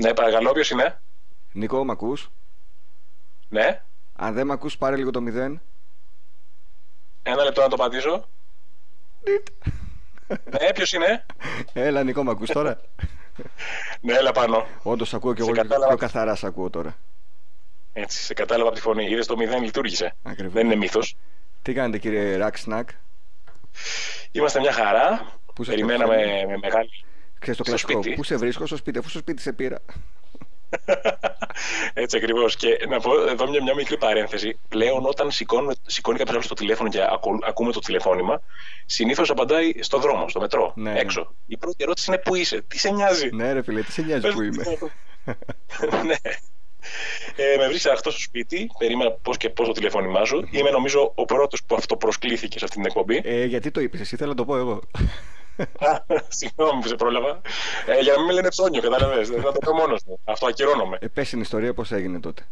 Ναι, παρακαλώ, ποιος είναι; Νίκο, μ' ακούς; Ναι. Αν δεν μ' ακούς, πάρε λίγο το μηδέν. Ένα λεπτό να το πατήσω. ναι, ποιος είναι; Έλα, Νίκο, μ' ακούς τώρα; ναι, έλα πάνω. Όντως ακούω και Σε εγώ κατάλαβα. πιο καθαρά σ' ακούω τώρα. Έτσι, σε κατάλαβα από τη φωνή. Είδες το μηδέν λειτουργήσε. Ακριβώς. Δεν είναι μύθος. Τι κάνετε, κύριε Ρακ Σνακ. Είμαστε μια χαρά. Πού σε Περιμέναμε βρίσκεται; με μεγάλη. Ξέρεις το Στο κλασικό. σπίτι. Πού σε βρίσκω στο σπίτι, αφού στο σπίτι σε πήρα. Έτσι ακριβώς. Και να πω εδώ μια, μια μικρή παρένθεση. Πλέον, όταν σηκώνουμε, σηκώνει κάποιος άλλος το τηλέφωνο και ακου- ακούμε το τηλεφώνημα, συνήθως απαντάει στο δρόμο, στο μετρό, Ναι, ναι. έξω. Η πρώτη ερώτηση είναι πού είσαι, τι σε νοιάζει; ναι, ρε φίλε, τι σε νοιάζει Πες που μου, είμαι; τι θα το- ναι. Ε, με βρίσκει αυτό στο σπίτι, περίμενα πώς και πώς το τηλεφώνημά σου. Είμαι νομίζω ο πρώτος που αυτοπροσκλήθηκε σε αυτή την εκπομπή. Ε, γιατί το είπες, εσύ θέλω να το πω εγώ. Α, Συγγνώμη που σε πρόλαβα. Ε, για να μην με λένε ψώνιο, κατάλαβες. Δεν θα το πω μόνος μου. Αυτό ακυρώνομαι. Ε, πες την ιστορία πώς έγινε τότε.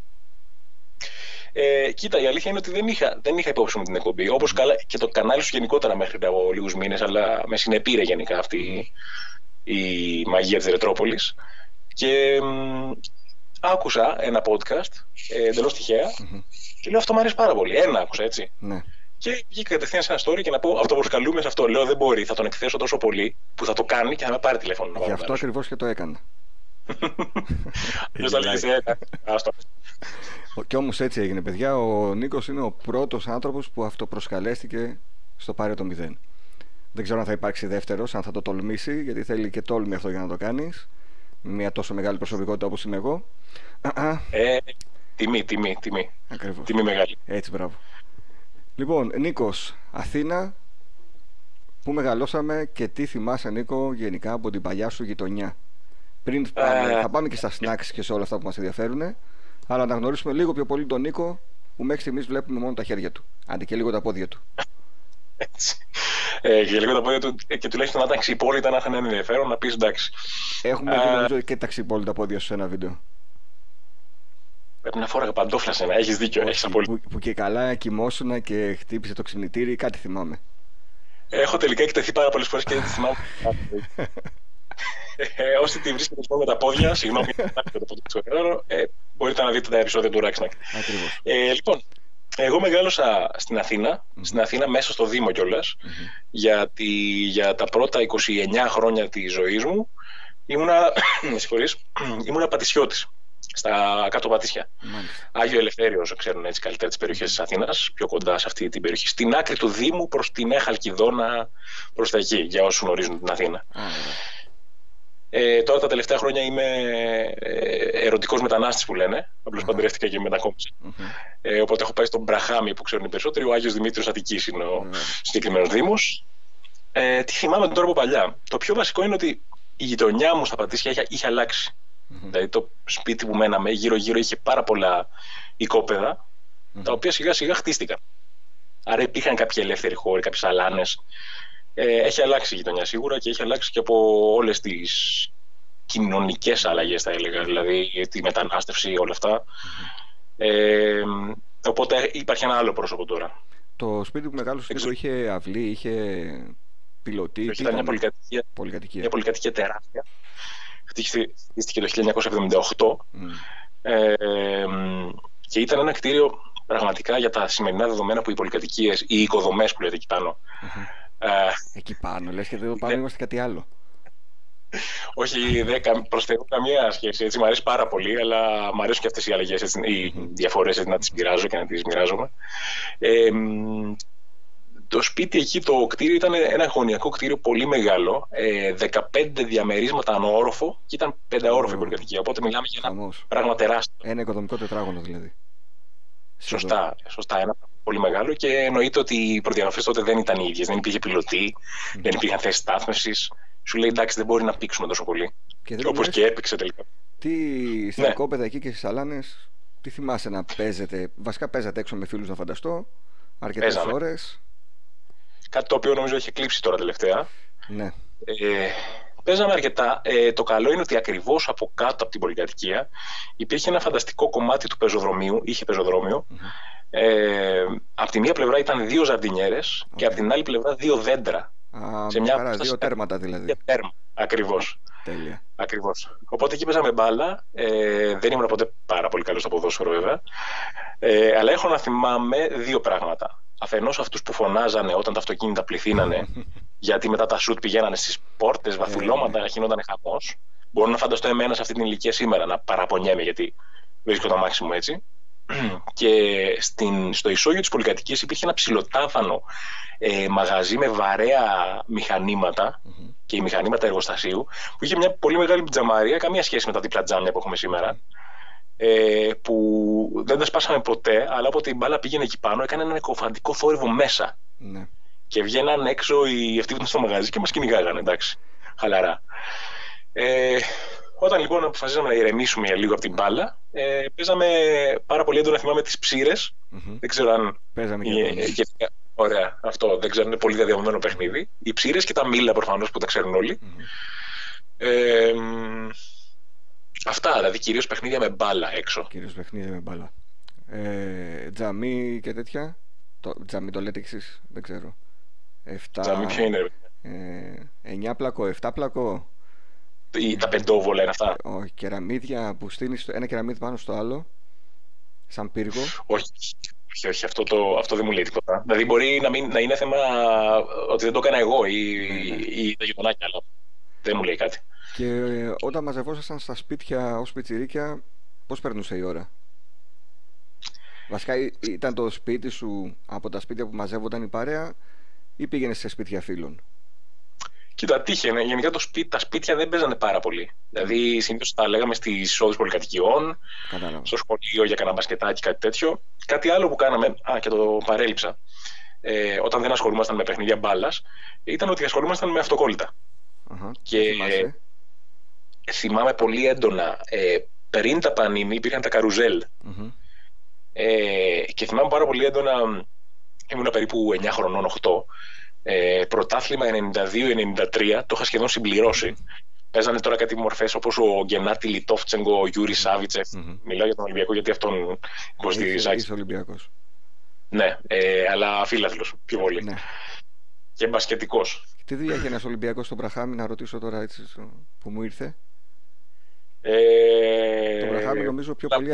Ε, κοίτα, η αλήθεια είναι ότι δεν είχα, δεν είχα υπόψη μου την εκπομπή. Όπως και το κανάλι σου γενικότερα μέχρι πριν από λίγους μήνες, αλλά με συνεπήρε γενικά αυτή η, η μαγεία της Ρετρόπολης. Και μ, άκουσα ένα podcast ε, εντελώς τυχαία και λέω αυτό μου αρέσει πάρα πολύ. Ένα άκουσα έτσι. Ναι. Και βγήκα κατευθείαν σε ένα story και να πω αυτοπροσκαλούμε σε αυτό. Λέω δεν μπορεί, θα τον εκθέσω τόσο πολύ που θα το κάνει και θα με πάρει τηλέφωνο. να Γι' πάρω αυτό μέρος. ακριβώς και το έκανα. Ποιος θα λέγεις, ε, άστο. Ο- Κι όμως έτσι έγινε, παιδιά. Ο Νίκος είναι ο πρώτος άνθρωπος που αυτοπροσκαλέστηκε στο πάρε το μηδέν. Δεν ξέρω αν θα υπάρξει δεύτερος, αν θα το τολμήσει, γιατί θέλει και τόλμη αυτό για να το κάνεις. Με μια τόσο μεγάλη προσωπικότητα όπως είμαι εγώ. Α, α, Ε, τιμή, τιμή, τιμή. ακριβώς. Τιμή μεγάλη. Έτσι, μπράβο. Λοιπόν, Νίκος, Αθήνα, πού μεγαλώσαμε και τι θυμάσαι, Νίκο, γενικά από την παλιά σου γειτονιά. Πριν πάμε, Ε. θα πάμε και στα snacks και σε όλα αυτά που μας ενδιαφέρουν, αλλά να γνωρίσουμε λίγο πιο πολύ τον Νίκο, που μέχρι στιγμής βλέπουμε μόνο τα χέρια του, αντί και λίγο τα πόδια του. Έτσι. Ε, και λίγο τα πόδια του, ε, και τουλάχιστον να ήταν ξυπόλυτα, να είχαν ένα ενδιαφέρον, να πεις εντάξει. Έχουμε Ε. δει νομίζω και τα ξυπόλυτα πόδια σου σε ένα βίντεο. Πρέπει να φόραγα παντόφλα σε ένα. Έχεις δίκιο, έχεις απόλυτο. Που, που και καλά κοιμόσουνα και χτύπησε το ξυπνητήρι, κάτι θυμάμαι. Έχω τελικά εκτεθεί πάρα πολλές φορές και δεν τη θυμάμαι. ε, όσοι τη βρίσκετε λοιπόν, με τα πόδια, συγγνώμη, για το πόδι του Εραίρο, ε, μπορείτε να δείτε τα επεισόδια του Ράξνακ. Ακριβώς. Ε, λοιπόν, εγώ μεγάλωσα στην Αθήνα, στην Αθήνα μέσα στο Δήμο κιόλας, γιατί για τα πρώτα 29 χρόνια της ζωής μου ήμουνα, με συγχωρείς, ήμουνα πατησιώτης στα κάτω Πατήσια. Μάλιστα. Άγιο Ελευθέριο, ξέρουν έτσι καλύτερα τις περιοχές της Αθήνας, πιο κοντά σε αυτή την περιοχή. Στην άκρη του Δήμου προς τη Νέα Χαλκιδόνα, προς τα εκεί, για όσους γνωρίζουν την Αθήνα. Α, ωραία. Ε, τώρα τα τελευταία χρόνια είμαι ε, ερωτικός μετανάστης που λένε. Απλώς παντρεύτηκα και μετακόμισα. Μμμ. Ε, οπότε έχω πάει στον Μπραχάμι που ξέρουν οι περισσότεροι. Ο Άγιος Δημήτριος Αττικής είναι ο Ωραία. συγκεκριμένος Δήμος. Ε, τι θυμάμαι τώρα από παλιά. Το πιο βασικό είναι ότι η γειτονιά μου στα Πατήσια είχε, είχε αλλάξει. Δηλαδή το σπίτι που μέναμε γύρω-γύρω είχε πάρα πολλά οικόπεδα, τα οποία σιγά-σιγά χτίστηκαν. Άρα υπήρχαν κάποιοι ελεύθεροι χώροι, κάποιες αλάνες. Ε, έχει αλλάξει η γειτονιά σίγουρα και έχει αλλάξει και από όλες τις κοινωνικές αλλαγές, θα έλεγα. Δηλαδή τη μετανάστευση, όλα αυτά. Ε, οπότε υπάρχει ένα άλλο πρόσωπο τώρα. Το σπίτι που μεγάλωσε Εξω- Νίκο είχε αυλή, είχε πιλωτή. τι Ήταν μια ήταν; πολυκατοικία, πολυκατοικία. μια πολυκατοικία τεράστια. Χτίστηκε χτίστηκε το 1978 Μμ. Ε, μ, και ήταν ένα κτίριο πραγματικά για τα σημερινά δεδομένα που οι πολυκατοικίες, οι οικοδομές που λέτε εκεί πάνω. Ε, Εκεί πάνω, λες και εδώ πάνω Ναι. είμαστε κάτι άλλο. όχι, δεν κα- προς Θεού καμία σχέση. Έτσι, μου αρέσει πάρα πολύ, αλλά μου αρέσουν και αυτές οι αλλαγές, οι διαφορές να τις πειράζω και να τις μοιράζομαι. Ε, μ, το σπίτι εκεί, το κτίριο ήταν ένα γωνιακό κτίριο πολύ μεγάλο, ε, 15 διαμερίσματα ανώοροφο και ήταν πενταόροφη η Ω. πολυκατοικία. Οπότε μιλάμε για ένα Χαμός. πράγμα τεράστιο. Ένα οικοδομικό τετράγωνο δηλαδή. Σχεδόν. Σωστά, σωστά. Ένα πολύ μεγάλο και εννοείται ότι οι προδιαγραφές τότε δεν ήταν οι ίδιες. Δεν υπήρχε πιλωτή, δεν υπήρχαν θέσεις στάθμευσης. Σου λέει εντάξει, δεν μπορεί να πήξουμε τόσο πολύ. Και δεν μου Όπως λες, και έπαιξε τελικά. Τι στα Ναι. οικόπεδα εκεί και στις αλάνες, τι θυμάσαι να παίζετε; Βασικά παίζατε έξω με φίλους να φανταστώ. Αρκετές Παίζαμε. ώρες. Κάτι το οποίο νομίζω έχει εκλείψει τώρα τελευταία. Ναι. Ε, παίζαμε αρκετά. Ε, το καλό είναι ότι ακριβώς από κάτω από την πολυκατοικία υπήρχε ένα φανταστικό κομμάτι του πεζοδρομίου. Είχε πεζοδρόμιο. Ε, από τη μία πλευρά ήταν δύο ζαρντινιέρε και από την άλλη πλευρά δύο δέντρα. Α, Σε μια μια χαρά, απόσταση- δύο τέρματα δηλαδή. Για τέρμα. Ακριβώς. Τέλεια. Ακριβώς. Οπότε εκεί παίζαμε μπάλα. Ε, δεν ήμουν ποτέ πάρα πολύ καλός στο ποδόσφαιρο, βέβαια. Ε, αλλά έχω να θυμάμαι δύο πράγματα. Αφενός αυτούς που φωνάζανε όταν τα αυτοκίνητα πληθύνανε, γιατί μετά τα σουτ πηγαίνανε στις πόρτες, βαθουλώματα, ε, γινόταν χαμός. Μπορώ να φανταστώ εμένα σε αυτή την ηλικία σήμερα να παραπονιέμαι γιατί βρίσκω το μάξι μου έτσι. Και στην, στο ισόγειο της πολυκατοικίας υπήρχε ένα ψηλοτάφανο ε, μαγαζί με βαρέα και μηχανήματα εργοστασίου που είχε μια πολύ μεγάλη πιτζαμαρία, καμία σχέση με τα διπλά τζάμια που έχουμε σήμερα. Ε, που δεν τα σπάσαμε ποτέ, αλλά όποτε η μπάλα πήγαινε εκεί πάνω, έκανε ένα εκοφαντικό θόρυβο μέσα. Ναι. Και βγαίναν έξω οι αυτοί που ήταν στο μαγαζί και μας κυνηγάγανε, εντάξει. Χαλαρά. Ε, όταν λοιπόν αποφασίσαμε να ηρεμήσουμε λίγο από την μπάλα, ε, παίζαμε πάρα πολύ έντονα, θυμάμαι, τις ψήρες. Mm-hmm. Δεν ξέρω αν. Παίζαμε και, ε, Ωραία, αυτό δεν ξέρω, είναι πολύ διαδεδομένο παιχνίδι. Οι ψήρες και τα μήλα προφανώς που τα ξέρουν όλοι. Mm-hmm. Ε, αυτά, δηλαδή κυρίως παιχνίδια με μπάλα έξω. Κυρίως παιχνίδια με μπάλα. Ε, τζαμί και τέτοια. Το, τζαμί το λέτε εξή, δεν ξέρω. 7, τζαμί ποιο είναι, ε, 9 πλακό, 7 πλακό. Ή τα πεντόβολα είναι αυτά; Όχι, κεραμίδια που στείνεις ένα κεραμίδι πάνω στο άλλο. Σαν πύργο. Όχι, όχι, όχι αυτό, το, αυτό δεν μου λέει τίποτα. Δηλαδή μπορεί να, μην, να είναι θέμα ότι δεν το έκανα εγώ ή, ναι, ναι. ή τα γειτονάκια, αλλά δεν μου λέει κάτι. Και ε, όταν μαζευόσασταν στα σπίτια ως πιτσιρίκια, πώς περνούσε η ώρα; Βασικά ήταν το σπίτι σου από τα σπίτια που μαζεύονταν η παρέα ή πήγαινες σε σπίτια φίλων; Κοίτα, τύχαινε. Γενικά το σπίτι, τα σπίτια δεν παίζανε πάρα πολύ. Δηλαδή, συνήθως τα λέγαμε στις εισόδου πολυκατοικιών, στο σχολείο για κανένα μπασκετάκι, κάτι τέτοιο. Κάτι άλλο που κάναμε, α, και το παρέλειψα, ε, όταν δεν ασχολούμασταν με παιχνίδια μπάλας, ήταν ότι ασχολούμασταν με αυτοκόλλητα. Uh-huh. Και ε, θυμάμαι πολύ έντονα, ε, πριν τα Panini υπήρχαν τα καρουζέλ. Uh-huh. Ε, και θυμάμαι πάρα πολύ έντονα, ήμουν περίπου 9 χρονών, 8, ε, πρωτάθλημα 92-93 το είχα σχεδόν συμπληρώσει. Παίζανε τώρα κάτι μορφές όπως ο Γκενάντι Λιτόφτσενκο, ο Γιούρι Σάβιτσεφ. Mm-hmm. Μιλάω για τον Ολυμπιακό γιατί αυτόν υποστηρίζει. Είσαι Ολυμπιακός. Ναι, ε, αλλά φίλαθλο πιο πολύ. Ναι. Και μπασκετικός. Τι δουλειά έχει ένας Ολυμπιακός στον Μπραχάμι, να ρωτήσω τώρα έτσι που μου ήρθε. Ε, το Μπραχάμι νομίζω πιο πολύ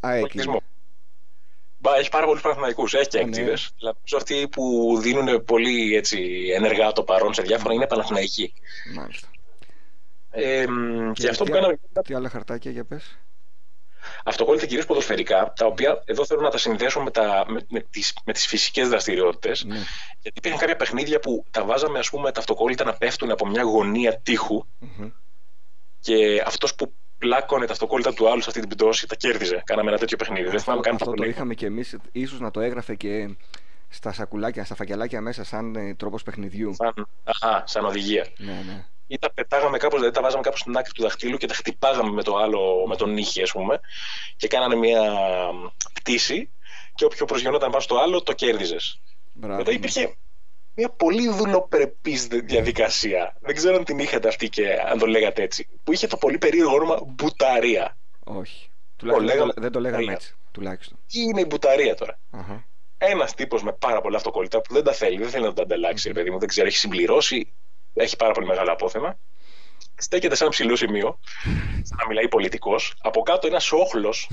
ΑΕΚ έχει πάρα πολλούς Παναθηναϊκούς. Έχει και εκτίδε. Ναι. Αλλά αυτοί που δίνουν πολύ έτσι, ενεργά το παρόν σε διάφορα είναι Παναθηναϊκοί. Μάλιστα. Ε, και, και, αυτό τι, που κάναμε. Τι άλλα χαρτάκια για πες; Αυτοκόλλητα κυρίως ποδοσφαιρικά, τα οποία εδώ θέλω να τα συνδέσω με, τα, με, με τις, με τις φυσικές δραστηριότητες. Ναι. Γιατί υπήρχαν κάποια παιχνίδια που τα βάζαμε ας πούμε, τα αυτοκόλλητα να πέφτουν από μια γωνία τείχου mm-hmm. και αυτός που πλάκωνε τα αυτοκόλλητα του άλλου σε αυτή την πτώση, τα κέρδιζε. Κάναμε ένα τέτοιο παιχνίδι. Δεν θυμάμαι καν Αυτό το είχαμε και εμείς, ίσως να το έγραφε και στα σακουλάκια, στα φακελάκια μέσα, σαν ε, τρόπος παιχνιδιού. Σαν, αχα, σαν οδηγία. Ναι, ναι. Ή τα πετάγαμε κάπως, δηλαδή τα βάζαμε κάπως στην άκρη του δαχτύλου και τα χτυπάγαμε με το άλλο, με τον νύχι, ας πούμε, και κάνανε μια πτήση και όποιο προσγειωνόταν πάνω στο άλλο το κέρδιζες. Μετά υπήρχε μια πολύ δουλοπρεπή διαδικασία. Δεν ξέρω αν την είχατε αυτή και αν το λέγατε έτσι. Που είχε το πολύ περίεργο όνομα Μπουταρία. Όχι. Τουλάχιστον δεν το λέγαμε έτσι. Τουλάχιστον. Τι είναι η Μπουταρία τώρα; Uh-huh. Ένας τύπος με πάρα πολλά αυτοκόλλητα που δεν τα θέλει, δεν θέλει να τα ανταλλάξει, mm-hmm. παιδί μου, δεν ξέρω, έχει συμπληρώσει, έχει πάρα πολύ μεγάλο απόθεμα στέκεται σε ένα ψηλό σημείο, σαν να μιλάει πολιτικός. Από κάτω ένας όχλος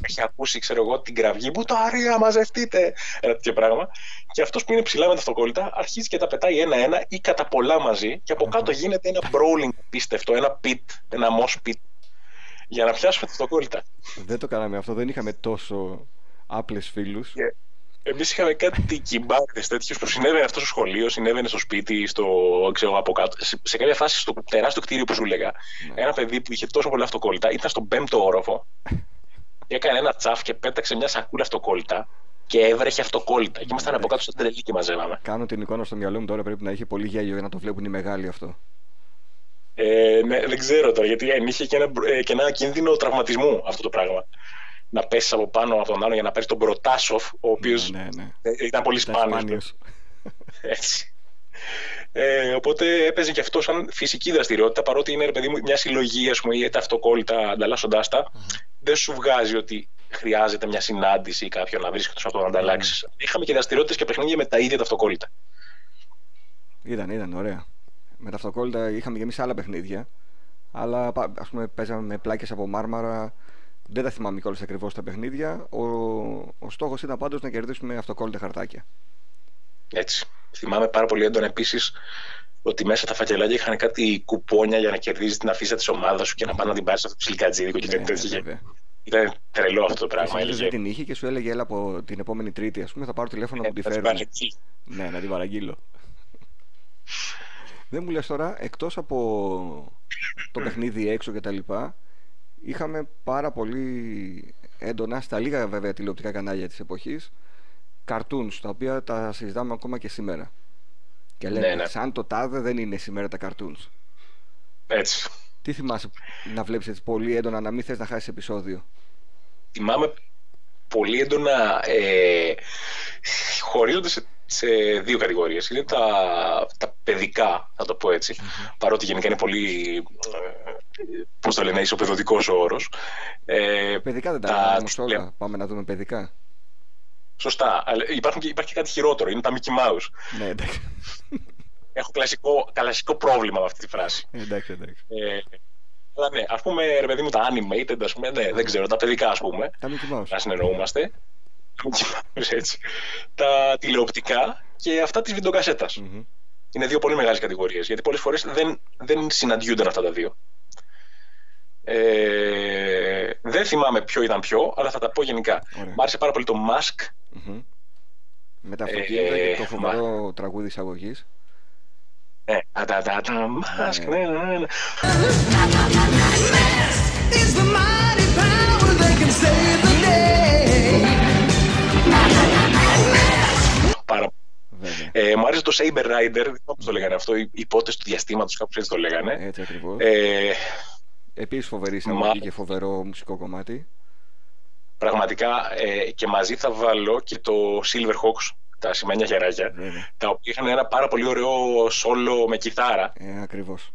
έχει ακούσει, ξέρω εγώ, την κραυγή. Μπουταρία, μαζευτείτε! Ένα τέτοιο πράγμα. Και αυτός που είναι ψηλά με τα αυτοκόλλητα αρχίζει και τα πετάει ένα-ένα ή κατά πολλά μαζί. Και από κάτω γίνεται ένα brawling απίστευτο, ένα pit, ένα mosh pit. Για να πιάσουμε τα αυτοκόλλητα. Δεν το κάναμε αυτό, δεν είχαμε τόσο άπλες φίλους. Εμείς είχαμε κάτι κυμπάρτε τέτοιου που συνέβαινε αυτό στο σχολείο, συνέβαινε στο σπίτι, στο, ξέρω, από κάτω. Σε, σε κάποια φάση στο τεράστιο κτίριο που σου έλεγα, ναι. ένα παιδί που είχε τόσο πολλά αυτοκόλλητα ήταν στον πέμπτο όροφο. και έκανε ένα τσαφ και πέταξε μια σακούλα αυτοκόλλητα και έβρεχε αυτοκόλλητα. Και ήμασταν από κάτω στο τρελή και μαζεύαμε. Κάνω την εικόνα στο μυαλό μου τώρα πρέπει να έχει πολύ γέλιο για να το βλέπουν οι μεγάλοι αυτό. Ε, ναι, δεν ξέρω τώρα γιατί είχε και ένα, ε, και ένα κίνδυνο τραυματισμού αυτό το πράγμα να πέσει από πάνω από τον άλλο για να παίρνει τον Προτάσοφ, ο οποίος ναι, ναι, ναι. Ε, ήταν πολύ σπάνιος. Έτσι. Ε, οπότε έπαιζε και αυτό σαν φυσική δραστηριότητα, παρότι είναι παιδί μου, μια συλλογή ας πούμε, ή τα αυτοκόλλητα ανταλλάσσοντά τα, mm-hmm. δεν σου βγάζει ότι χρειάζεται μια συνάντηση ή κάποιον να βρίσκεται αυτό να ανταλλάξεις. Mm-hmm. Είχαμε και δραστηριότητες και παιχνίδια με τα ίδια τα αυτοκόλλητα. Ήταν, ήταν ωραία. Με τα αυτοκόλλητα είχαμε και εμείς άλλα παιχνίδια. Αλλά ας πούμε παίζαμε με πλάκες από μάρμαρα. Δεν τα θυμάμαι κιόλας ακριβώς τα παιχνίδια. Ο, ο στόχος ήταν πάντως να κερδίσουμε αυτοκόλλητα χαρτάκια. Έτσι. Θυμάμαι πάρα πολύ έντονα επίσης ότι μέσα τα φακελάκια είχαν κάτι κουπόνια για να κερδίζεις την αφίσα της ομάδας σου και να πάνε να την πάρεις αυτό το ψιλικατζίδικο και κάτι τέτοιο. Ήταν τρελό αυτό το πράγμα. Εσύ δεν την είχε και σου έλεγε έλα από την επόμενη Τρίτη, ας πούμε, θα πάρω τηλέφωνο ε, να τη φέρω. Ναι, να την παραγγείλω. δεν μου λες τώρα, εκτός από το παιχνίδι έξω και τα λοιπά, είχαμε πάρα πολύ έντονα, στα λίγα βέβαια τηλεοπτικά κανάλια της εποχής, cartoons, τα οποία τα συζητάμε ακόμα και σήμερα. Και λέμε, ναι, ναι. σαν το τάδε δεν είναι σήμερα τα cartoons. Έτσι. Τι θυμάσαι να βλέπεις έτσι πολύ έντονα, να μην θες να χάσεις επεισόδιο; Θυμάμαι πολύ έντονα ε, χωρίζονται σε, σε δύο κατηγορίες. Είναι τα, τα παιδικά, θα το πω ετσι παρότι γενικά είναι πολύ, ε, πώς το λένε, ισοπεδωτικός ο όρος. Ε, παιδικά δεν τα, τα όλα. Πάμε να δούμε παιδικά. Σωστά. Αλλά υπάρχει, υπάρχει και κάτι χειρότερο. Είναι τα Mickey Mouse. Ναι, εντάξει. Έχω κλασικό, κλασικό πρόβλημα με αυτή τη φράση. Ε, εντάξει, εντάξει. Ε, αλλά ναι, ας πούμε, ρε παιδί μου, τα animated, ας πούμε, ναι, δεν ξέρω, τα παιδικά, ας πούμε. Τα Mickey Mouse. Να συνεννοούμαστε. Τα Mickey Mouse, έτσι. Τα τηλεοπτικά και αυτά της βιντεοκασέτας. Mm-hmm. Είναι δύο πολύ μεγάλες κατηγορίες. Γιατί πολλές φορές δεν, δεν συναντιούνται αυτά τα δύο. Ε, δεν θυμάμαι ποιο ήταν ποιο, αλλά θα τα πω γενικά. Μ' άρεσε πάρα πολύ το Mask. Mm-hmm. Με τα αυτοκίνητα ε, και το φοβερό μα... τραγούδι εισαγωγής. Ναι, τα τα τα Mask, ναι, ναι, ναι. Πάρα ε, μου άρεσε το Saber Rider, δεν ξέρω πώς το λέγανε αυτό, οι υπότες του διαστήματος, κάπως έτσι το λέγανε. Έτσι ακριβώς. Ε, Επίσης φοβερή εισαγωγή και φοβερό μουσικό κομμάτι. Πραγματικά ε, και μαζί θα βάλω και το Silverhawks, τα σημαίνια χεράκια, τα οποία είχαν ένα πάρα πολύ ωραίο σόλο με κιθάρα. Ε, ακριβώς.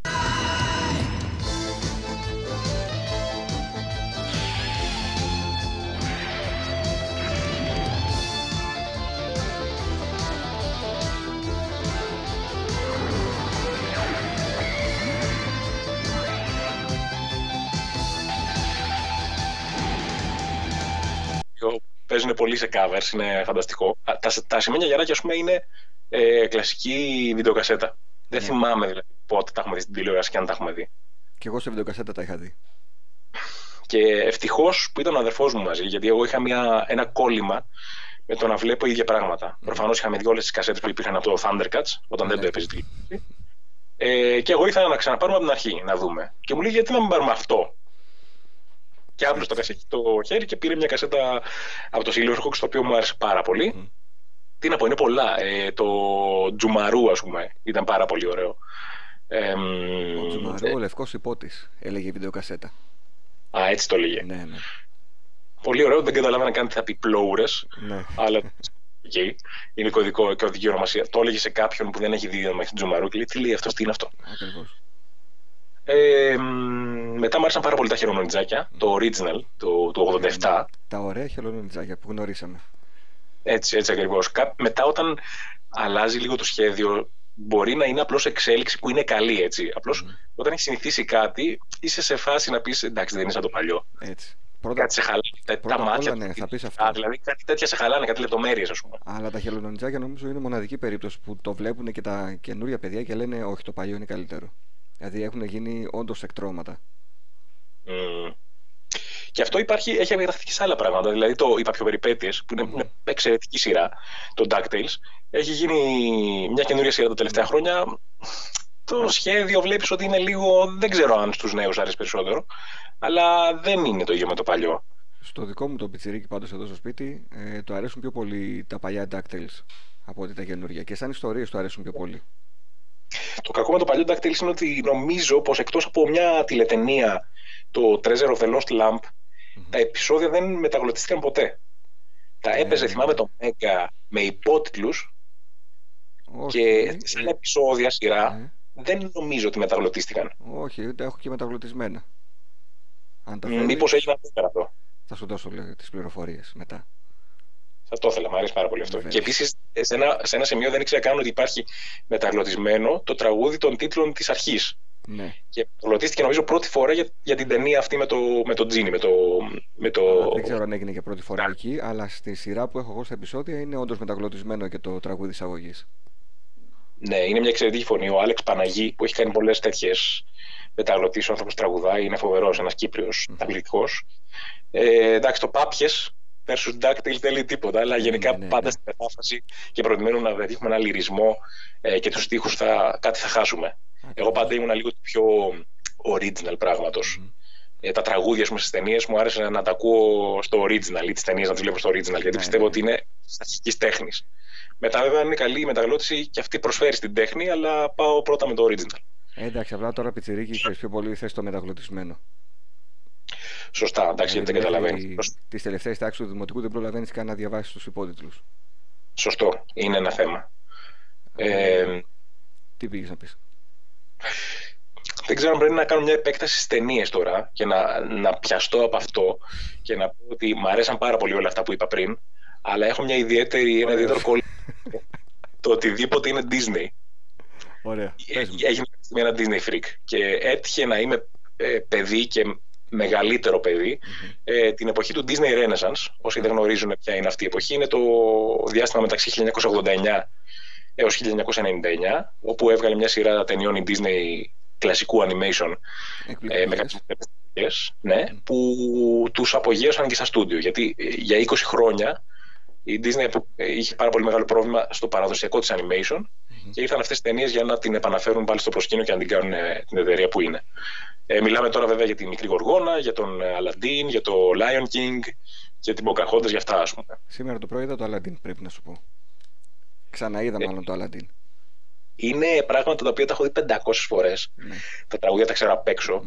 Παίζουν πολύ σε covers, είναι φανταστικό. Τα, τα σημαίνια γεράκια, ας πούμε, είναι ε, κλασική βιντεοκασέτα. Δεν ναι. θυμάμαι δηλαδή πότε τα έχουμε δει στην τηλεόραση και αν τα έχουμε δει. Και εγώ σε βιντεοκασέτα τα είχα δει. Και ευτυχώς που ήταν ο αδερφός μου μαζί, γιατί εγώ είχα μια, ένα κόλλημα με το να βλέπω ίδια πράγματα. Mm. Προφανώς είχαμε δει όλες τις κασέτες που υπήρχαν από το Thundercats, όταν mm. δεν το έπαιζε τηλεόραση. Ε, και εγώ ήθελα να ξαναπάρουμε από την αρχή να δούμε. Και μου λέει γιατί να μην πάρουμε αυτό; Και άπλωσε το κασέτη το χέρι και πήρε μια κασέτα από το Silverhawks το οποίο μου άρεσε πάρα πολύ. Mm. Τι να πω, είναι πολλά. Ε, το Τζουμαρού, ας πούμε, ήταν πάρα πολύ ωραίο. Ε, ο Τζουμαρού, ε, ο λευκός υπότης, έλεγε η βιντεοκασέτα. Α, έτσι το έλεγε. Ναι, ναι. Πολύ ωραίο, δεν καταλάβαινα καν τι θα πει πλόουρε. Ναι. Αλλά okay. είναι κωδικό και οδική ονομασία. Το έλεγε σε κάποιον που δεν έχει δει μέχρι Τζουμαρού και λέει τι λέει αυτός, τι είναι αυτό; Ακριβώς. Ε, μετά μου άρεσαν πάρα πολύ τα χελονιτζάκια, το original, το, το 87. Τα ωραία χελονιτζάκια που γνωρίσαμε. Έτσι, έτσι ακριβώς. Μετά όταν αλλάζει λίγο το σχέδιο, μπορεί να είναι απλώς εξέλιξη που είναι καλή, έτσι. Απλώς mm. όταν έχεις συνηθίσει κάτι, είσαι σε φάση να πεις εντάξει δεν είναι σαν το παλιό. Έτσι. Πρώτα, κάτι σε χαλάνε. Τα, μάτια. Ναι, θα πεις αυτό. Α, δηλαδή κάτι τέτοια σε χαλάνε, κάτι λεπτομέρειες, ας πούμε. Αλλά τα χελονιτζάκια νομίζω είναι μοναδική περίπτωση που το βλέπουν και τα καινούρια παιδιά και λένε Όχι, το παλιό είναι καλύτερο. Δηλαδή έχουν γίνει όντως εκτρώματα. Mm. Και αυτό υπάρχει, έχει επεκταθεί και σε άλλα πράγματα. Δηλαδή το είπα πιο περιπέτειε, που είναι μια εξαιρετική σειρά, το DuckTales. Έχει γίνει μια καινούρια σειρά τα τελευταία χρόνια. Το σχέδιο βλέπεις ότι είναι λίγο. Δεν ξέρω αν στους νέους αρέσει περισσότερο. Αλλά δεν είναι το ίδιο με το παλιό. Στο δικό μου το πιτσιρίκι πάντως εδώ στο σπίτι, ε, το αρέσουν πιο πολύ τα παλιά DuckTales από ότι τα καινούργια. Και σαν ιστορίες το αρέσουν πιο πολύ. Το κακό με το παλιό DuckTales είναι ότι νομίζω πως εκτός από μια τηλετενία το Treasure of the Lost Lamp τα επεισόδια δεν μεταγλωτίστηκαν ποτέ. Τα ναι, έπαιζε, ναι, θυμάμαι, ναι. το Mega με υπότιτλους και σαν επεισόδια σειρά δεν νομίζω ότι μεταγλωτίστηκαν. Όχι, τα έχω και μεταγλωτισμένα. Αν Μήπως έγινε αυτό. Θα σου δώσω τις πληροφορίες μετά. Θα το ήθελα, μου αρέσει πάρα πολύ αυτό. Και επίσης σε ένα, σε ένα σημείο δεν ήξερα καν ότι υπάρχει μεταγλωτισμένο το τραγούδι των τίτλων της αρχής. Ναι. Και πρωτίστηκε νομίζω πρώτη φορά για, για την ταινία αυτή με το, με το Τζίνι. Με το, με το... Δεν ξέρω αν έγινε και πρώτη φορά εκεί, αλλά στη σειρά που έχω εγώ στα επεισόδια είναι όντως μεταγλωτισμένο και το τραγούδι εισαγωγή. Ναι, είναι μια εξαιρετική φωνή. Ο Άλεξ Παναγί που έχει κάνει πολλές τέτοιες μεταγλωτήσεις. Ο άνθρωπος τραγουδάει, είναι φοβερός, ένας Κύπριος ταγλικό. Ε, εντάξει, το Πάπιες versus DuckTales δεν λέει τίποτα, αλλά γενικά ναι, ναι, πάντα ναι. στην μετάφραση και προκειμένου να πετύχουμε ένα λυρισμό ε, και τους στίχους θα, κάτι θα χάσουμε. Εγώ πάντα ήμουν λίγο πιο original πραγματο Ε, τα τραγούδια πούμε, στις ταινίες μου άρεσε να τα ακούω στο original ή τις ταινίες να τις βλέπω στο original, γιατί Ναι, πιστεύω ναι. ότι είναι αρχική τέχνης. Μετά, βέβαια, αν είναι καλή η μεταγλώτηση και αυτή προσφέρει στην τέχνη, αλλά πάω πρώτα με το original. Ε, εντάξει, απλά τώρα πιτσιρίκι ξέρεις πιο πολύ θες το μεταγλωτισμένο. Σωστά, εντάξει, γιατί δεν καταλαβαίνεις. Τις τελευταίες τάξεις του δημοτικού δεν προλαβαίνεις καν να διαβάσεις τους υπότιτλους. Σωστό, είναι ένα θέμα. Ε, Τι πήγες να πεις; δεν ξέρω αν πρέπει να κάνω μια επέκταση στις ταινίες τώρα και να, να πιαστώ από αυτό και να πω ότι μου αρέσαν πάρα πολύ όλα αυτά που είπα πριν, αλλά έχω μια ιδιαίτερη, ένα ιδιαίτερο κόλλημα. το οτιδήποτε είναι Disney. Ωραία. Πες μου. Έγινε με ένα Disney freak και έτυχε να είμαι ε, παιδί και μεγαλύτερο παιδί ε, την εποχή του Disney Renaissance. Όσοι δεν γνωρίζουν ποια είναι αυτή η εποχή, είναι το διάστημα μεταξύ 1989 έως 1999, όπου έβγαλε μια σειρά ταινιών η Disney κλασικού animation ε, με Εκπληκτικές. κάποιες ναι, που τους απογείωσαν και στα στούντιο. Γιατί ε, για 20 χρόνια η Disney ε, είχε πάρα πολύ μεγάλο πρόβλημα στο παραδοσιακό της animation και ήρθαν αυτές τις ταινίες για να την επαναφέρουν πάλι στο προσκήνιο και να την κάνουν ε, την εταιρεία που είναι. Ε, μιλάμε τώρα βέβαια για τη Μικρή Γοργόνα, για τον ε, Aladdin, για το Lion King, για την Pocahontas, για αυτά ας πούμε. Σήμερα το πρωί είδα το Aladdin, πρέπει να σου πω. Ξαναείδα Ε, μάλλον το Aladdin. Είναι πράγματα τα οποία τα έχω δει 500 φορές. Ναι. Τα τραγούδια τα ξέρω απ' έξω.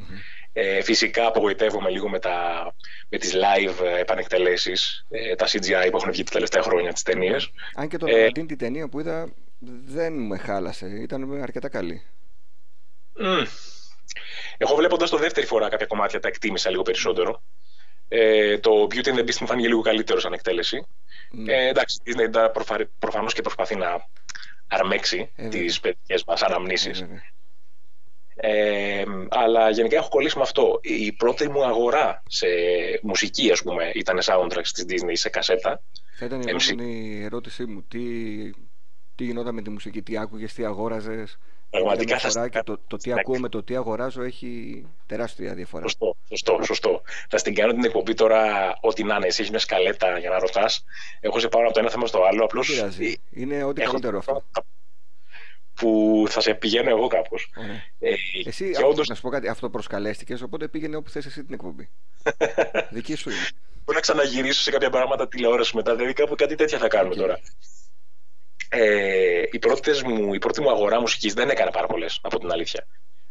Ε, φυσικά απογοητεύομαι λίγο με, τα, με τις live ε, επανεκτελέσεις, ε, τα CGI που έχουν βγει τα τελευταία χρόνια τις ταινίες. Αν και το Ε, Aladdin την ταινία που είδα δεν με χάλασε. Ήταν αρκετά καλή. Μμ. Εγώ βλέποντας το δεύτερη φορά κάποια κομμάτια τα εκτίμησα λίγο περισσότερο. Ε, το Beauty and the Beast μου φάνηκε λίγο καλύτερο σαν εκτέλεση. Ναι. Ε, εντάξει, η Disney τα προφα... προφανώς και προσπαθεί να αρμέξει Ε, τις βέβαια. παιδικές μας Ε, αναμνήσεις. βέβαια. Ε, αλλά γενικά έχω κολλήσει με αυτό. Η πρώτη μου αγορά σε μουσική, ας πούμε, ήταν soundtracks της Disney σε κασέτα. Θα ήταν η MC. επόμενη ερώτησή μου. Τι, τι γινόταν με τη μουσική, τι άκουγες, τι αγόραζες; Πραγματικά θα φορά και το, το τι θα- ακούω με το τι αγοράζω έχει τεράστια διαφορά. Σωστό, σωστό, σωστό. Θα στην κάνω την εκπομπή τώρα, ό,τι να είναι. Εσύ έχεις μια σκαλέτα για να ρωτάς. Εγώ σε πάω από το ένα θέμα στο άλλο. Απλώς. Δεν πειράζει. Είναι ό,τι καλύτερο αυτό. Που θα σε πηγαίνω εγώ κάπως. Ωραία. Ε, Εσύ, και αυτό- όντως, να σου πω κάτι, αυτοπροσκαλέστηκες, οπότε πήγαινε όπου θες εσύ την εκπομπή. Δική σου είναι. Μπορεί να ξαναγυρίσω σε κάποια πράγματα τηλεόραση μετά. Δηλαδή κάπου κάτι τέτοια θα κάνουμε Οκ. τώρα. Ε, οι πρώτες μου, η πρώτη μου αγορά μουσικής δεν έκανα πάρα πολλές, από την αλήθεια.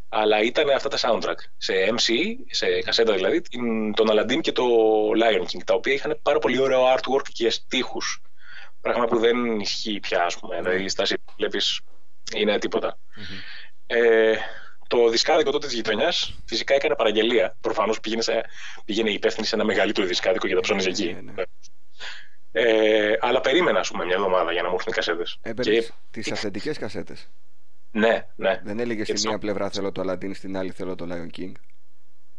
Αλλά ήταν αυτά τα soundtrack. Σε MC, σε κασέτα δηλαδή, την- τον Aladdin και το Lion King, τα οποία είχαν πάρα πολύ ωραίο artwork και στίχους. Πράγμα που δεν ισχύει πια, ας πούμε. Δηλαδή, η στάση που βλέπεις είναι τίποτα. Ε, το δισκάδικο τότε της γειτονιάς φυσικά έκανε παραγγελία. Προφανώς πήγαινε, σε- πήγαινε η υπεύθυνη σε ένα μεγαλύτερο δισκάδικο και τα ψώνιζε εκεί. Ναι, ναι. Ε, αλλά περίμενα, ας πούμε, μια εβδομάδα για να μου έρθουν οι κασέτες. Έπαιρνε τις αυθεντικέ κασέτες. Ναι, ναι. Δεν έλεγες Και στη τις- μία πλευρά θέλω το Aladdin, στην άλλη θέλω το Lion King.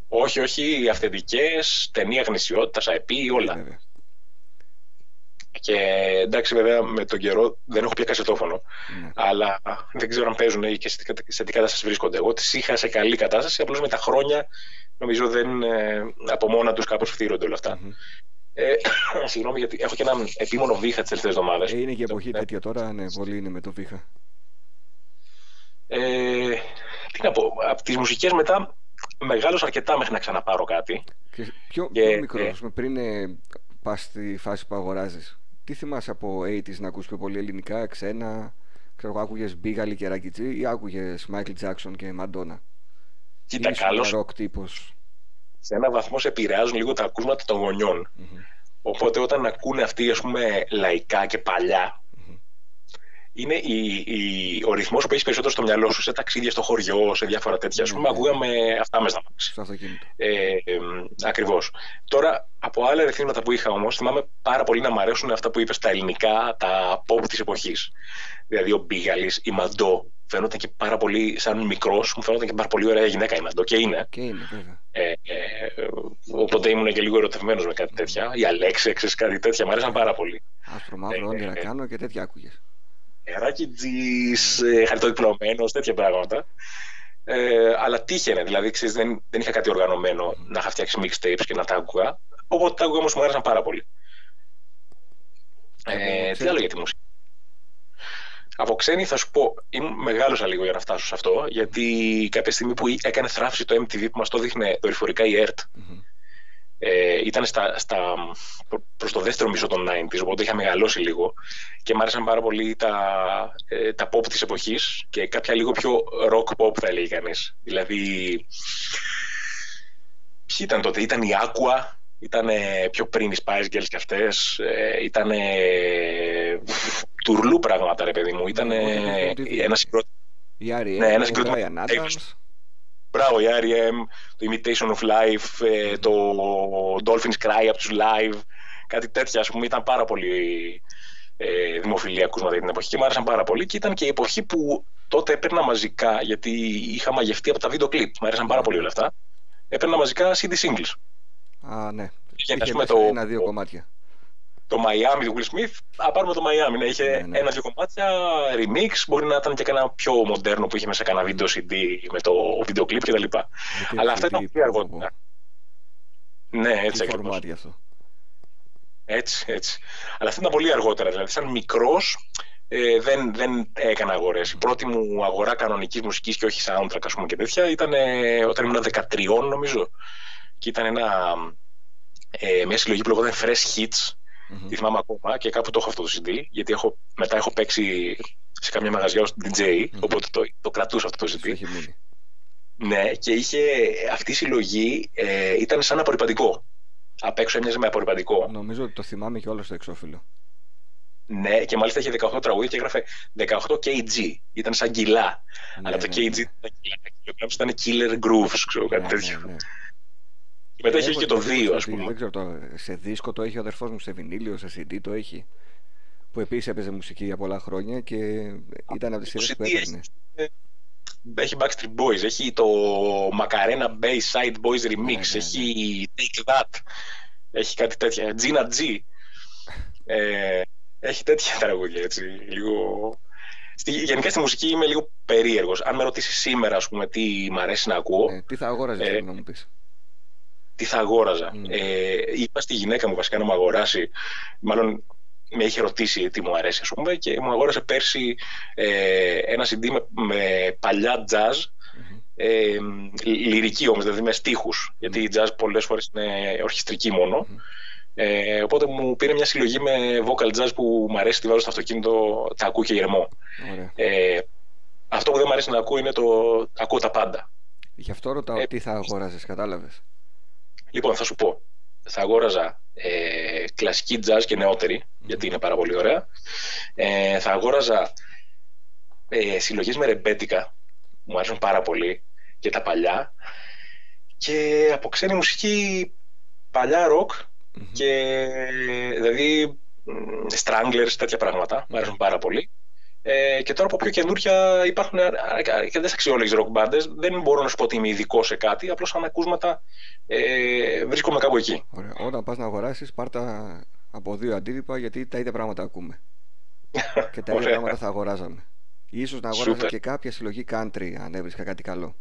Όχι, όχι, αυθεντικές, ταινία γνησιότητας, IP, όλα. Βέβαια. Και εντάξει, βέβαια, με τον καιρό δεν έχω πια κασετόφωνο. Ναι. Αλλά δεν ξέρω αν παίζουν ή και σε τι, σε τι κατάσταση βρίσκονται. Εγώ τις είχα σε καλή κατάσταση, απλώς με τα χρόνια νομίζω δεν ε, από μόνα τους κάπως φτύρονται όλα αυτά. Μμμ. Ε, συγγνώμη, γιατί έχω και έναν επίμονο βήχα τις τελευταίες εβδομάδες. Ε, είναι και εποχή Ναι. τέτοια τώρα, ναι, πολύ είναι με το βήχα. Ε, τι να πω, από τις μουσικές μετά μεγάλωσα αρκετά μέχρι να ξαναπάρω κάτι. Και πιο, Και- πιο μικρός, ε. ας πούμε, πριν ε, πας στη φάση που αγοράζεις, τι θυμάσαι από 80s να ακούς πιο πολύ ελληνικά, ξένα, ξέρω εγώ, άκουγε Μπίγαλη και Ρακιτζή ή άκουγες Michael Jackson και Μαντόνα. Κοίτα, Ήσουν καλώ ροκ τύπο. Σε έναν βαθμό σε επηρεάζουν λίγο τα ακούσματα των γονιών. Οπότε όταν ακούνε αυτοί ας πούμε λαϊκά και παλιά είναι η, η, ο ρυθμός που έχει περισσότερο στο μυαλό σου σε ταξίδια στο χωριό, σε διάφορα τέτοια. Ας πούμε, Ναι, ναι. ακούγαμε αυτά μέσα να Στο αυτοκίνητο. Ε, ε, Ακριβώς. Τώρα, από άλλα ρεθίσματα που είχα όμως, θυμάμαι πάρα πολύ να μου αρέσουν αυτά που είπες στα ελληνικά, τα pop της εποχής. Δηλαδή, ο Μπίγαλης, η Μαντό, φαίνονταν και πάρα πολύ, σαν μικρός, μου φαίνονταν και πάρα πολύ ωραία γυναίκα η Μαντό και είναι. Και είναι, βέβαια. Ε, ε, οπότε ήμουν και λίγο ερωτευμένος με κάτι τέτοια. Η Αλέξη, ξέρεις κάτι τέτοια, μου άρεσαν πάρα πολύ. Άσπρο μαύρο, Ε, όνειρα ε, κάνω και τέτοια άκουγες. Νεράκι τζι, ε, χαριτοδιπλωμένος, τέτοια πράγματα. Ε, αλλά τύχαινε, δηλαδή ξέρεις, δεν, δεν είχα κάτι οργανωμένο να είχα φτιάξει mixtapes και να τα άκουγα. Οπότε τα άκουγα όμως μου άρεσαν πάρα πολύ. Ε, Από τι ξένη; άλλο για τη μουσική; Από ξένη θα σου πω, ήμουν μεγάλωσα λίγο για να φτάσω σε αυτό, γιατί κάποια στιγμή που έκανε θράψη το MTV που μας το δείχνε δορυφορικά η ERT, Μμμ. ε, ήταν στα, στα, προ- προς το δεύτερο μισό των 90s, οπότε είχα μεγαλώσει λίγο και μου άρεσαν πάρα πολύ τα, ε, τα pop της εποχής και κάποια λίγο πιο rock pop θα έλεγε κανείς. Δηλαδή, ποιοι ήταν τότε, ήταν η Aqua, ήταν πιο πριν οι Spice Girls και αυτές, ε, ήταν τουρλού πράγματα ρε παιδί μου, ήταν Ναι, εγώ το έχω δεις; ένα συγκρότημα Η R.E.M., Ναι, ένα ο συγκρότημα- Brian Adams. Μπράβο, η R.E.M., το Imitation of Life, ε, το Dolphins Cry από τους Live, κάτι τέτοια, ας πούμε, ήταν πάρα πολύ ε, δημοφιλή ακούσματα για την εποχή και μου άρεσαν πάρα πολύ και ήταν και η εποχή που τότε έπαιρνα μαζικά, γιατί είχα μαγευτεί από τα βίντεο κλιπ, μου άρεσαν πάρα πολύ όλα αυτά, έπαιρνα μαζικά CD singles. Α, ναι. Είχε, ας Είχε πούμε, μέσα το, ένα-δύο κομμάτια. Το Miami του Will Smith, α πάρουμε το Miami, ναι, είχε Ναι, ναι. ένα-δύο κομμάτια, remix, μπορεί να ήταν και κανένα πιο μοντέρνο που είχε μέσα κανένα βίντεο CD με το βίντεο κλιπ κτλ. Γιατί Αλλά αυτά CD, ήταν πολύ πω, πω, αργότερα. Ναι, έτσι Τι ακριβώς. φορμάτι αυτό. Έτσι, έτσι. Αλλά αυτό ήταν πολύ αργότερα. Δηλαδή, σαν μικρός, ε, δεν, δεν έκανα αγορές. Η πρώτη μου αγορά κανονικής μουσικής και όχι soundtrack, ας πούμε και τέτοια, ήταν ε, όταν ήμουν 13, νομίζω. Και ήταν ένα, ε, μια συλλογή που λεγόταν Fresh Hits. Μμμ. Τη θυμάμαι ακόμα και κάπου το έχω αυτό το CD, γιατί έχω, μετά έχω παίξει σε καμιά μαγαζιά ως DJ, Μμμ. οπότε το, το κρατούσα αυτό το Σου CD. έχει μείνει. Ναι, και είχε αυτή η συλλογή ε, ήταν σαν απορριπαντικό. Απ' έξω έμοιαζε με απορριπαντικό. Νομίζω ότι το θυμάμαι και όλο στο εξώφυλλο. Ναι, και μάλιστα είχε 18 τραγούδια και έγραφε 18 kg. Ήταν σαν κιλά. Ναι, Αλλά το ναι, kg ναι. ήταν κιλά. Τα kilograms ήταν killer grooves, ξέρω, κάτι Ναι, τέτοιο. Ναι, ναι. Και μετά είχε Έχω και το την εντύπωση 2, ας ότι, πούμε. Δεν ξέρω, το, σε δίσκο το έχει ο αδερφός μου, σε βινίλιο, σε CD το έχει. Που επίσης έπαιζε μουσική για πολλά χρόνια και ήταν από τις Το σειρές που CD έπαιρνε. έχει, έχει Backstreet Boys, έχει το Macarena Bayside Boys Remix, Ναι, ναι, ναι. έχει Take That, έχει κάτι τέτοια. Gina G. Ε, έχει τέτοια τραγούδια, έτσι, λίγο... Στη, γενικά στη μουσική είμαι λίγο περίεργος. Αν με ρωτήσεις σήμερα, ας πούμε, τι μ' αρέσει να ακούω, Ε, τι θα αγόραζες Ε, θέλω να μου πεις; Τι θα αγόραζα. Μμ. Ε, είπα στη γυναίκα μου βασικά να μου αγοράσει, μάλλον με είχε ρωτήσει τι μου αρέσει, ας πούμε, και μου αγόρασε πέρσι ε, ένα CD με, με παλιά jazz, Μμμ. ε, λυρική όμως, δηλαδή με στίχους, γιατί η jazz πολλές φορές είναι ορχιστρική μόνο. Μμμ. Ε, οπότε μου πήρε μια συλλογή με vocal jazz που μου αρέσει, τη βάζω στο αυτοκίνητο, τα ακούω και ηρεμό. Ωραία. Ε, αυτό που δεν μου αρέσει να ακούω είναι το ακούω τα πάντα. Γι' αυτό ρωτάω Ε, τι θα αγόραζες, κατάλαβες; Λοιπόν, θα σου πω. Θα αγόραζα ε, κλασική jazz και νεότερη, γιατί είναι πάρα πολύ ωραία. Ε, θα αγόραζα ε, συλλογές με ρεμπέτικα, μου αρέσουν πάρα πολύ, και τα παλιά. Και από ξένη μουσική παλιά ροκ, Μμμ. και δηλαδή μ, Stranglers, τέτοια πράγματα, μου αρέσουν πάρα πολύ. Ε, και τώρα από πιο καινούρια υπάρχουν αρκετέ αξιόλογες ροκ μπάντες. Δεν μπορώ να σου πω ότι είμαι ειδικό σε κάτι, απλώς σαν ακούσματα ε, βρίσκομαι κάπου εκεί. Ωραία. Όταν πας να αγοράσεις, πάρ' τα από δύο αντίτυπα γιατί τα ίδια πράγματα ακούμε. και τα ίδια Ωραία. πράγματα θα αγοράζαμε. Ίσως να αγόραζα Σούπερ. και κάποια συλλογή country αν έβρισκα κάτι καλό.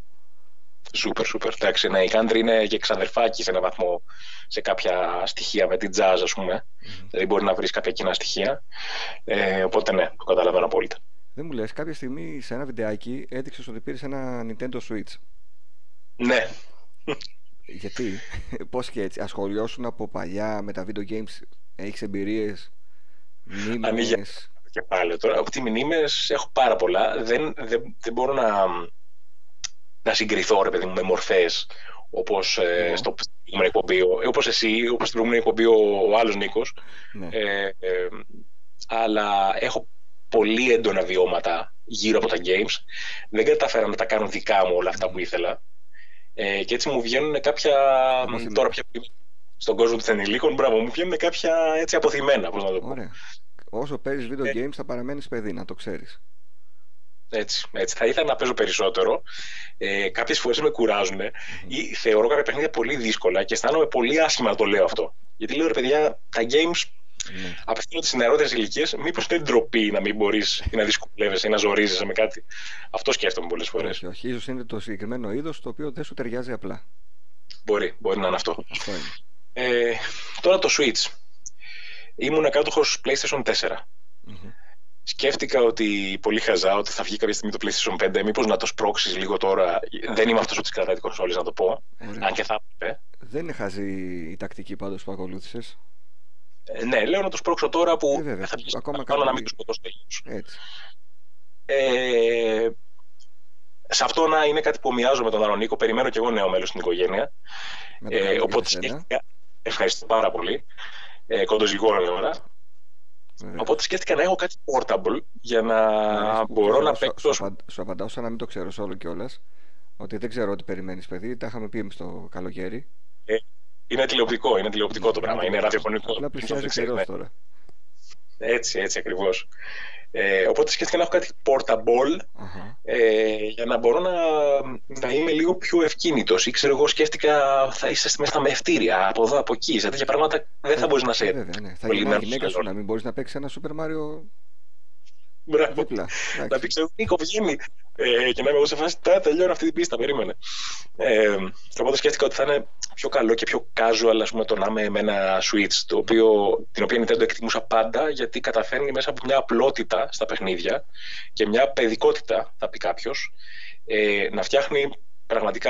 Σούπερ, σούπερ. Εντάξει, ναι, η country είναι και ξαδερφάκι σε έναν βαθμό σε κάποια στοιχεία με την jazz, ας πούμε. Μμμ. Δηλαδή μπορεί να βρεις κάποια κοινά στοιχεία. Ε, οπότε ναι, το καταλαβαίνω απόλυτα. Δεν μου λες, κάποια στιγμή σε ένα βιντεάκι έδειξες ότι πήρες ένα Nintendo Switch. Ναι, Γιατί, πώς και έτσι, ασχολιώσουν από παλιά με τα video games, έχεις εμπειρίες, Ανοίγει μνήμες. το κεφάλαιο τώρα. Από τι μνήμες έχω πάρα πολλά. Δεν, δεν, δεν μπορώ να, να συγκριθώ, ρε παιδί μου, με μορφές όπως ε, Εγώ. στο προηγούμενο εκπομπή, ο- ε, όπως εσύ, όπως στην προηγούμενη εκπομπή ο, ο άλλος Νίκος. Ναι. Ε, ε, αλλά έχω πολύ έντονα βιώματα γύρω από τα games. Δεν κατάφερα να τα κάνω δικά μου όλα αυτά που ήθελα. Ε, και έτσι μου βγαίνουν κάποια. Αποθυμένα. Τώρα πια που είμαι στον κόσμο των ενηλίκων, μπράβο, μου βγαίνουν κάποια έτσι αποθυμένα, πώς να το πω. Ωραία. Όσο παίζεις video Ε. games θα παραμένεις παιδί, να το ξέρεις. Έτσι, έτσι. Θα ήθελα να παίζω περισσότερο. Ε, Κάποιες φορές με κουράζουν ή θεωρώ κάποια παιχνίδια πολύ δύσκολα και αισθάνομαι πολύ άσχημα να το λέω αυτό. Γιατί λέω ρε παιδιά, τα games ναι. απευθύνονται στις νεαρότερες ηλικίες. Μήπως είναι ντροπή να μην μπορείς να δυσκολεύεσαι ή να ζορίζεσαι με κάτι. Αυτό σκέφτομαι πολλές φορές. Όχι, όχι. ίσως είναι το συγκεκριμένο είδος το οποίο δεν σου ταιριάζει απλά. Μπορεί, μπορεί να είναι αυτό. αυτό είναι. Ε, τώρα το Switch. Ήμουν κάτοχος PlayStation 4. Mm-hmm. Σκέφτηκα ότι πολύ χαζά ότι θα βγει κάποια στιγμή το PlayStation 5. Μήπως να το σπρώξεις λίγο τώρα. Δεν είμαι αυτός που τη κρατάει την κονσόλη, να το πω. Αν και θα έπρεπε. Δεν είναι χαζή η τακτική πάντως που ακολούθησες. Ε, ναι, λέω να το σπρώξω τώρα που ε, βέβαια. θα βγει. Ακόμα καλό να μην του σκοτώσω Έτσι. Ε, σε αυτό να είναι κάτι που μοιάζω με τον Αρονίκο. Περιμένω και εγώ νέο μέλος στην οικογένεια. Ε, οπότε σκέφτηκα. Ευχαριστώ πάρα πολύ. Ε, Κοντοζυγό ώρα. Οπότε σκέφτηκα να έχω κάτι portable για να μπορώ να παίξω. Σου, απαντάω σαν να μην το ξέρω όλο κιόλας. Ότι δεν ξέρω τι περιμένεις, παιδί. Τα είχαμε πει εμείς το καλοκαίρι. Ε, είναι τηλεοπτικό, είναι τηλεοπτικό το πράγμα. Είναι ραδιοφωνικό. Απλά πλησιάζει καιρός τώρα. Έτσι, έτσι ακριβώς. Ε, οπότε σκέφτηκα να έχω κάτι portable uh-huh. ε, για να μπορώ να, να είμαι λίγο πιο ευκίνητος. Ή ξέρω εγώ, σκέφτηκα θα είσαι μέσα στα μευτήρια από εδώ, από εκεί. Σε τέτοια πράγματα δεν θα μπορείς να σε. Βέβαια, ναι. Θα γίνει γυναίκα σου να μην μπορείς να παίξεις ένα Super Mario Μπράβο. Να πει ξέρω, Νίκο, βγαίνει. Ε, και να είμαι εγώ σε φάση, τώρα τελειώνω αυτή την πίστα, περίμενε. Ε, οπότε σκέφτηκα ότι θα είναι πιο καλό και πιο casual, ας πούμε, το να είμαι με ένα Switch, το οποίο, την οποία Nintendo εκτιμούσα πάντα, γιατί καταφέρνει μέσα από μια απλότητα στα παιχνίδια και μια παιδικότητα, θα πει κάποιος, ε, να φτιάχνει πραγματικά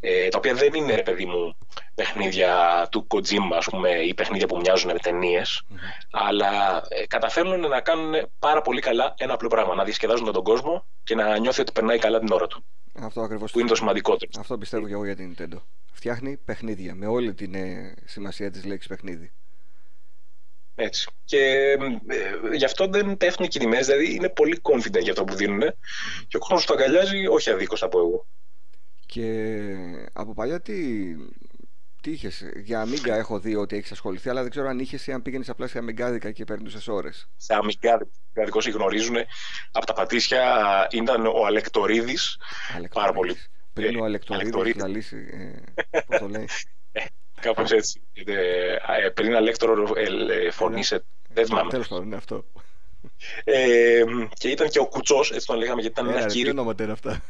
ε, τα οποία δεν είναι, παιδί μου, παιχνίδια του Kojima, ας πούμε, ή παιχνίδια που μοιάζουν με ταινίες, αλλά ε, καταφέρνουν να κάνουν πάρα πολύ καλά ένα απλό πράγμα, να διασκεδάζουν τον κόσμο και να νιώθει ότι περνάει καλά την ώρα του. Αυτό ακριβώς που είναι το σημαντικότερο. Αυτό πιστεύω και εγώ για την Nintendo. Φτιάχνει παιχνίδια, με όλη την ε, σημασία της λέξης παιχνίδι. Έτσι. Και ε, γι' αυτό δεν πέφτουν οι κινημές, δηλαδή είναι πολύ confident για αυτό που δίνουν και ο κόσμος το αγκαλιάζει, όχι αδίκως θα πω εγώ. Και από παλιά τι, τι είχες; Για Amiga έχω δει ότι έχεις ασχοληθεί, αλλά δεν ξέρω αν είχες ή αν πήγαινες απλά σε Αμιγκάδικα και περνούσες ώρες. Σε Αμιγκάδικα, όσοι γνωρίζουν, από τα πατήσια ήταν ο Αλεκτορίδης. Πάρα πολύ. Πριν ο Αλεκτορίδης να λύσει. Ε, Πώς το λέει. Ε, Κάπως έτσι. Ε, πριν Αλέκτορο ε, φωνήσε. Δεν θυμάμαι. Τέλος πάντων, είναι αυτό. Ε, και ήταν και ο Κουτσός, έτσι τον λέγαμε, γιατί ήταν ένα κύριο. Τι αυτά;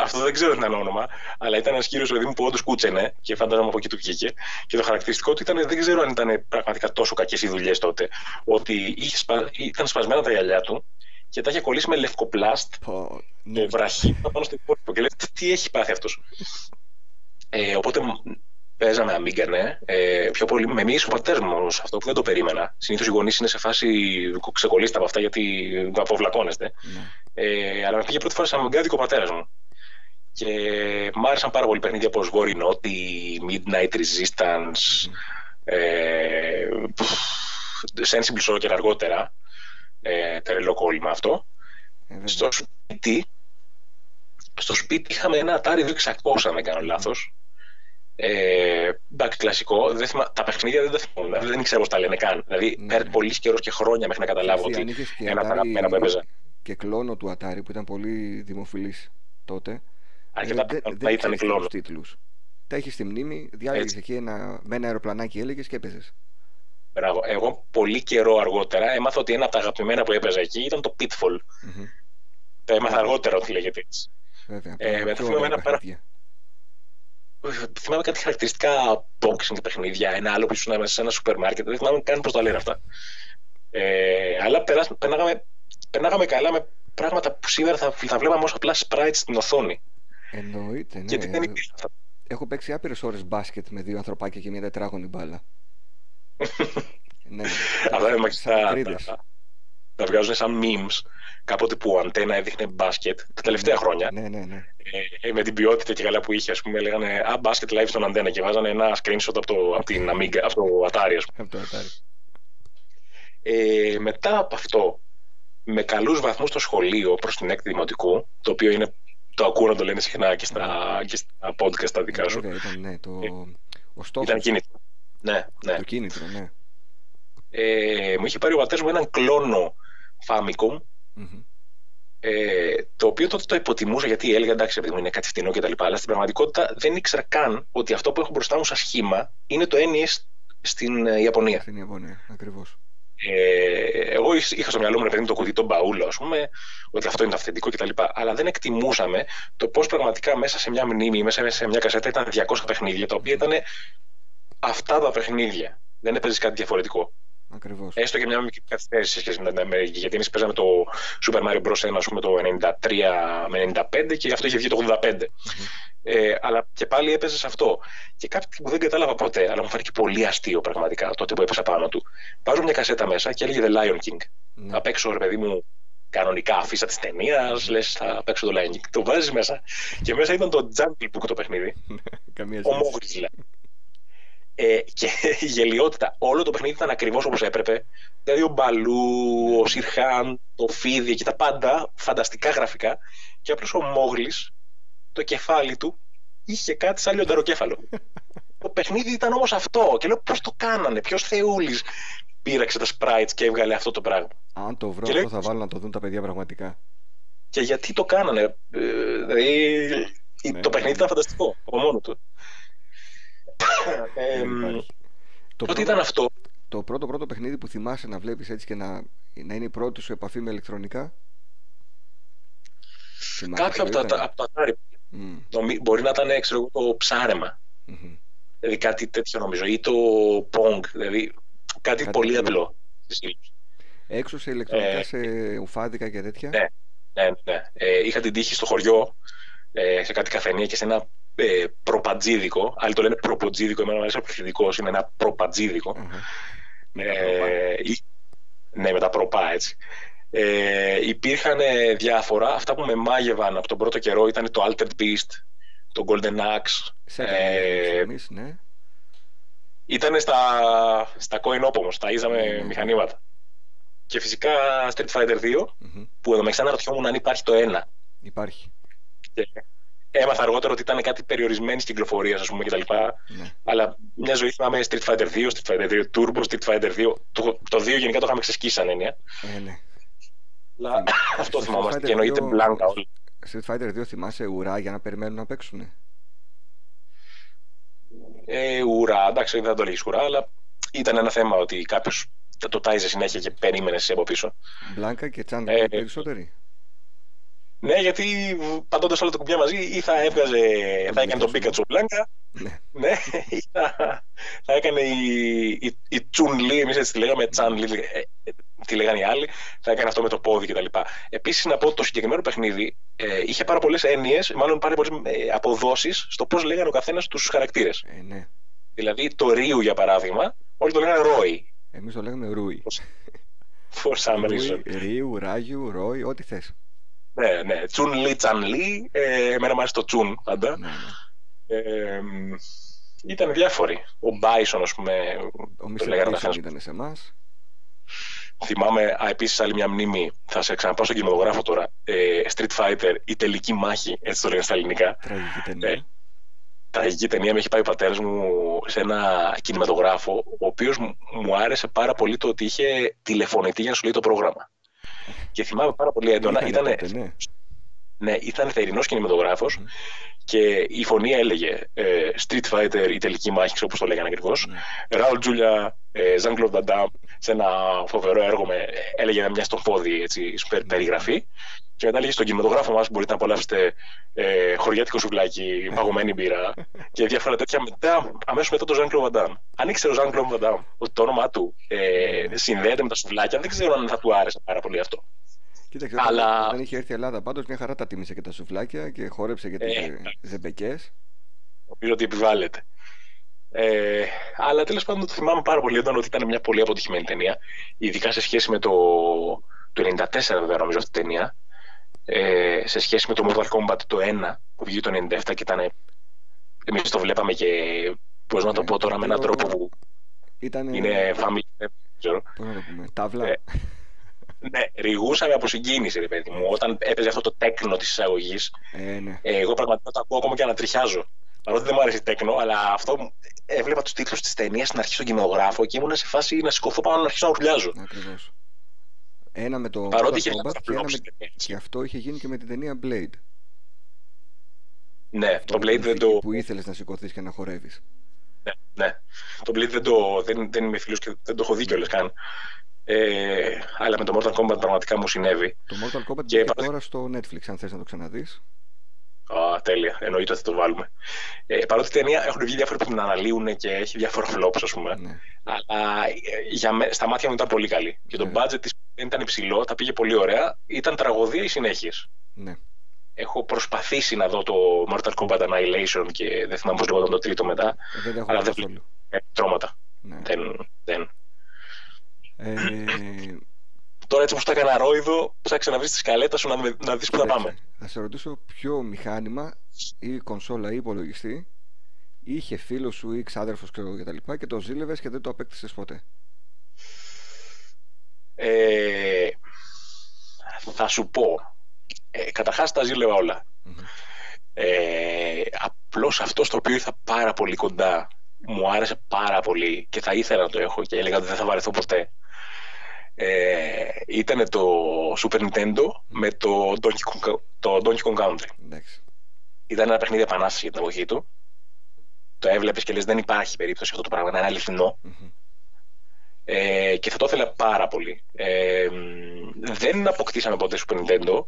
Αυτό δεν ξέρω τι είναι όνομα, αλλά ήταν ένας κύριος παιδί μου που όντως κούτσενε και φαντάζομαι από εκεί του βγήκε. Και το χαρακτηριστικό του ήταν, δεν ξέρω αν ήταν πραγματικά τόσο κακές οι δουλειές τότε, ότι είχε σπα... ήταν σπασμένα τα γυαλιά του και τα είχε κολλήσει με λευκοπλάστ oh, ναι. το βραχή πάνω στο υπόλοιπο. Και λέει, τι έχει πάθει αυτός; Ε, οπότε Παίζαμε Amiga, ναι. Ε, πιο πολύ με μίλησε ο πατέρας μου αυτό που δεν το περίμενα. Συνήθως οι γονείς είναι σε φάση ξεκολλήστε από αυτά γιατί αποβλακώνεστε. Ναι. Ε, αλλά με πήγε πρώτη φορά σε Amiga ο πατέρας μου. Και μ' άρεσαν πάρα πολύ παιχνίδια όπως Βόρειο Νότι, Midnight Resistance, mm. ε, Sensible Soccer αργότερα. Ε, τρελό κόλλημα αυτό. Ε, στο σπίτι, στο σπίτι είχαμε ένα Atari 2600, αν δεν κάνω λάθος ε, εντάξει, κλασικό. Δεν θυμα... Τα παιχνίδια δεν τα θυμάμαι. Δεν ξέρω πώς τα λένε καν. Δηλαδή, ναι. παίρνει πολύ καιρός και χρόνια μέχρι να καταλάβω ότι ένα από τα αγαπημένα που έπαιζα. Και κλόνο του Atari που ήταν πολύ δημοφιλής τότε. Αρκετά ε, δεν ήταν κλόνο. τίτλους. Τα έχεις στη μνήμη, διάλεγε εκεί ένα, με ένα αεροπλανάκι έλεγες και έπαιζες. Μπράβο. Εγώ πολύ καιρό αργότερα έμαθα ότι ένα από τα αγαπημένα που έπαιζα εκεί ήταν το Pitfall. Mm-hmm. Το έμαθα αργότερα ότι λέγεται έτσι. Βέβαια. Ε, μετά θυμάμαι ένα πάρα θυμάμαι κάτι χαρακτηριστικά boxing παιχνίδια, ένα άλλο που ήσουν μέσα σε ένα σούπερ μάρκετ, δεν θυμάμαι καν πώς τα λένε αυτά. Ε, αλλά περνάγαμε, περνάγαμε καλά με πράγματα που σήμερα θα, θα βλέπαμε ως απλά sprites στην οθόνη. Εννοείται, ναι. Γιατί δεν υπήρχε αυτά. Έχω παίξει άπειρες ώρες μπάσκετ με δύο ανθρωπάκια και μια τετράγωνη μπάλα. ναι, Αυτά είναι μαγικά. Τα βγάζουν σαν memes κάποτε που ο Αντένα έδειχνε μπάσκετ τα τελευταία ναι, χρόνια. Ναι, ναι, ναι. Ε, με την ποιότητα και καλά που είχε, ας πούμε, λέγανε Α, μπάσκετ live στον Αντένα και βάζανε ένα screenshot από το, από την Amiga, από το Atari, ας πούμε. Από το Atari. Ε, μετά από αυτό, με καλούς βαθμούς στο σχολείο προς την έκτη δημοτικού, το οποίο είναι, το ακούω να το λένε συχνά και στα, και στα podcast τα δικά σου. Βέβαια, ήταν, ναι, το, ε, ο στόχος. Ήταν κίνητρο. Ναι, ναι. Το κίνητρο, ναι. Ε, μου είχε πάρει ο πατέρας μου έναν κλόνο Famicom Ε, το οποίο τότε το υποτιμούσα γιατί έλεγα εντάξει, επειδή μου είναι κάτι φτηνό κτλ. Αλλά στην πραγματικότητα δεν ήξερα καν ότι αυτό που έχω μπροστά μου σαν σχήμα είναι το NES στην ε, Ιαπωνία. Στην Ιαπωνία, ακριβώς. Ε, εγώ είχα στο μυαλό μου παιδί το κουτί τον μπαούλο, ας πούμε, ότι αυτό είναι το αυθεντικό κτλ. Αλλά δεν εκτιμούσαμε το πώς πραγματικά μέσα σε μια μνήμη, μέσα σε μια κασέτα ήταν 200 παιχνίδια, τα οποία ήταν αυτά τα παιχνίδια. Δεν έπαιζες κάτι διαφορετικό. Ακριβώς. Έστω και μια μικρή καθυστέρηση σε σχέση με την Αμερική. Γιατί εμείς παίζαμε το Super Mario Bros. 1 πούμε, το 93 με 95 και αυτό είχε βγει το 85. Ε, αλλά και πάλι έπαιζες αυτό. Και κάτι που δεν κατάλαβα ποτέ, αλλά μου φάνηκε πολύ αστείο πραγματικά τότε που έπεσα πάνω του. Βάζω μια κασέτα μέσα και έλεγε The Lion King. Mm. Θα παίξω, ρε παιδί μου, κανονικά αφήσα της ταινίας, λες θα παίξω το Lion King. Το βάζεις μέσα. Και μέσα ήταν το Jungle Book το παιχνίδι. Ο Μόγρι δηλαδή. Ε, και η γελιότητα. Όλο το παιχνίδι ήταν ακριβώς όπως έπρεπε. Δηλαδή ο Μπαλού, ο Σιρχάν, το Φίδι και τα πάντα φανταστικά γραφικά. Και απλώς ο Μόγλης, το κεφάλι του, είχε κάτι σαν λιονταροκέφαλο. το παιχνίδι ήταν όμως αυτό. Και λέω πώς το κάνανε, ποιος Θεούλης πήραξε τα sprites και έβγαλε αυτό το πράγμα. Αν το βρω, αυτό θα βάλω να το δουν τα παιδιά πραγματικά. Και γιατί το κάνανε. Ε, δηλαδή, ναι, το παιχνίδι ήταν φανταστικό από μόνο του ε, το πρώτο, ήταν αυτό. Το πρώτο πρώτο παιχνίδι που θυμάσαι να βλέπεις έτσι και να, να είναι η πρώτη σου επαφή με ηλεκτρονικά; Κάποιο από τα, από τα mm. Μπορεί να ήταν ξέρω, το ψάρεμα. Mm-hmm. Δηλαδή κάτι τέτοιο νομίζω. Ή το Pong. Δηλαδή κάτι, κάτι πολύ απλό. Έξω σε ηλεκτρονικά, ε, σε ουφάδικα και τέτοια; Ναι, ναι, ναι. Ε, είχα την τύχη στο χωριό, ε, σε κάτι καφενεία και σε ένα ε, προπατζίδικο. Άλλοι το λένε προποτζίδικο, εμένα μου αρέσει ο πληθυντικό, είναι ένα προπατζίδικο. Mm-hmm. Ε, ναι, με τα προπά έτσι. Ε, υπήρχαν διάφορα. Αυτά που με μάγευαν από τον πρώτο καιρό ήταν το Altered Beast, το Golden Axe. Ε, εμείς, ναι. Ήταν στα, στα coin op όμως, τα ίζαμε mm-hmm. μηχανήματα. Και φυσικά Street Fighter 2, mm-hmm. που εδώ με αναρωτιόμουν αν υπάρχει το 1. Υπάρχει. Και έμαθα αργότερα ότι ήταν κάτι περιορισμένη κυκλοφορία, ας πούμε, κτλ. Ναι. Αλλά μια ζωή θυμάμαι Street Fighter 2, Street Fighter 2 Turbo, Street Fighter 2. Το, το 2 γενικά το είχαμε ξεσκίσει σαν έννοια. Ε, ναι. Αλλά αυτό θυμάμαστε. Και εννοείται μπλάνκα όλοι. Street Fighter 2 θυμάσαι ουρά για να περιμένουν να παίξουν. Ε, ουρά, εντάξει, δεν θα το λέγει ουρά, αλλά ήταν ένα θέμα ότι κάποιος το τάιζε συνέχεια και περίμενε από πίσω. Μπλάνκα και τσάντα ε, περισσότεροι. Ναι, γιατί πατώντας όλα τα κουμπιά μαζί ή θα έβγαζε, θα έκανε τον Πίκατσο Μπλάνκα. Ναι. ναι, ή θα, θα έκανε η, η, η Τσουν Λί, εμείς έτσι τη λέγαμε, Τσαν Λί, ε, ε, τι λέγανε οι άλλοι, θα έκανε αυτό με το πόδι κτλ. Επίσης, να πω ότι το συγκεκριμένο παιχνίδι ε, είχε πάρα πολλές έννοιες, μάλλον πάρα πολλές ε, αποδόσεις στο πώς λέγανε ο καθένας τους χαρακτήρες. Ε, ναι. Δηλαδή, το Ρίου για παράδειγμα, όλοι το λέγανε Ρόι. Εμείς το λέγαμε Ρούι. For some reason. Ρίου, Ράγιου, Ρόι, ό,τι θες. Ναι, ναι. Τσουν Λί, Τσαν Λί. Ε, εμένα μου άρεσε το Τσουν πάντα. Ναι, ναι. Ε, ήταν διάφοροι. Ο Μπάισον, ας πούμε. Ο Μισελ ήταν σε εμάς. Θυμάμαι επίσης άλλη μια μνήμη. Θα σε ξαναπάω στον κινηματογράφο τώρα. Ε, Street Fighter, η τελική μάχη, έτσι το λένε στα ελληνικά. Τραγική ταινία. Ε, τραγική ταινία. Με έχει πάει ο πατέρας μου σε ένα κινηματογράφο, ο οποίος μου άρεσε πάρα πολύ το ότι είχε τηλεφωνητή για να σου λέει το πρόγραμμα. Και θυμάμαι πάρα πολύ έντονα. Ήταν, ναι. ναι, ήταν θερινός κινηματογράφος mm. και η φωνή έλεγε ε, Street Fighter, η τελική μάχη, όπως το λέγανε ακριβώς. Mm. Ραουλ Τζούλια, Ζαν Κλοντ Βαντάμ, σε ένα φοβερό έργο με, έλεγε μια στο πόδι έτσι, mm. Περιγραφή. Και μετά έλεγε στον κινηματογράφο μας μπορείτε να απολαύσετε ε, χωριάτικο σουβλάκι, παγωμένη μπύρα και διάφορα τέτοια. Μετά, αμέσως μετά το Ζαν Κλοντ Βαντάμ. Αν ήξερε ο Ζαν Κλοντ Βαντάμ ότι το όνομά του ε, συνδέεται με τα σουβλάκια, δεν ξέρω αν θα του άρεσε πάρα πολύ αυτό. Κοίταξε, αλλά... όταν είχε έρθει η Ελλάδα πάντως μια χαρά τα τίμησε και τα σουφλάκια και χόρεψε και τις ε, ζεμπεκές. Νομίζω ότι επιβάλλεται. Ε, αλλά τέλος πάντων το θυμάμαι πάρα πολύ όταν ότι ήταν μια πολύ αποτυχημένη ταινία. Ειδικά σε σχέση με το, το 94 βέβαια νομίζω αυτή η ταινία. Ε, σε σχέση με το Mortal Kombat το 1 που βγήκε το 97 και ήταν... Εμείς το βλέπαμε και πώς να το πω τώρα με έναν τρόπο που ήταν... είναι family. Πώς να το πούμε, τάβλα. Ε, ναι, ρηγούσαμε από συγκίνηση, ρε παιδί μου. Όταν έπαιζε αυτό το τέκνο της εισαγωγής, ε, ναι. ε, εγώ πραγματικά το ακούω ακόμα και ανατριχιάζω. Παρότι δεν μου αρέσει τέκνο, αλλά αυτό έβλεπα τους τίτλους της ταινίας στην αρχή στον κινηματογράφο και ήμουν σε φάση να σηκωθώ πάνω να αρχίσω να ουρλιάζω. Ακριβώς. Ένα με το Παρότι Mortal είχε Kombat και, ένα με... ταινίες. και αυτό είχε γίνει και με την ταινία Blade. Ναι, το με Blade την δεν μουσική το. Που ήθελες να σηκωθείς και να χορεύεις. Ναι, ναι. Το Blade δεν, το, δεν, δεν είμαι φίλος και δεν το έχω δει κιόλας καν. Ε, αλλά με το Mortal Kombat πραγματικά μου συνέβη. Το Mortal Kombat Και και παρότι- τώρα στο Netflix, αν θες να το ξαναδείς. Α, τέλεια. Εννοείται ότι θα το βάλουμε. Ε, παρότι η ταινία έχουν βγει διάφοροι που την αναλύουν και έχει διάφορα flops, ας πούμε. Ναι. Αλλά ε, για με, στα μάτια μου ήταν πολύ καλή. Και το Ναι. budget της δεν ήταν υψηλό, τα πήγε πολύ ωραία. Ήταν τραγωδία οι συνέχειες; ναι. Έχω προσπαθήσει να δω το Mortal Kombat Annihilation και δεν θυμάμαι πώς λεγόταν το τρίτο μετά. Ε, Δεν τα έχω Αλλά δει δεν καθόλου. Ε, τρώματα. Ναι. Δεν, δεν. Ε, Τώρα έτσι όπως τα έκανα ρόιδο, ψάξε να βρει τη σκαλέτα σου να, με- να δεις που θα πάμε. κοίταξε, Θα σε ρωτήσω ποιο μηχάνημα ή κονσόλα ή υπολογιστή είχε φίλο σου ή ξάδερφο ξέρω και τα λοιπά και το ζήλευες και δεν το απέκτησες ποτέ; Ε, θα σου πω. Ε, Καταρχάς τα ζήλευα όλα. Μμμ. Ε, απλώς αυτό στο οποίο ήρθα πάρα πολύ κοντά μου άρεσε πάρα πολύ και θα ήθελα να το έχω και έλεγα ότι δεν θα βαρεθώ ποτέ ε, ήταν το Super Nintendo με το Donkey Kong, το Donkey Kong Country. Εντάξει. Ήταν ένα παιχνίδι επανάστασης για την εποχή του. Το έβλεπες και λες δεν υπάρχει περίπτωση αυτό το πράγμα να είναι αληθινό. Μμμ. Ε, και θα το ήθελα πάρα πολύ. Ε, μ, δεν αποκτήσαμε ποτέ Super Nintendo,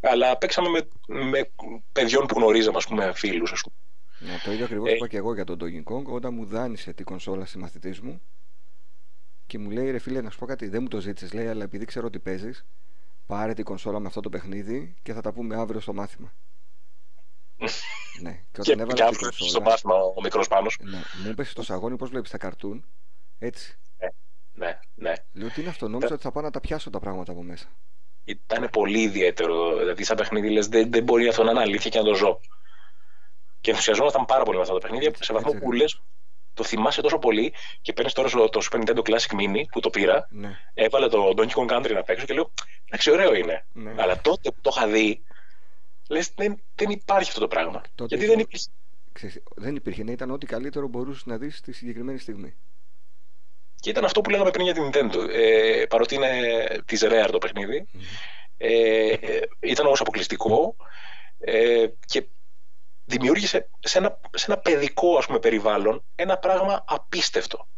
αλλά παίξαμε με, με παιδιών που γνωρίζαμε, ας πούμε, φίλους, ας πούμε. Ναι, το ίδιο ακριβώς Ε, είπα και εγώ για τον Donkey Kong όταν μου δάνεισε την κονσόλα στη μαθητή μου και μου λέει ρε φίλε να σου πω κάτι, δεν μου το ζήτησες, λέει, αλλά επειδή ξέρω ότι παίζεις, πάρε την κονσόλα με αυτό το παιχνίδι και θα τα πούμε αύριο στο μάθημα. ναι, και Και, όταν και έβαλα την αύριο κονσόλα. στο μάθημα ο μικρός Πάνος. Ναι, μου είπε στο σαγόνι πώς βλέπεις τα καρτούν. Έτσι. Ναι, ναι. Λέω τι είναι αυτό, νόμιζα ότι θα πάω να τα πιάσω τα πράγματα από μέσα. Ήταν πολύ ιδιαίτερο. Δηλαδή, σαν παιχνίδι, λες, δεν, δεν μπορεί αυτό να είναι αλήθεια και να το ζω. Και ενθουσιαζόμασταν πάρα πολύ με αυτά τα παιχνίδια, σε βαθμό έτσι που λες, το θυμάσαι τόσο πολύ και παίρνεις τώρα στο- το Super Nintendo Classic Mini που το πήρα, Ναι, έβαλε το Donkey Kong Country να παίξω και λέω, εντάξει, ωραίο είναι. ναι. Αλλά τότε που το είχα δει, λες, δεν, δεν υπάρχει αυτό το πράγμα. Τότε Γιατί ήταν- δεν υπήρχε. Ξέρεις, δεν υπήρχε, ναι, ήταν ό,τι καλύτερο μπορούσες να δεις στη συγκεκριμένη στιγμή. Και ήταν αυτό που λέγαμε πριν για την Nintendo. Ε, παρότι είναι της Rare το παιχνίδι, Μμμ. Ε, ήταν όμως αποκλειστικό ε, και δημιούργησε σε ένα, σε ένα παιδικό ας πούμε, περιβάλλον ένα πράγμα απίστευτο.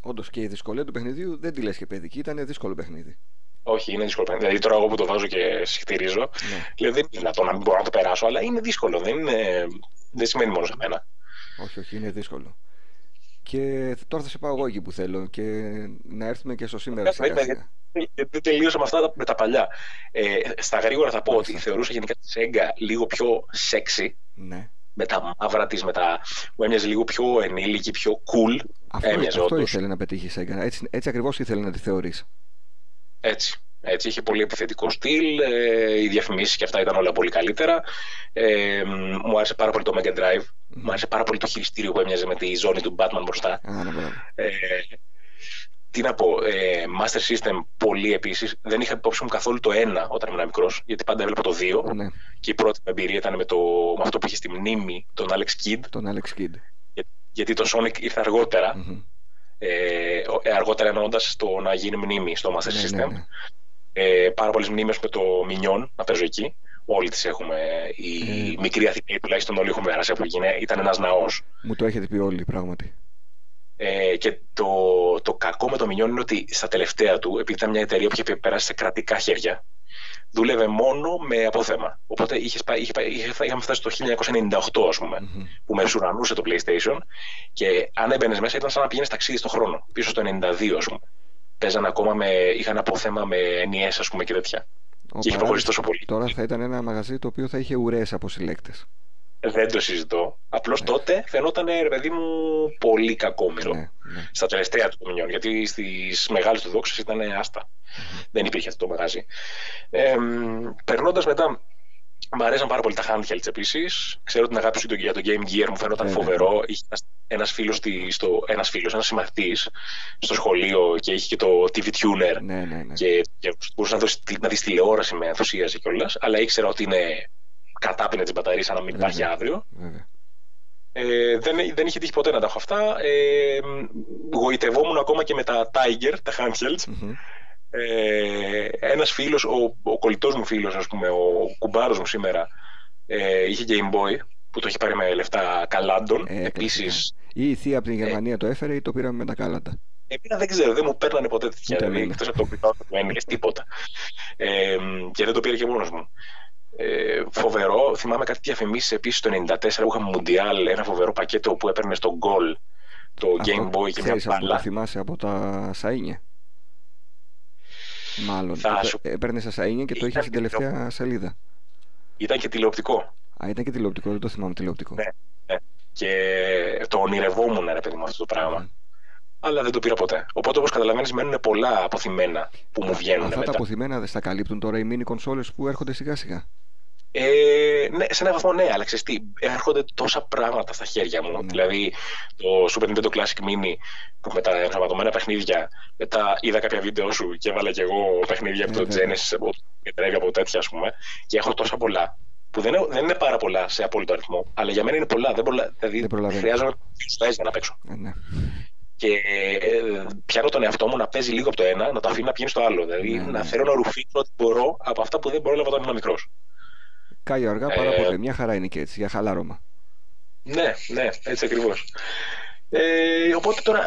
Όντως και η δυσκολία του παιχνιδιού δεν τη λες και παιδική, ήταν δύσκολο παιχνίδι. Όχι, είναι δύσκολο. παιχνίδι. Δηλαδή τώρα εγώ που το βάζω και συχτηρίζω, Ναι. λέω δεν είναι δυνατόν να μην μπορώ να το περάσω, αλλά είναι δύσκολο. Δεν, είναι, δεν σημαίνει μόνο σε μένα. Όχι, όχι, είναι δύσκολο. Και τώρα θα σε πάω εγώ εκεί που θέλω και να έρθουμε και στο σήμερα Κάτσε, σιγά περίμενε, σιγά. Γιατί δεν τελείωσα με αυτά τα- με τα παλιά. Ε, στα γρήγορα θα πω ότι Μάλιστα. θεωρούσα γενικά τη Sega λίγο πιο sexy, Ναι. με τα μαύρα της, με τα... μου έμοιαζε λίγο πιο ενήλικη, πιο cool. Αυτό, Έμοιαζε αυτό όντως. ήθελε να πετύχει η Sega. Έτσι, έτσι ακριβώς ήθελε να τη θεωρήσει. Έτσι. Έτσι, είχε πολύ επιθετικό στυλ, ε, οι διαφημίσεις και αυτά ήταν όλα πολύ καλύτερα. Ε, μ, μου άρεσε πάρα πολύ το Mega Drive. Μου άρεσε πάρα πολύ το χειριστήριο που έμοιαζε με τη ζώνη του Batman μπροστά. Α, ναι, μπράβο. Ε, τι να πω, ε, Master System πολύ επίσης. Δεν είχα υπόψη μου καθόλου το 1 όταν ήμουν μικρός, γιατί πάντα έβλεπα το 2. Ναι, Και η πρώτη μου εμπειρία ήταν με, το, με αυτό που είχε στη μνήμη, τον Alex Kidd. τον Alex Kidd. για- Γιατί το Sonic ήρθε αργότερα. Μμμ. Ε, ο- ε, αργότερα εννοώντα το να γίνει μνήμη στο Master Ναι, System. ναι, ναι. Ε, πάρα πολλές μνήμες με το Minion να παίζω εκεί. Όλοι τις έχουμε. Οι Ε. μικροί Αθηναίοι τουλάχιστον όλοι έχουμε περάσει από εκεί. Είναι- Ήταν ένας ναός. Μου το έχετε πει όλοι πράγματι. Ε, και το, το κακό με το Minion είναι ότι στα τελευταία του, επειδή ήταν μια εταιρεία που είχε περάσει σε κρατικά χέρια, δούλευε μόνο με απόθεμα. Οπότε είχε, πάει- είχε, πάει- είχε, είχαμε φτάσει το 1998, ας πούμε, Μμμ. που μεσουρανούσε το PlayStation και αν έμπαινες μέσα ήταν σαν να πηγαίνεις ταξίδι στον χρόνο. Πίσω στο 92, ας πούμε. Παίζανε ακόμα με. είχαν απόθεμα με NES, ας πούμε και τέτοια. Ο Και είχε παράδειγμα- προχωρήσει τόσο πολύ. Τώρα θα ήταν ένα μαγαζί το οποίο θα είχε ουρές από συλλέκτες. Δεν το συζητώ. Απλώς τότε φαινόταν, ρε παιδί μου, πολύ κακόμοιρο. Ναι, ναι. Στα τελευταία του Dominion. Γιατί στις μεγάλες του δόξει ήταν άστα. Δεν υπήρχε αυτό το μαγάζι. Ε, Περνώντας μετά, μου αρέσαν πάρα πολύ τα handhelds επίσης. Ξέρω την αγάπη σου για το Game Gear μου φαίνονταν Βέβαια. φοβερό. Είχε ένας φίλος, ένας φίλος, ένας συμμαθητής στο σχολείο και είχε και το TV Tuner. Ναι, ναι, ναι. Και, και μπορούσε να, δώσει, να δεις τηλεόραση με ενθουσίαζε κιόλας. Αλλά ήξερα ότι είναι κατάπινε τη μπαταρία, σαν να μην Βέβαια. υπάρχει αύριο. Βέβαια. Ε, δεν, δεν είχε τύχει ποτέ να τα έχω αυτά. Ε, γοητευόμουν ακόμα και με τα Tiger, τα handhelds, Μμμ. Ε, ένας φίλος, ο, ο κολλητός μου φίλος, ας πούμε, ο κουμπάρος μου σήμερα, ε, είχε Game Boy που το είχε πάρει με λεφτά καλάντων. Ε, Επίσης, Ή η θεία από την Γερμανία το έφερε ή το πήραμε με τα κάλαντα. Εμένα δεν ξέρω, δεν μου παίρνανε ποτέ τέτοια. Ούτε Δηλαδή, εμένα. εκτός από το πιτάω που έννοια, τίποτα. Ε, και δεν το πήρε και μόνος μου. Ε, φοβερό, θυμάμαι κάτι διαφημίσεις επίσης το 94 που είχαμε Μουντιάλ, ένα φοβερό πακέτο που έπαιρνε στο γκολ το Game Αυτό Boy και μια ξέρεις αυτό που το μπάλα. θυμάσαι από τα Σαΐνια. Μάλλον. Θα Έπαι- σου- Έπαιρνες στα Σαΐνια και το είχες Ήταν στην και τελευταία σελίδα. Ήταν και τηλεοπτικό. Α, ήταν και τηλεοπτικό, δεν το θυμάμαι τηλεοπτικό. Ναι, ναι. Και το ονειρευόμουν, ρε παιδί μου, αυτό το πράγμα. Μμ. Αλλά δεν το πήρα ποτέ. Οπότε, όπως καταλαβαίνεις, μένουν πολλά αποθυμένα που μου βγαίνουν Αυτά τα μετά. αποθυμένα δεν στα καλύπτουν τώρα οι mini κονσόλες που έρχονται σιγά σιγά; Ε, ναι, σε έναν βαθμό ναι, αλλά ξέρεις τι, έρχονται τόσα πράγματα στα χέρια μου. Ναι. Δηλαδή το Super Nintendo Classic Mini που με τα ενσωματωμένα παιχνίδια, μετά είδα κάποια βίντεο σου και έβαλα και εγώ παιχνίδια από Ε, το βέβαια. Genesis, από και τρέβει από τέτοια, ας πούμε, και έχω τόσα πολλά. Που δεν είναι, δεν είναι πάρα πολλά σε απόλυτο αριθμό, αλλά για μένα είναι πολλά. Δεν, προλα... δηλαδή, Δεν προλαβαίνεις. χρειάζομαι δύο για να παίξω. Ε, ναι. Και ε, πιάνω τον εαυτό μου να παίζει λίγο από το ένα, να το αφήνει να πηγαίνει στο άλλο. Δηλαδή Ναι, ναι. να θέλω να ρουφήσω ό,τι μπορώ από αυτά που δεν πρόλαβα όταν ήμουν μικρός. Κάει αργά παρά Ε, ποτέ. Μια χαρά είναι και έτσι, για χαλάρωμα. Ναι, ναι, έτσι ακριβώς. Ε, οπότε τώρα,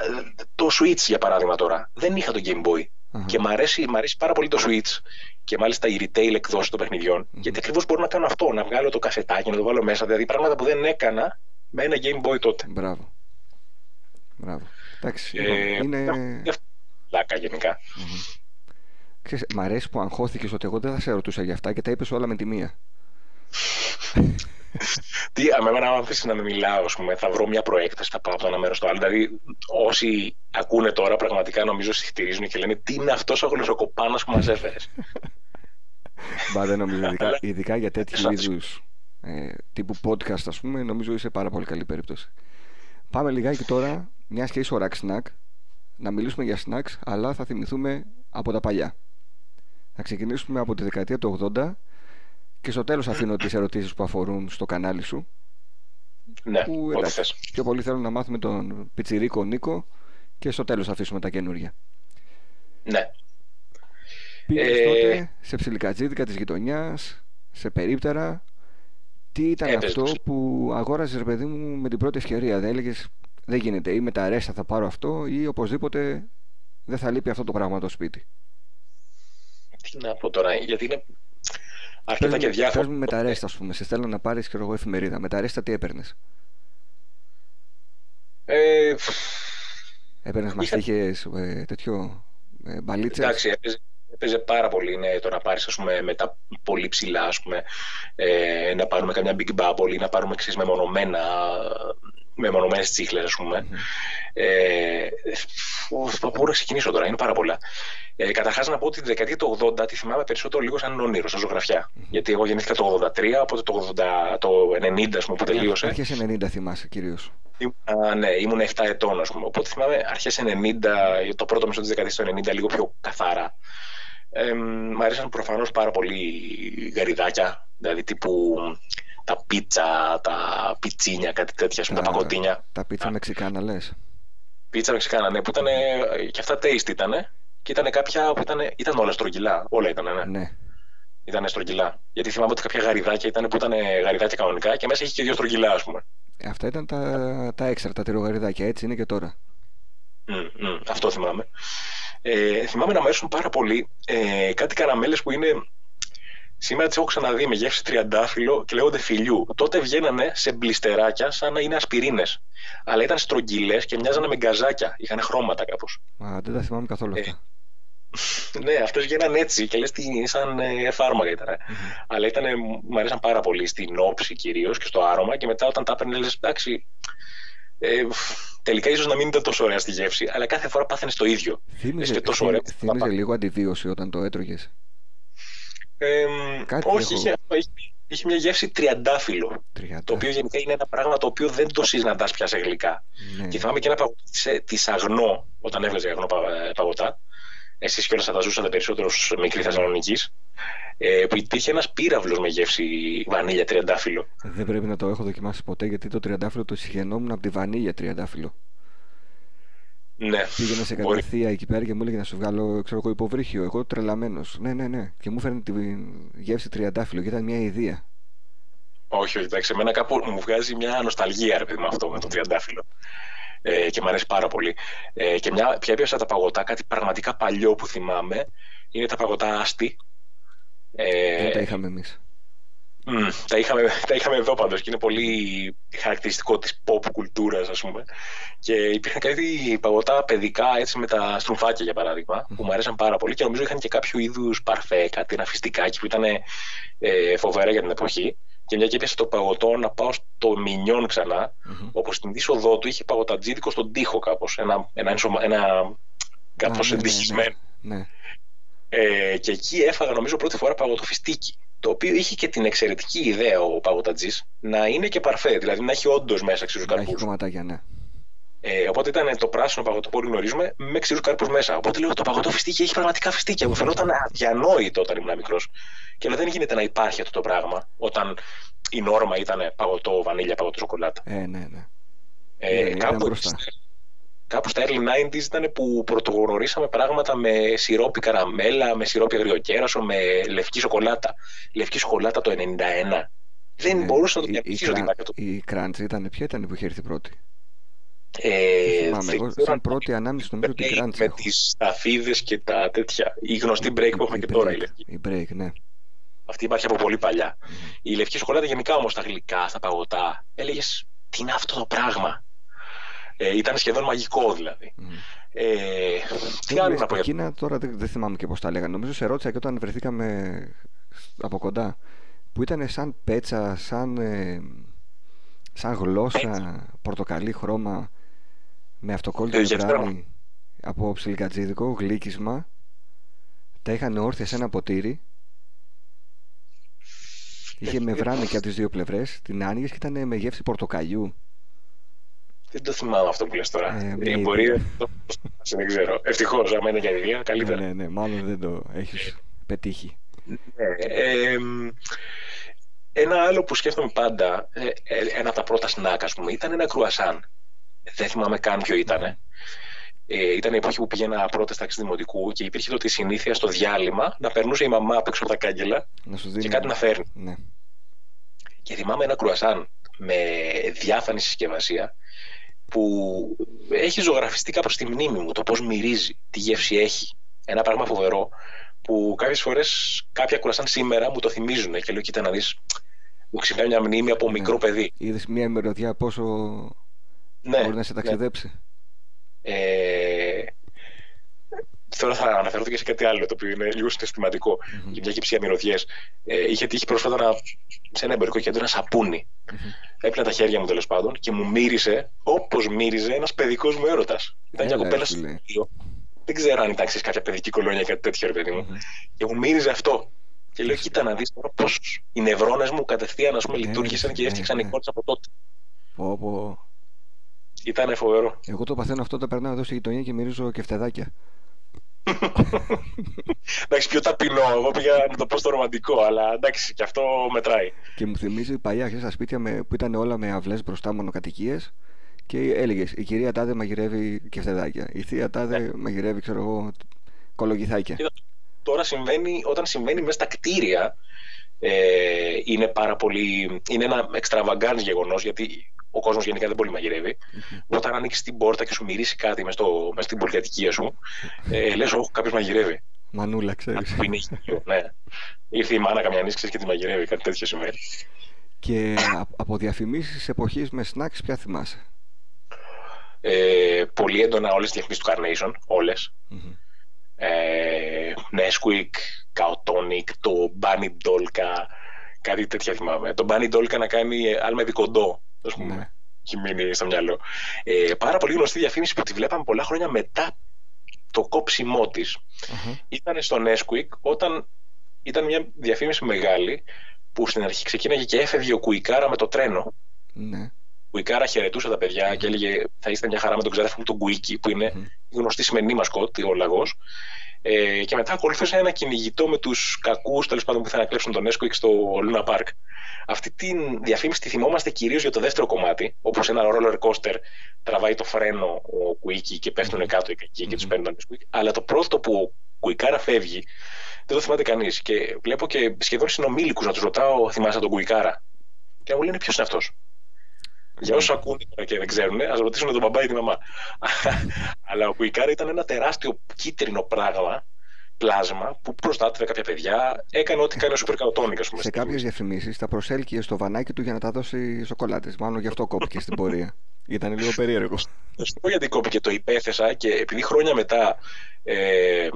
το Switch για παράδειγμα τώρα, δεν είχα το Game Boy. Αχα. Και μ' αρέσει, μ' αρέσει πάρα πολύ το Switch και μάλιστα η retail εκδόση των παιχνιδιών. Γιατί ακριβώς μπορώ να κάνω αυτό, να βγάλω το κασετάκι, να το βάλω μέσα. Δηλαδή πράγματα που δεν έκανα με ένα Game Boy τότε. Μπράβο. Μπράβο. Εντάξει, Ε, λοιπόν, είναι... Γι' αυτό Λάκα γενικά. Μμμ. Ξέρεις, μ' αρέσει που αγχώθηκες ότι εγώ δεν θα σε ρωτούσα για αυτά και τα είπες όλα με τη μία. Τι, αμένα, άμα αφήσει να με μιλάω, ας πούμε, θα βρω μια προέκταση, θα πάω από το ένα μέρος στο άλλο. Δηλαδή, όσοι ακούνε τώρα, πραγματικά νομίζω συχτηρίζουν και λένε Τι είναι αυτός ο γλωσσοκοπάνος που μας έφερες; Μπα δεν νομίζω, ειδικά, Αλλά- ειδικά για τέτοιου Σαν- είδους ε, τύπου podcast, ας πούμε, νομίζω είσαι πάρα πολύ καλή περίπτωση. Πάμε λιγάκι τώρα, μια και είσαι ο Rack Snack, να μιλήσουμε για snacks, αλλά θα θυμηθούμε από τα παλιά. Θα ξεκινήσουμε από τη δεκαετία του 80 και στο τέλος αφήνω τις ερωτήσεις που αφορούν στο κανάλι σου. ναι, Που, ό,τι εντάξει, θες. πιο πολύ θέλω να μάθουμε τον Πιτσιρίκο Νίκο και στο τέλος αφήσουμε τα καινούργια. Ναι. Πήγες Ε, τότε σε ψιλικατζίδικα της γειτονιάς, σε περίπτερα. Τι ήταν Έπαιζες. αυτό που αγόραζες ρε παιδί μου με την πρώτη ευκαιρία; Δεν έλεγες δεν γίνεται ή με τα ρέστα θα πάρω αυτό ή οπωσδήποτε δεν θα λείπει αυτό το πράγμα το σπίτι. Τι να πω τώρα, γιατί είναι αρκετά Πες και μου- διάφορα. πες μου με τα ρέστα ας πούμε. Σε στέλνω να πάρεις και εγώ εφημερίδα. Με τα ρέστα τι έπαιρνες; Ε, Έπαιρνες Είχα- μαστίχες, ε, τέτοιο, ε, μπαλίτσες; εντάξει, έπαιζε, έπαιζε πάρα πολύ ναι, το να πάρεις με τα πολύ ψηλά, ας πούμε, ε, να πάρουμε καμιά big bubble ή να πάρουμε ξέρεις, μεμονωμένα, μεμονωμένες τσίχλες, ας πούμε. Ε, από πού να ξεκινήσω τώρα, είναι πάρα πολλά. Ε, Καταρχάς να πω ότι τη δεκαετία του 80 τη θυμάμαι περισσότερο λίγο σαν όνειρο, σαν ζωγραφιά. Γιατί εγώ γεννήθηκα το 83, οπότε το, 80, το 90 ας πούμε, που τελείωσε. Αρχές 90 θυμάσαι κυρίως. Ήμουνα, ναι, ήμουν 7 ετών, ας πούμε. Οπότε θυμάμαι αρχές 90, το πρώτο μισό της δεκαετίας του 90, λίγο πιο καθαρά. Ε, μ' αρέσαν προφανώς πάρα πολύ γαριδάκια, δηλαδή τύπου τα πίτσα, τα πιτσίνια, κάτι τέτοια, ας πούμε, τα πακοτίνια. Τα πίτσα μεξικάνα λες. Πίτσα μεξικάνα, ναι, που ήταν και αυτά taste ήταν. Και ήταν κάποια που ήταν, ήταν όλα στρογγυλά. Όλα ήταν, ναι. Ναι. Ήταν στρογγυλά. Γιατί θυμάμαι ότι κάποια γαριδάκια ήταν που ήταν γαριδάκια κανονικά και μέσα είχε και δύο στρογγυλά, ας πούμε. Ε, Αυτά ήταν τα, τα έξτρα, τα τυρογαριδάκια. Έτσι είναι και τώρα. Μμ, μμ, αυτό θυμάμαι. Ε, θυμάμαι να μου αρέσουν πάρα πολύ ε, κάτι καραμέλες που είναι. Σήμερα τις έχω ξαναδεί με γεύση τριαντάφυλλο και λέγονται φιλιού. Τότε βγαίνανε σε μπλιστεράκια σαν να είναι ασπιρίνες. Αλλά ήταν στρογγυλές και μοιάζανε με γκαζάκια. Είχαν χρώματα κάπως. Μα δεν τα θυμάμαι καθόλου Ε, αυτά. ναι, αυτές βγαίναν έτσι και λες τι σαν ε, φάρμακα ήταν. ε. Αλλά ήταν, μου αρέσαν πάρα πολύ στην όψη κυρίως και στο άρωμα και μετά όταν τα έπαιρνε λες εντάξει. Ε, τελικά ίσως να μην ήταν τόσο ωραία στη γεύση, αλλά κάθε φορά πάθαινες το ίδιο. Θύμιζε, και τόσο θύμι- ωραίο. θύμιζε λίγο αντιβίωση όταν το έτρωγες; Ε, Κάτι όχι, έχω- είχε, είχε, είχε μια γεύση τριαντάφυλλο. Τριάντα. Το οποίο γενικά είναι ένα πράγμα το οποίο δεν το συναντά πια σε γλυκά. Ναι. Και θυμάμαι και ένα παγωτά της αγνό, όταν έβγαζε αγνό πα- παγωτά. Εσείς κιόλας θα τα ζούσατε περισσότερος ως μικρή Θεσσαλονίκης. Ε, που υπήρχε ένας πύραυλος με γεύση βανίλια τριαντάφυλλο. Δεν πρέπει να το έχω δοκιμάσει ποτέ γιατί το τριαντάφυλλο το συγχαινόμουν από τη βανίλια τριαντάφυλλο. Ναι. Πήγαινα σε Μπορεί. κατευθεία εκεί πέρα και μου έλεγε να σου βγάλω ξέρω εγώ, υποβρύχιο. Εγώ τρελαμένος. Ναι, ναι, ναι. Και μου φέρνει τη γεύση τριαντάφυλλο και ήταν μια ιδέα. Όχι, όχι, εντάξει, εμένα κάπου μου βγάζει μια νοσταλγία ρε παιδί με αυτό, με το τριαντάφυλλο. Ε, και μου αρέσει πάρα πολύ. Ε, και μια, πια έπιασα τα παγωτά, κάτι πραγματικά παλιό που θυμάμαι, είναι τα παγωτά άστι. Ε, Δεν τα είχαμε εμείς. Μ, τα, είχαμε, τα είχαμε εδώ πάντως και είναι πολύ χαρακτηριστικό της pop κουλτούρας ας πούμε και υπήρχαν κάτι παγωτά παιδικά έτσι με τα στρουμφάκια για παράδειγμα που μου αρέσαν πάρα πολύ και νομίζω είχαν και κάποιο είδους παρφέ, κάτι ένα φιστικάκι που ήταν ε, φοβερά για την εποχή και μια και έπιασε το παγωτό να πάω στο Μινιόν ξανά όπου στην είσοδό του είχε παγωτατζίδικο στον τοίχο κάπως ένα, ένα, ενσωμα- ένα κάπως ναι, ναι, ναι. εντυχισμένο Ναι. ε, και εκεί έφαγα νομίζω πρώτη φορά παγωτοφιστίκι. Το οποίο είχε και την εξαιρετική ιδέα ο παγωτατζή να είναι και παρφέ, δηλαδή να έχει όντως μέσα ξηρούς Να έχει καρπούς. κομματάκια, ναι. Ε, οπότε ήταν το πράσινο παγωτό που όλοι γνωρίζουμε με ξηρούς καρπούς μέσα. Οπότε λέω το παγωτό φιστίκι έχει πραγματικά φιστίκια. Μου φαινόταν αδιανόητο όταν ήμουν μικρός. Και λέω δεν γίνεται να υπάρχει αυτό το πράγμα όταν η νόρμα ήταν παγωτό βανίλια, παγωτό σοκολάτα. Ε, ναι, ναι. Ε, Ναι, ήταν κάπου, μπροστά. Κάπου στα early 90s ήταν που πρωτογνωρίσαμε πράγματα με σιρόπι καραμέλα, με σιρόπι αγριοκέρασο, με λευκή σοκολάτα. Λευκή σοκολάτα το 91. Δεν Ναι. μπορούσα να το Η- η διαπιστήσω ότι κραν- υπάρχει αυτό. Η κράντζ ήταν, ποια ήταν που είχε έρθει πρώτη; Ε, Δεν θυμάμαι. δεν Εγώ ξέρω σαν αν πρώτη ανάμνηση νομίζω ότι η break κράντζ με έχω. τις σταφίδες και τα τέτοια. Η γνωστή break που έχουμε Η και τώρα η break, λευκή. Η break, ναι. Αυτή υπάρχει από πολύ παλιά. Η λευκή σοκολάτα γενικά όμως στα γλυκά, στα παγωτά, έλεγες τι είναι αυτό το πράγμα; Ε, ήταν σχεδόν μαγικό δηλαδή. Μμμ. Ε, τι Δεν άλλο λες, να πω για Εκείνα τώρα δεν, δεν θυμάμαι και πώς τα λέγανε. Νομίζω σε ρώτησα και όταν βρεθήκαμε από κοντά. Που ήταν σαν πέτσα, σαν, ε, σαν γλώσσα, πορτοκαλί χρώμα με αυτοκόλλητο Ε, γιατί μπράνι από ψιλικατζίδικο, γλύκισμα. Τα είχαν όρθια σε ένα ποτήρι. Είχε με βράνι και από τις δύο πλευρές. Την άνοιγες και ήταν με γεύση πορτοκαλιού. Δεν το θυμάμαι αυτό που λες τώρα. Ε, Ε, μια μπορεί ιδέα. να το δεν ξέρω. Ευτυχώς, άμα είναι για ιδέα, καλύτερα. Ναι, ναι, μάλλον δεν το έχεις πετύχει. Ε, εμ, ένα άλλο που σκέφτομαι πάντα, ε, ε, ένα από τα πρώτα σνακ, ας πούμε, ήταν ένα κρουασάν. Δεν θυμάμαι καν ποιο ήταν. Ε, ήταν η εποχή που πήγαινα πρώτα τάξη δημοτικού και υπήρχε τότε η συνήθεια στο διάλειμμα να περνούσε η μαμά απ' έξω από τα κάγκελα Να σου και δίνει... κάτι να φέρνει. Ναι. Και θυμάμαι ένα κρουασάν με διάφανη συσκευασία που έχει ζωγραφιστεί κάπως στη μνήμη μου το πώς μυρίζει, τι γεύση έχει. Ένα πράγμα φοβερό που κάποιες φορές κάποια κρουασάν σήμερα μου το θυμίζουν και λέω κοίτα να δεις μου ξυπνάει μια μνήμη από μικρό παιδί. Είδες μια ημεροδιά πόσο Ναι, μπορεί να σε ναι. ταξιδέψει; Ε, τώρα θα αναφερθώ και σε κάτι άλλο το οποίο είναι λίγο συναισθηματικό. Για μια και μυρωδιέ. Ε, είχε τύχει πρόσφατα να, σε ένα εμπορικό κέντρο ένα σαπούνι. Έπλυνα τα χέρια μου τέλος πάντων και μου μύρισε όπως μύριζε ένας παιδικός μου έρωτας. Ήταν μια Έλα, κοπέλα ρε στο φίλε. σχολείο. Δεν ξέρω αν ήταν ξέρεις, κάποια παιδική κολόνια ή κάτι τέτοιο, ρε παιδί μου. Μμμ. Και μου μύριζε αυτό. Και λέω, κοίτα να δεις τώρα πώς οι νευρώνες μου κατευθείαν ας πούμε, Ναι, λειτουργήσαν ναι, και ναι, έφτιαξαν ναι. εικόνες από τότε. Πω, πω. Ήταν φοβερό. Εγώ το παθαίνω αυτό όταν περνάω εδώ στη γειτονιά και μυρίζω κεφτεδάκια. Εντάξει, πιο ταπεινό. Εγώ πήγα να το πω στο ρομαντικό, αλλά εντάξει, και αυτό μετράει. Και μου θυμίζει παλιά ξέρεις, στα σπίτια με, που ήταν όλα με αυλές μπροστά μονοκατοικίες και έλεγες η κυρία Τάδε μαγειρεύει κεφτεδάκια. Η θεία Τάδε Ναι. μαγειρεύει, ξέρω εγώ, κολογυθάκια. Κοίτα, Τώρα συμβαίνει, όταν συμβαίνει μέσα στα κτίρια, ε, είναι πάρα πολύ. είναι ένα extravagant γεγονός, γιατί ο κόσμος γενικά δεν πολύ μαγειρεύει. Όταν ανοίξει την πόρτα και σου μυρίσει κάτι μέσα, στο, μέσα στην πολυκατοικία σου, ε, λες: Όχι, κάποιος μαγειρεύει. Μανούλα, ξέρεις. Που είναι γύρω, ναι. Ήρθε η μάνα καμιά νύχτα και τη μαγειρεύει, κάτι τέτοιο συμβαίνει. και α- από διαφημίσεις εποχής με snacks, ποια θυμάσαι; Ε, πολύ έντονα όλες τις διαφημίσεις του Carnation, όλες. Μμμ. ε, Nesquik, Kaotonic, το Bunny Dolka, κάτι τέτοια θυμάμαι. Το Bunny Dolka να κάνει ε, άλμα κοντό, ας πούμε. Ναι. Έχει μείνει στο μυαλό. Ε, πάρα πολύ γνωστή διαφήμιση που τη βλέπαμε πολλά χρόνια μετά το κόψιμό της. Αχα. Ήταν στο Nesquik όταν ήταν μια διαφήμιση μεγάλη που στην αρχή ξεκίναγε και έφευγε ο Κουικάρα με το τρένο. Ναι. Κουικάρας χαιρετούσε τα παιδιά και έλεγε θα είστε μια χαρά με τον ξάδερφο μου τον Κουίκι, που είναι mm. η γνωστή σημερινή μασκότ, ο λαγός. Ε, και μετά ακολούθησε ένα κυνηγητό με τους κακούς τέλος πάντων που ήθελαν να κλέψουν το Nesquik στο λούνα παρκ. Αυτή τη διαφήμιση τη θυμόμαστε κυρίως για το δεύτερο κομμάτι, όπως ένα roller coaster τραβάει το φρένο ο Κουίκι και πέφτουν κάτω οι κακοί και τους παίρνουν το Nesquik. Αλλά το πρώτο που ο Κουικάρας φεύγει δεν το θυμάται κανείς. Και βλέπω και σχεδόν συνομήλικους να τους ρωτάω, θυμάσαι τον Κουικάρα; Και μου λένε ποιος είναι αυτός; Για όσου ακούνε και δεν ξέρουν, ας ρωτήσουν τον μπαμπά ή τη μαμά. Αλλά ο Κουικάρα ήταν ένα τεράστιο κίτρινο πράγμα, πλάσμα, που προστάτευε κάποια παιδιά, έκανε ό,τι κάνει ο Σούπερ Καοτόνικα. Σε κάποιες διαφημίσεις τα προσέλκυε στο βανάκι του για να τα δώσει σοκολάτες. Μάλλον γι' αυτό κόπηκε στην πορεία. Ήταν λίγο περίεργο. Θα σου πω γιατί κόπηκε. Το υπέθεσα και επειδή χρόνια μετά ε,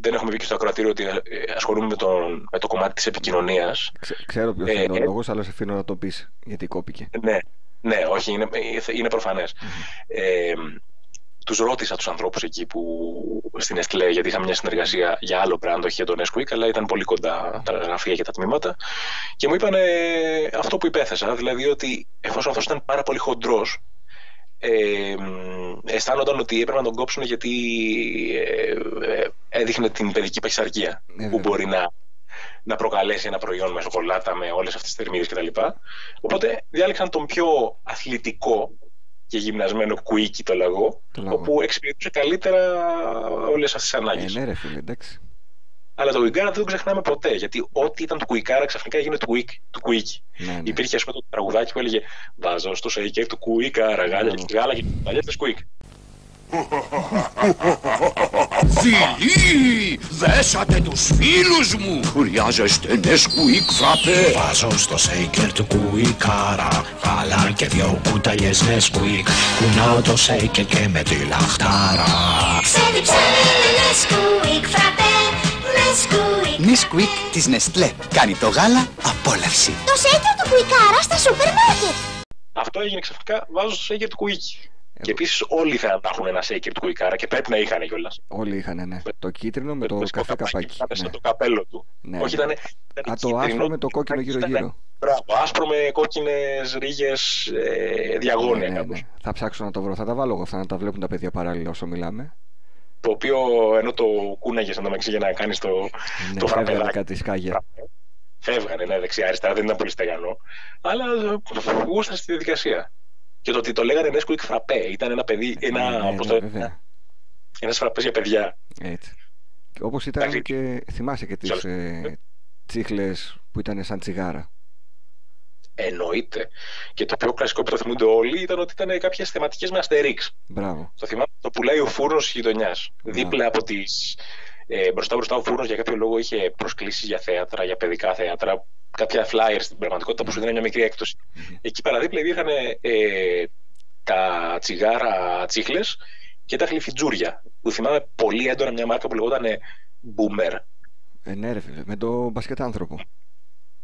δεν έχουμε πει και στο ακροατήριο ότι ε, ασχολούμαι με, τον, με το κομμάτι της επικοινωνίας. Ξέρω ποιος ε, είναι ο ε, λόγος, αλλά σε αφήνω να το πεις γιατί κόπηκε. Ναι, ναι, όχι, είναι, είναι προφανές. Ε, τους ρώτησα τους ανθρώπους εκεί που στην Εστλέ, γιατί είχαμε μια συνεργασία για άλλο brand, όχι για τον Esquick, αλλά ήταν πολύ κοντά τα γραφεία και τα τμήματα. Και μου είπαν αυτό που υπέθεσα, δηλαδή ότι εφόσον αυτός ήταν πάρα πολύ χοντρός, ε, αισθάνονταν ότι έπρεπε να τον κόψουν γιατί ε, ε έδειχνε την παιδική παχυσαρκία ε, που μπορεί να, να προκαλέσει ένα προϊόν με σοκολάτα, με όλες αυτές τις θερμίδες κτλ. Οπότε διάλεξαν τον πιο αθλητικό και γυμνασμένο κουίκι το λαγό, όπου εξυπηρετούσε καλύτερα όλες αυτές τις ανάγκες. Ε, ναι ρε φίλε, εντάξει. Αλλά το Κουικάρα δεν το ξεχνάμε ποτέ. Γιατί ό,τι ήταν του Κουικάρα ξαφνικά έγινε του Κουίκ. Του κουίκι. Ναι, ναι. Υπήρχε ας πούμε το τραγουδάκι που έλεγε Βάζω στο σέικερ του Κουικάρα, γάλια και γάλα και παλιές Κουίκ. Φιλί, δέσατε τους φίλους μου. Χρειάζεστε Nesquik φραπέ. Βάζω στο σέικερ του Κουικάρα, γάλα και δυο κουταλιές Nesquik. Κουνάω το σέικερ και με τη λαχτάρα. Ξέρει, ξέρει, Nesquik φραπέ. Nesquik της Nestlé. Κάνει το γάλα απόλαυση. Το σέικερ του Κουικάρα στα σούπερ μάρκετ. Αυτό έγινε ξαφνικά βάζω στο σέικερ του Κουίκι. Και επίση όλοι θα να έχουν ένα σέικερ του Κουικάρα και πρέπει να είχαν κιόλα. Όλοι είχαν, ναι. το κίτρινο με, το, το καφέ καπάκι. Ναι. το καπέλο του. Ναι. Όχι, ήταν, ήταν Α, το άσπρο με το κόκκινο γύρω-γύρω. Μπράβο, άσπρο με κόκκινε ρίγε ε, διαγώνια ναι, ναι, ναι. Θα ψάξω να το βρω. Θα τα βάλω εγώ αυτά να τα βλέπουν τα παιδιά παράλληλα όσο μιλάμε το οποίο ενώ το κούναγε να το για να κάνει το, ναι, το φραπεδάκι. κάτι σκάγια. Φεύγανε, ναι, δεξιά-αριστερά, δεν ήταν πολύ στεγανό. Αλλά γούστα στη διαδικασία. Και το ότι το λέγανε Nesquik φραπέ, ήταν ένα παιδί, ένα, ναι, ναι, το, ναι, ένας φραπές για παιδιά. Έτσι. Όπως ήταν και, θυμάσαι και τις ε, τσίχλες που ήταν σαν τσιγάρα. Εννοείται. Και το πιο κλασικό που το θυμούνται όλοι ήταν ότι ήταν κάποιες θεματικές με Αστερίξ. Μπράβο. Το θυμάμαι, το πουλάει ο φούρνος της γειτονιάς. Δίπλα από τις. Ε, μπροστά μπροστά ο φούρνος για κάποιο λόγο είχε προσκλήσεις για θέατρα, για παιδικά θέατρα, κάποια flyers στην πραγματικότητα που σου δίνανε μια μικρή έκπτωση. Mm-hmm. Εκεί παραδίπλα υπήρχαν ε, τα τσιγάρα τσίχλες και τα γλυφιτζούρια. Που θυμάμαι πολύ έντονα μια μάρκα που λεγόταν Boomer. Ε, ναι, ρε, με το μπασκετ άνθρωπο.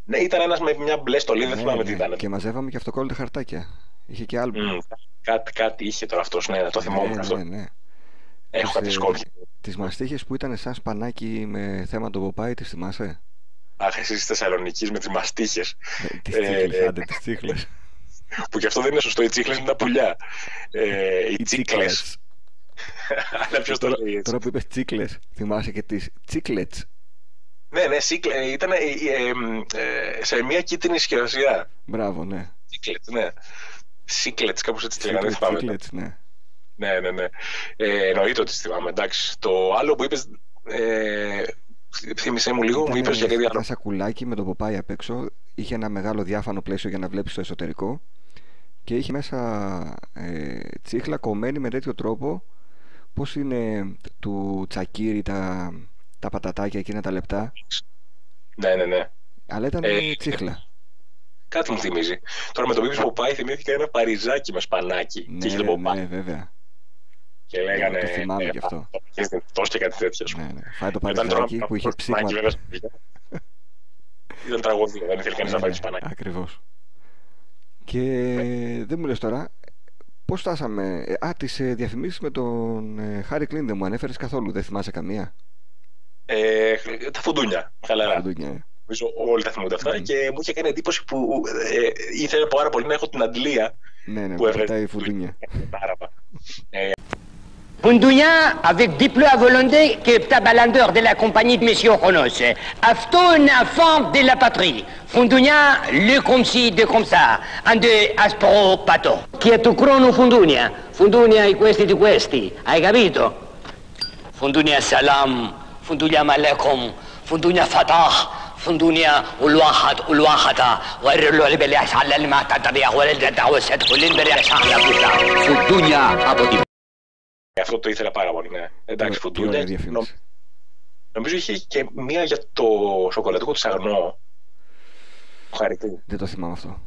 Ναι, ήταν ένας με μια μπλε στολή, δεν ναι, θυμάμαι τι ναι. ήταν. Και μαζεύαμε και αυτοκόλλητα χαρτάκια. Είχε και άλλο. Mm, κάτι, κάτι είχε τώρα αυτός, ναι, το θυμόμουν ναι, αυτό. Ναι, ναι. Έχω κάτι σκόπια. Τις μαστίχες που ήταν σαν σπανάκι με θέμα το Ποπάι, τις θυμάσαι; Αχ, εσύ τη Θεσσαλονίκης με τις μαστίχες. Τι τσίχλε, άντε, τι τσίχλε. Που και αυτό δεν είναι σωστό. Οι τσίχλες είναι τα πουλιά. Ε, οι τσίκλε. Αλλά ποιος το λέει. Τώρα που είπες τσίκλε, θυμάσαι και τις τσίκλετ. Ναι, ναι, σύκλε, ήταν ε, ε, ε, σε μια κίτρινη συσκευασία. Μπράβο, ναι. Σύκλετ, ναι. Σύκλετ, κάπως έτσι τη λέγανε, θυμάμαι. Σύκλετ, ναι. Ναι, ναι, ναι. Ε, εννοείται ότι θυμάμαι, εντάξει. Το άλλο που είπες, ε, θύμισέ μου λίγο, μου είπες για κάτι άλλο. Ένα σακουλάκι με το ποπάι απ' έξω, είχε ένα μεγάλο διάφανο πλαίσιο για να βλέπεις το εσωτερικό και είχε μέσα ε, τσίχλα κομμένη με τέτοιο τρόπο πώς είναι του τσακίρι τα τα πατατάκια εκείνα τα λεπτά; Ναι, ναι, ναι. Αλλά ήταν ε, τσίχλα. Κάτι μου θυμίζει. Τώρα με το που πάει θυμήθηκα ένα παριζάκι με σπανάκι. Ναι, και ναι, ναι, βέβαια. Και λέγανε. Το θυμάμαι ε, γι' αυτό. Τόσο και κάτι τέτοιο. Ναι, ναι. Φάει το παριζάκι που είχες ψήγμα. Ήταν τραγωδία, δεν ήθελε κανείς να φάει σπανάκι. Ακριβώς. Και δεν μου λες τώρα, πώς φτάσαμε. Ε, α, τις ε, διαφημίσεις με τον Χάρη Κλίν δεν μου ανέφερες καθόλου. Δεν θυμάσαι καμία; Ε, τα φουντούνια, χαλαρά. Φουντούνια. Νομίζω όλοι τα θυμούνται αυτά και μου είχε κάνει εντύπωση που ε, ήθελα πάρα πολύ να έχω την αντλία Ναι, ναι, που που έβρε- πετάει η φουντούνια. Τάραπα. Ε, Bundunya avec Diplo Volondé, qui est tabalandeur de la compagnie de Monsieur Ronos. Afton, enfant de la patrie. Fundunya, le comme si de comme ça, un de aspro pato. Chi è tu crono Fundunya? Fundunya i questi di questi, hai capito? Fundunya salam, Fundunya malekum, Fundunya fatah, فندونيا والواحد والواحدة غير اللي بلي على المعتدية ولا الدعوة ستقول لين بلي على αυτό το ήθελα πάρα πολύ. Ναι. Εντάξει, Τι φουντούνια. ωραία Νο- διαφήμιση. Νομίζω είχε και μία για το σοκολατικό του αγνό. Χαρητή. Δεν το θυμάμαι αυτό.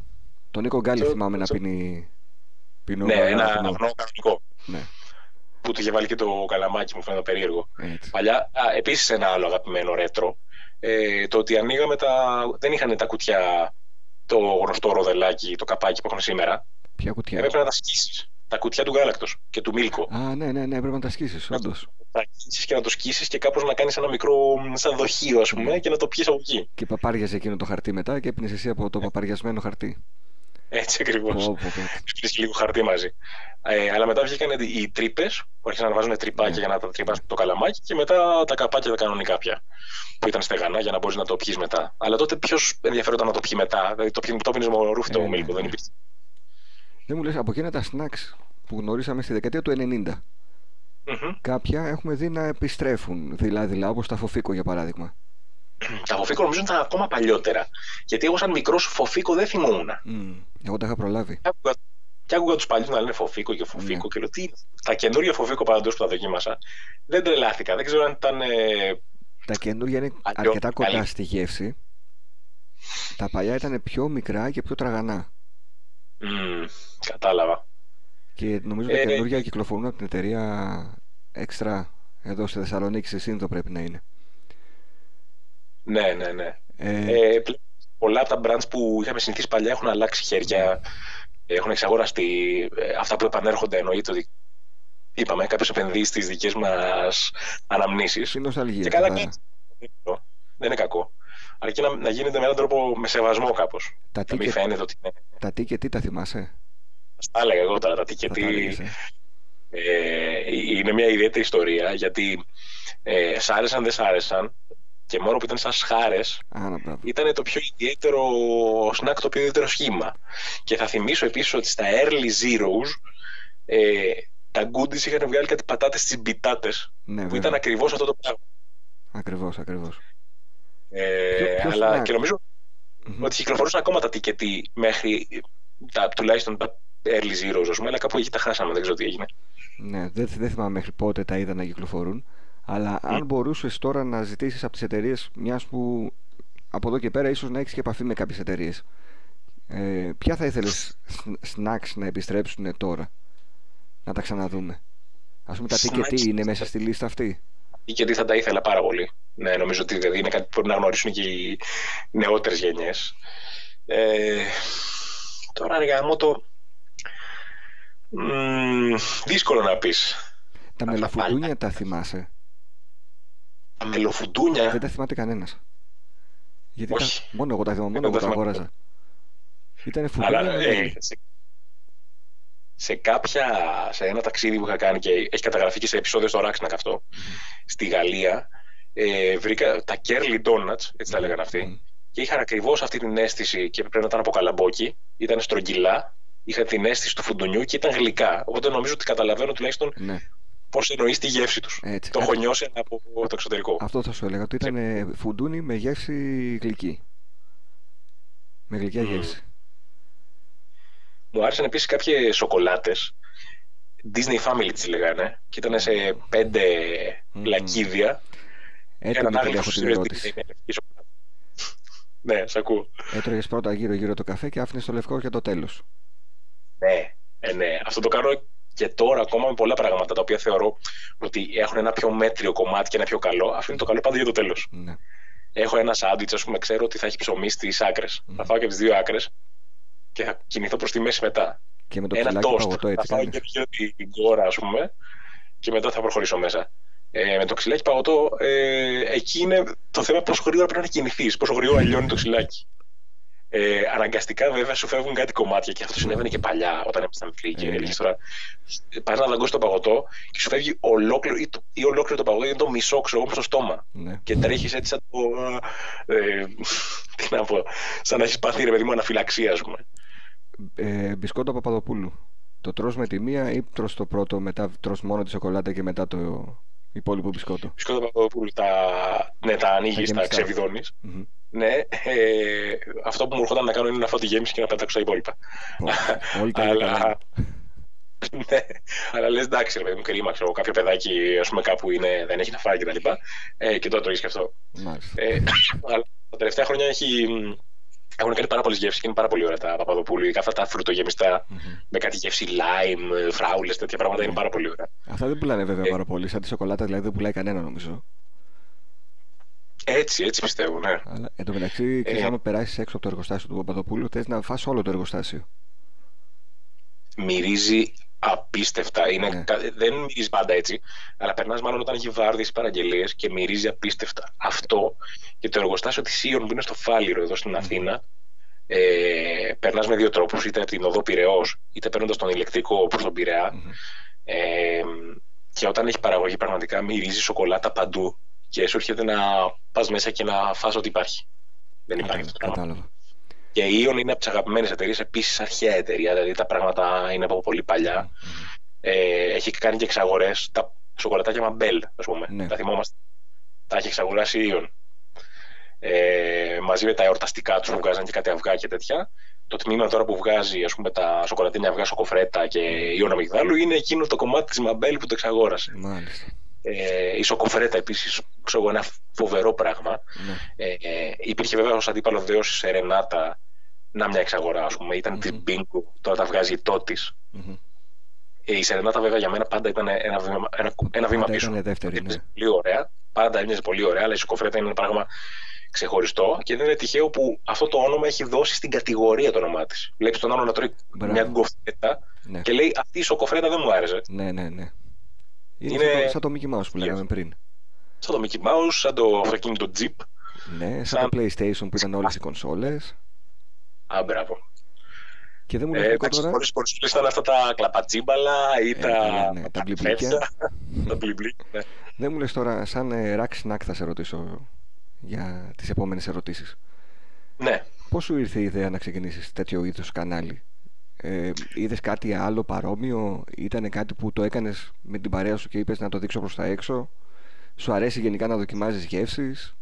Τον Νίκο Γκάλι Το- θυμάμαι να το- πίνει. Πίνω Ναι, ένα αγνό. αγνό κανονικό. Ναι, Που του είχε βάλει και το καλαμάκι μου, φαίνεται περίεργο. έτσι. Παλιά, επίσης ένα άλλο αγαπημένο ρέτρο. Ε, το ότι ανοίγαμε τα. Δεν είχαν τα κουτιά το γνωστό ροδελάκι, το καπάκι που έχουν σήμερα. Ποια κουτιά; Έπρεπε να τα σκίσεις. Τα κουτιά του γάλακτος και του μίλκο. Α, ναι, ναι, ναι, πρέπει να τα σκίσεις, όντως. Τα σκίσεις και να το σκίσεις και κάπως να κάνεις ένα μικρό μ, σαν δοχείο, ας πούμε, και να το πιεις από εκεί. Και παπάριαζε εκείνο το χαρτί μετά και έπινες εσύ από το παπαριασμένο χαρτί. Έτσι ακριβώς. Πω, πω, πω. Πήρε λίγο χαρτί μαζί. Ε, αλλά μετά βγήκαν οι τρύπες που άρχισαν να βάζουν τρυπάκια Ναι. για να τα τρυπάσουν το καλαμάκι και μετά τα καπάκια τα κανονικά πια. Που ήταν στεγανά για να μπορείς να το πιεις μετά. Αλλά τότε ποιος ενδιαφέρονταν να το πιει μετά. Δηλαδή το, πιει- το πίνεις με ρούφι το Ε, ναι, μίλκο, δεν ναι. υπήρχε. Δεν μου λες από εκείνα τα snacks που γνωρίσαμε στη δεκαετία του 90. Μμμ. Κάποια έχουμε δει να επιστρέφουν δειλά-δειλά, όπως τα φοφίκο για παράδειγμα. Τα φοφίκο νομίζω ήταν ακόμα παλιότερα. Γιατί εγώ σαν μικρός φοφίκο δεν θυμόμουν. Μμ, Εγώ τα είχα προλάβει. Και άκουγα, και άκουγα τους παλιούς να λένε φοφίκο και φοφίκο Ναι. και λέω τι. είναι αυτό. Τα καινούργια φοφίκο πάντω που τα δοκίμασα δεν τρελάθηκα. Δεν ξέρω αν ήταν. Ε, Τα καινούργια είναι Αλλιώ- αρκετά κοντά καλή. στη γεύση. Τα παλιά ήταν πιο μικρά και πιο τραγανά. Μ, κατάλαβα. Και νομίζω τα Ε, καινούργια κυκλοφορούν από την εταιρεία Extra εδώ στη Θεσσαλονίκη, στη Σύνδο πρέπει να είναι. Ναι, ναι, ναι. Ε, Ε, πλέον πολλά από τα brands που είχαμε συνηθίσει παλιά έχουν αλλάξει χέρια, έχουν εξαγοραστεί. Ε, αυτά που επανέρχονται εννοείται ότι είπαμε, κάποιο επενδύει στις δικές μας αναμνήσεις. στην νοσταλγία. Και καλά καθαρά. κάνει. Δεν είναι κακό. Αρκεί να, να γίνεται με έναν τρόπο με σεβασμό κάπως. Τα Να μην ticket, φαίνεται ότι είναι. τα τι και τι τα θυμάσαι; Τα έλεγα εγώ τώρα τα τι και Θα τι. τα έλεγες, ε. Ε, είναι μια ιδιαίτερη ιστορία γιατί ε, σ' άρεσαν, δεν σ' άρεσαν και μόνο που ήταν σαν σχάρες Α, να, μπράβο. ήταν το πιο ιδιαίτερο snack, το πιο ιδιαίτερο σχήμα. Και θα θυμίσω επίσης ότι στα early zeros ε, τα goodies είχαν βγάλει κάτι πατάτες στις μπιτάτες Ναι, που βέβαια. ήταν ακριβώς αυτό το πράγμα. Ακριβώς, ακριβώς. Ε, Ποιο- ποιος αλλά snack? και νομίζω Μμμ. ότι κυκλοφορούσαν ακόμα τα τικετή μέχρι τα, τουλάχιστον τα early zeros, ας πούμε, αλλά κάπου εκεί τα χάσαμε, δεν ξέρω τι έγινε. Ναι, δεν, δεν θυμάμαι μέχρι πότε τα είδα να κυκλοφορούν. Αλλά αν μπορούσες τώρα να ζητήσεις από τις εταιρείες, μιας που από εδώ και πέρα ίσως να έχεις και επαφή με κάποιες εταιρείες, ε, ποια θα ήθελες snacks να επιστρέψουν τώρα, να τα ξαναδούμε; Α πούμε, τα τι και τι Snacks. είναι μέσα στη λίστα αυτή. ή και τι θα τα ήθελα πάρα πολύ. Ναι, νομίζω ότι δηλαδή είναι κάτι που πρέπει να γνωρίσουν και οι νεότερες γενιές. Ε, τώρα ρε γάμο το... Μ, δύσκολο να πεις. Τα Αυτά μελοφουντούνια πάλι. τα θυμάσαι; Τα μελοφουντούνια; Δεν τα θυμάται κανένας. Γιατί τα, Όχι. μόνο εγώ τα θυμάμαι, μόνο Εγώ εγώ τα τα θυμάμαι. αγόραζα. Ήταν φουντούνια. Αλλά με ε, μέλι. σε, σε κάποια, σε ένα ταξίδι που είχα κάνει και έχει καταγραφεί και σε επεισόδιο στο Ράξνακ αυτό, στη Γαλλία, ε, βρήκα τα Curly Donuts, έτσι τα λέγανε αυτοί, Μμμ. και είχαν ακριβώς αυτή την αίσθηση και πρέπει να ήταν από καλαμπόκι, ήταν στρογγυλά, είχαν την αίσθηση του φουντουνιού και ήταν γλυκά. Οπότε νομίζω ότι καταλαβαίνω τουλάχιστον Ναι, πώς εννοείς τη γεύση τους. έτσι. Το Κάτι- έχω νιώσει από το εξωτερικό. Αυτό θα σου έλεγα ότι ήταν ε, φουντούνι με γεύση γλυκή. Με γλυκιά Μμμ. γεύση. Μου άρεσαν επίσης κάποιες σοκολάτες. Disney Family τις λέγανε και ήταν σε πέντε Μμμ. λακκίδια. Έτοιμη Έναν που άγλυφο έχω την στήρες ερώτηση. Disney με λευκή σοκολάτα. Ναι, σ' ακούω. Έτρωγες πρώτα γύρω-γύρω το καφέ και άφηνες το λευκό για το τέλος. Ναι, ε, ναι. Αυτό το κάνω και τώρα ακόμα με πολλά πράγματα τα οποία θεωρώ ότι έχουν ένα πιο μέτριο κομμάτι και ένα πιο καλό. Αφήνω το καλό πάντα για το τέλος. Ναι. Έχω ένα σάντουιτς, ας πούμε, ξέρω ότι θα έχει ψωμί στις άκρες. Θα φάω και τις δύο άκρες και θα κινηθώ προς τη μέση μετά. Και με το ένα ψηλάκι τόστ. παγωτό Θα έτσι φάω κάνεις. και δύο την κόρα, ας πούμε, και μετά θα προχωρήσω μέσα. Ε, με το ξυλάκι παγωτό, ε, εκεί είναι το θέμα πόσο γρήγορα πρέπει να κινηθείς, πόσο γρήγορα λιώνει το ξυλάκι. Ε, αναγκαστικά βέβαια σου φεύγουν κάτι κομμάτια και αυτό συνέβαινε και παλιά όταν ήμασταν μικροί και έλεγες τώρα. Πας να δαγκώσεις το παγωτό και σου φεύγει ολόκληρο ή, το, ή ολόκληρο το παγωτό ή το μισό ξέρω στο στόμα. Ναι. Και τρέχεις έτσι σαν το. Ε, τι να πω, σαν να έχεις πάθει ρε παιδί μου αναφυλαξία, ας πούμε. Ε, μπισκότο Παπαδοπούλου. Το τρως με τη μία ή τρως το πρώτο, μετά τρως μόνο τη σοκολάτα και μετά το υπόλοιπο μπισκότο. Μπισκότο Παπαδοπούλου, τα, ναι, τα ανοίγεις, τα, τα ξεβιδώνεις. Mm-hmm. Ναι, ε, αυτό που μου έρχονταν να κάνω είναι να φάω τη γέμιση και να πετάξω τα υπόλοιπα. Όλοι τα αλλά, ναι, αλλά λες εντάξει ρε παιδί μου κρίμα ξέρω κάποιο παιδάκι ας πούμε κάπου είναι, δεν έχει να φάει και τα λοιπά ε, και τώρα το έχεις και αυτό. Ε, αλλά τα τελευταία χρόνια έχει, έχουν κάνει πάρα πολλές γεύσεις και είναι πάρα πολύ ωραία τα Παπαδοπούλου. Ή αυτά τα φρουτογεμιστά mm-hmm. με κάτι γεύση lime, φράουλες, τέτοια πράγματα είναι πάρα πολύ ωραία. Αυτά δεν πουλάνε βέβαια ε, πάρα πολύ. Σαν τη σοκολάτα δηλαδή δεν πουλάει κανένα νομίζω. Έτσι, έτσι πιστεύω, ναι. Αλλά εν τω μεταξύ, ε, άμα περάσεις έξω από το εργοστάσιο του Παπαδοπούλου, θες να φας όλο το εργοστάσιο. Μυρίζει απίστευτα. Είναι, ναι. Δεν μυρίζεις πάντα έτσι, αλλά περνάς μάλλον όταν έχει βάρδε ή παραγγελίες και μυρίζει απίστευτα. Αυτό και το εργοστάσιο της Ιων που είναι στο Φάληρο εδώ στην Αθήνα, ε, περνάς με δύο τρόπους, είτε από την οδό Πυραιό, είτε παίρνοντας τον ηλεκτρικό προ τον πειραια Ε, και όταν έχει παραγωγή, πραγματικά μυρίζει σοκολάτα παντού και σου έρχεται να πας μέσα και να φας ό,τι υπάρχει. Δεν υπάρχει αυτό το πράγμα. Και η Ion είναι από τις αγαπημένες εταιρείες, επίσης αρχαία εταιρεία, δηλαδή τα πράγματα είναι από πολύ παλιά. Mm-hmm. Ε, έχει κάνει και εξαγορές. Τα σοκολατάκια Μαμπέλ, ας πούμε. Ναι. Τα θυμόμαστε. Τα έχει εξαγοράσει η Ion. Ε, μαζί με τα εορταστικά τους που βγάζαν και κάτι αυγά και τέτοια. Το τμήμα τώρα που βγάζει ας πούμε, τα σοκολατίνια αυγά σοκοφρέτα και η Ιωνα Μιγδάλου είναι εκείνο το κομμάτι της Μαμπέλ που το εξαγόρασε. Μάλιστα. Ε, η σοκοφρέτα επίσης, ξέρω ένα φοβερό πράγμα. Ναι. Ε, ε, υπήρχε βέβαια ως αντίπαλο δέος η Σερενάτα να μια εξαγορά, ας πούμε. Ήταν mm-hmm. τη Μπίνκου, τώρα τα βγάζει η Τότη. Mm-hmm. Ε, η Σερενάτα, βέβαια, για μένα πάντα ήταν ένα βήμα, ένα, ένα βήμα πάντα πίσω. Ήταν δεύτερη, ναι. Πολύ ωραία. Πάντα έμοιαζε πολύ ωραία, αλλά η σοκοφρέτα είναι ένα πράγμα ξεχωριστό και δεν είναι τυχαίο που αυτό το όνομα έχει δώσει στην κατηγορία το όνομά της. Βλέπεις τον άλλο να τρώει Μπράβο. μια γκοφρέτα ναι. και λέει Αυτή η σοκοφρέτα δεν μου άρεσε. Ναι, ναι, ναι. Είναι, είναι... σαν το Mickey Mouse που λέγαμε πριν. Σαν το Mickey Mouse, σαν το αυτοκίνητο Jeep. Ναι, σαν, σαν... το PlayStation που ήταν όλες οι κονσόλες. Α, μπράβο. Και δεν μου λέει ε, τώρα... Πολλές κονσόλες ήταν αυτά τα κλαπατσίμπαλα ή ε, τα... Ναι, ναι, τα μπλιμπλίκια. τα μπλιμπλίκια, ναι. Δεν μου λες τώρα, σαν ε, ράξ σνακ θα σε ρωτήσω για τις επόμενες ερωτήσεις. Ναι. Πώς σου ήρθε η ιδέα να ξεκινήσεις τέτοιο είδος κανάλι; Ε, Είδες κάτι άλλο παρόμοιο, ήταν κάτι που το έκανες με την παρέα σου και είπες να το δείξω προς τα έξω; Σου αρέσει γενικά να δοκιμάζεις γεύσεις;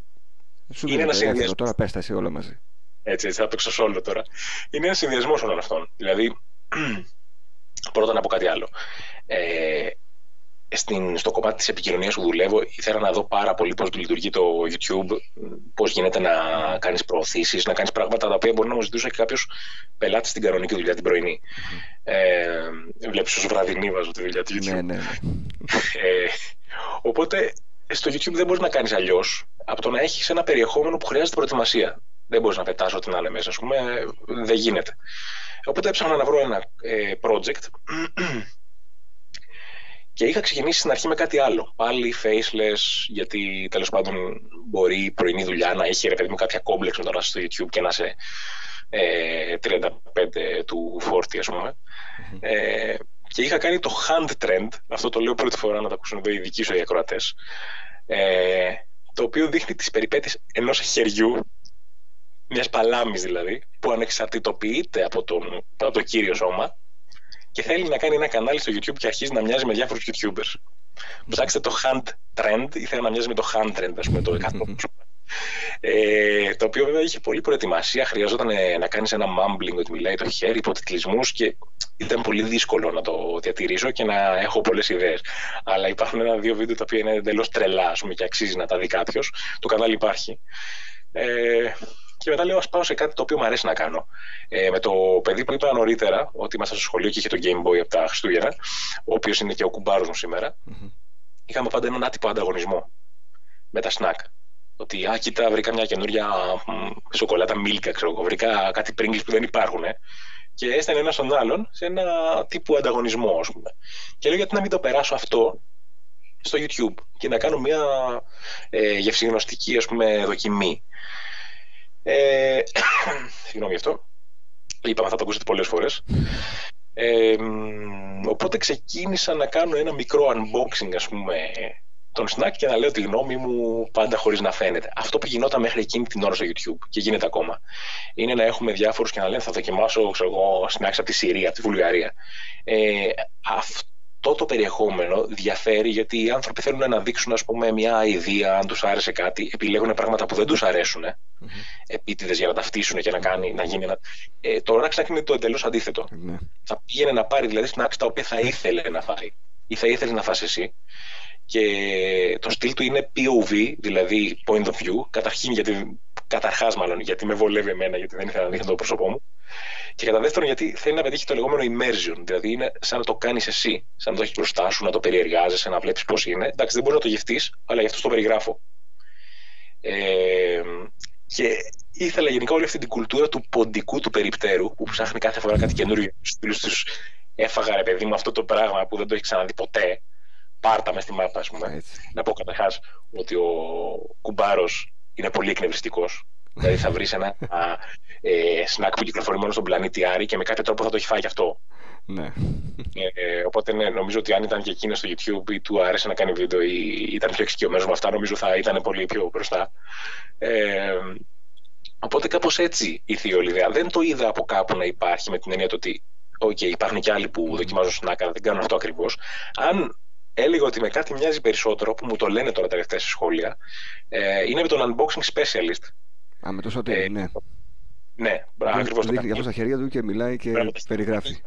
Σου είναι ένας συνδυασμός. Τώρα πες τα εσύ όλα μαζί. Έτσι, έτσι, θα το όλο τώρα. Είναι ένας συνδυασμός όλων αυτών. Δηλαδή, πρώτα να πω κάτι άλλο. Ε, στην, στο κομμάτι της επικοινωνίας που δουλεύω ήθελα να δω πάρα πολύ πώς λειτουργεί το YouTube, πώς γίνεται να κάνεις προωθήσεις, να κάνεις πράγματα τα οποία μπορεί να μου ζητούσε και κάποιος πελάτης στην κανονική δουλειά την πρωινή. Mm-hmm. Ε, βλέπεις ως βραδινή βάζω τη δουλειά του YouTube. Ναι, ναι, ναι. Ε, οπότε στο YouTube δεν μπορείς να κάνεις αλλιώς από το να έχεις ένα περιεχόμενο που χρειάζεται προετοιμασία. Δεν μπορείς να πετάς ό,τι να είναι μέσα, ας πούμε, δεν γίνεται. Οπότε έψαχνα να βρω ένα ε, project και είχα ξεκινήσει στην αρχή με κάτι άλλο. Πάλι faceless, γιατί τέλος πάντων μπορεί η πρωινή δουλειά να έχει ρε παιδί μου κάποια κόμπλεξ με το να στο YouTube και να είσαι ε, 35 του 40, ας πούμε. Ε, και είχα κάνει το hand trend, αυτό το λέω πρώτη φορά να το ακούσουν εδώ οι δικοί σου οι ακροατές. Ε, το οποίο δείχνει τις περιπέτειες ενός χεριού, μιας παλάμης δηλαδή, που ανεξαρτητοποιείται από, τον, από το κύριο σώμα και θέλει να κάνει ένα κανάλι στο YouTube και αρχίζει να μοιάζει με διάφορους YouTubers. Ψάξτε το hand trend, ήθελα να μοιάζει με το hand trend, ας πούμε, το 100. Ε, το οποίο βέβαια είχε πολλή προετοιμασία. Χρειαζόταν ε, να κάνεις ένα mumbling ότι μιλάει το χέρι, υποτιτλισμούς και ήταν πολύ δύσκολο να το διατηρήσω και να έχω πολλές ιδέες. Αλλά υπάρχουν ένα-δύο βίντεο τα οποία είναι εντελώς τρελά πούμε, και αξίζει να τα δει κάποιος. Το κανάλι υπάρχει. Ε, και μετά λέω, ας πάω σε κάτι το οποίο μου αρέσει να κάνω. Ε, με το παιδί που είπα νωρίτερα, ότι ήμασταν στο σχολείο και είχε το Game Boy από τα Χριστούγεννα, ο οποίος είναι και ο κουμπάρος μου σήμερα, mm-hmm. είχαμε πάντα έναν άτυπο ανταγωνισμό με τα snack. Ότι, α, κοίτα, βρήκα μια καινούρια σοκολάτα μίλκα, ξέρω εγώ, βρήκα κάτι πρίγκι που δεν υπάρχουν. Ε. Και έστελνε ένα στον άλλον σε ένα τύπου ανταγωνισμό, ας πούμε. Και λέω, γιατί να μην το περάσω αυτό στο YouTube και να κάνω μια ε, γευσηγνωστική ας πούμε δοκιμή. Ε, συγγνώμη γι' αυτό. Είπαμε θα το ακούσετε πολλές φορές. Ε, οπότε ξεκίνησα να κάνω ένα μικρό unboxing ας πούμε τον snack και να λέω τη γνώμη μου πάντα χωρίς να φαίνεται. Αυτό που γινόταν μέχρι εκείνη την ώρα στο YouTube και γίνεται ακόμα είναι να έχουμε διάφορους και να λένε θα δοκιμάσω ξέρω εγώ, snacks από τη Συρία, από τη Βουλγαρία. Ε, αυτό το περιεχόμενο διαφέρει γιατί οι άνθρωποι θέλουν να δείξουν ας πούμε, μια ιδέα, αν τους άρεσε κάτι, επιλέγουν πράγματα που δεν τους αρέσουν, mm-hmm. επίτηδες για να ταυτίσουν και να, κάνει, να γίνει ένα. Ε, το snack είναι το εντελώς αντίθετο. Mm-hmm. Θα πήγαινε να πάρει δηλαδή snacks τα οποία θα ήθελε να φάει ή θα ήθελε να φας εσύ και το στυλ του είναι POV, δηλαδή point of view, καταρχήν γιατί, καταρχάς μάλλον γιατί με βολεύει εμένα, γιατί δεν ήθελα να δείχνω το πρόσωπό μου και κατά δεύτερον γιατί θέλει να πετύχει το λεγόμενο immersion, δηλαδή είναι σαν να το κάνεις εσύ, σαν να το έχεις μπροστά σου, να το περιεργάζεσαι, να βλέπεις πώς είναι. Εντάξει, δεν μπορείς να το γευτείς, αλλά γι' αυτό το περιγράφω. Ε, και ήθελα γενικά όλη αυτή την κουλτούρα του ποντικού του περιπτέρου που ψάχνει κάθε φορά κάτι καινούριο στους έφαγα ρε παιδί μου αυτό το πράγμα που δεν το έχεις ξαναδεί ποτέ πάρτα με στη μάπα, ας πούμε. Να πω καταρχάς ότι ο κουμπάρος είναι πολύ εκνευριστικός. δηλαδή θα βρεις ένα ε, σνακ που κυκλοφορεί μόνο στον πλανήτη Άρη και με κάποιο τρόπο θα το έχει φάει και αυτό. Ναι. Ε, οπότε ναι, νομίζω ότι αν ήταν και εκείνος στο YouTube ή του άρεσε να κάνει βίντεο ή ήταν πιο εξοικειωμένος με αυτά, νομίζω θα ήταν πολύ πιο μπροστά. Ε, οπότε κάπως έτσι ήρθε η όλη ιδέα. Δεν το είδα από κάπου να υπάρχει με την έννοια ότι okay, υπάρχουν και άλλοι που δοκιμάζουν σνάκα, δεν κάνουν αυτό ακριβώς. Αν έλεγα ότι με κάτι μοιάζει περισσότερο, που μου το λένε τώρα τελευταία σχόλια, ε, είναι με τον unboxing specialist. Α, με το σωτήρι, ε, ναι. Ναι, ακριβώς το κάνει. στα χέρια του και μιλάει και Πράγματι, περιγράφει.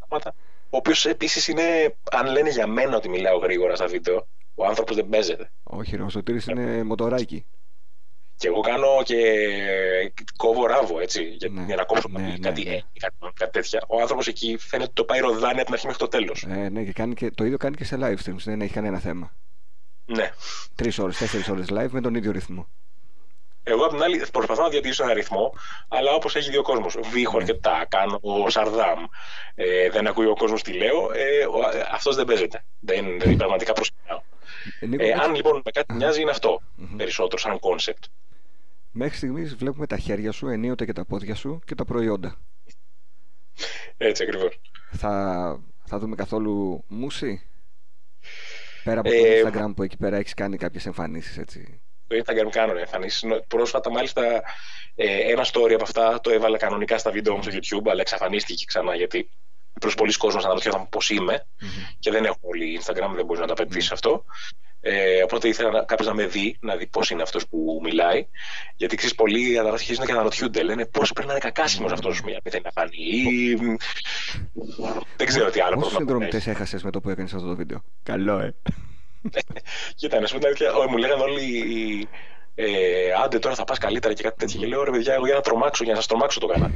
Ο οποίος επίσης είναι, αν λένε για μένα ότι μιλάω γρήγορα στα βίντεο, ο άνθρωπος δεν παίζεται. Όχι, ο Σωτήρης είναι μοτοράκι. Και εγώ κάνω και κόβω ράβο, έτσι, για, ναι, για να κόψω ναι, ναι, κάτι, ναι. κάτι, κάτι, τέτοια. Ο άνθρωπος εκεί φαίνεται ότι το πάει ροδάνει από την αρχή μέχρι το τέλος. Ε, ναι, και, κάνει και το ίδιο κάνει και σε live streams, δεν έχει κανένα θέμα. Ναι. Τρεις ώρες, τέσσερις ώρες live με τον ίδιο ρυθμό. Εγώ απ' την άλλη προσπαθώ να διατηρήσω ένα ρυθμό, αλλά όπως έχει δει ο κόσμος. Βήχω ναι. αρκετά, κάνω σαρδάμ. Ε, δεν ακούει ο κόσμος τι λέω. Ε, Αυτός δεν παίζεται. Δεν, δηλαδή, πραγματικά προσκυνάω. Ε, ε, αν λοιπόν με κάτι μοιάζει, είναι αυτό περισσότερο σαν concept. Μέχρι στιγμής βλέπουμε τα χέρια σου, ενίοτε και τα πόδια σου και τα προϊόντα. Έτσι ακριβώς. Θα, θα δούμε καθόλου μουσι. Πέρα από το ε, Instagram που εκεί πέρα έχεις κάνει κάποιες εμφανίσεις, έτσι. Το Instagram κάνω εμφανίσεις. Πρόσφατα, μάλιστα, ε, ένα story από αυτά το έβαλα κανονικά στα βίντεο μου στο YouTube, αλλά εξαφανίστηκε ξανά γιατί προς πολλοί κόσμο αναρωτιόταν πώς είμαι mm-hmm. και δεν έχουν όλοι Instagram, δεν μπορείς να το απαιτήσεις mm-hmm. αυτό. Ε, οπότε ήθελα κάποιος να με δει, να δει πώς είναι αυτός που μιλάει. Γιατί ξέρεις, πολλοί αρχίζουν και αναρωτιούνται. Λένε πώς πρέπει να είναι κακάσιμος αυτός μια μηδέν να φανεί. Ή... δεν ξέρω τι άλλο Πόσου συνδρομητές έχασες με το που έκανες αυτό το βίντεο; Καλό, ε. Κοίτα, να σου πω μου λέγανε όλοι. Ε, άντε τώρα θα πας καλύτερα και κάτι τέτοιο. Και λέω ρε παιδιά, εγώ για να τρομάξω, για να σας τρομάξω το έκανα.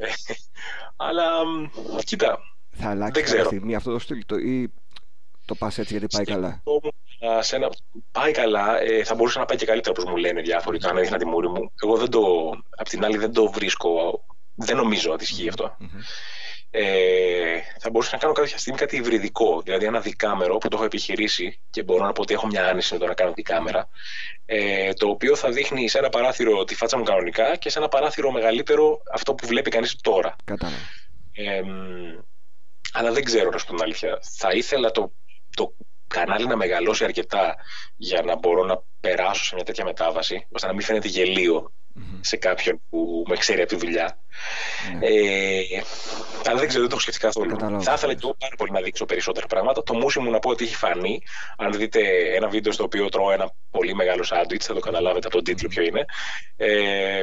Αλλά κοίτα. Θα αλλάξει κάποια στιγμή αυτό το στυλ ή το πα έτσι γιατί πάει καλά. Σε ένα, πάει καλά, ε, θα μπορούσε να πάει και καλύτερα όπως μου λένε διάφοροι. Το αν έδειχνα τη μούρη μου. Εγώ δεν το, απ' την άλλη δεν το βρίσκω. Δεν νομίζω ότι ισχύει αυτό. Ε, θα μπορούσα να κάνω κάποια στιγμή κάτι υβριδικό. Δηλαδή ένα δικάμερο που το έχω επιχειρήσει και μπορώ να πω ότι έχω μια άνεση με το να κάνω δικάμερα. Ε, το οποίο θα δείχνει σε ένα παράθυρο τη φάτσα μου κανονικά και σε ένα παράθυρο μεγαλύτερο αυτό που βλέπει κανείς τώρα. Κατάλαβα. Ε, αλλά δεν ξέρω να σου πω την αλήθεια. Θα ήθελα το το κανάλι να μεγαλώσει αρκετά για να μπορώ να περάσω σε μια τέτοια μετάβαση, ώστε να μην φαίνεται σε κάποιον που με ξέρει από τη δουλειά. Mm-hmm. Ε, αλλά δεν ξέρω, δεν το έχω σκεφτεί καθόλου. Θα ήθελα και εγώ πάρα πολύ να δείξω περισσότερα πράγματα. Το μουσι μου να πω ότι έχει φανεί. Αν δείτε ένα βίντεο στο οποίο τρώω ένα πολύ μεγάλο σάντουιτς, θα το καταλάβετε από τον τίτλο ποιο είναι. Ε,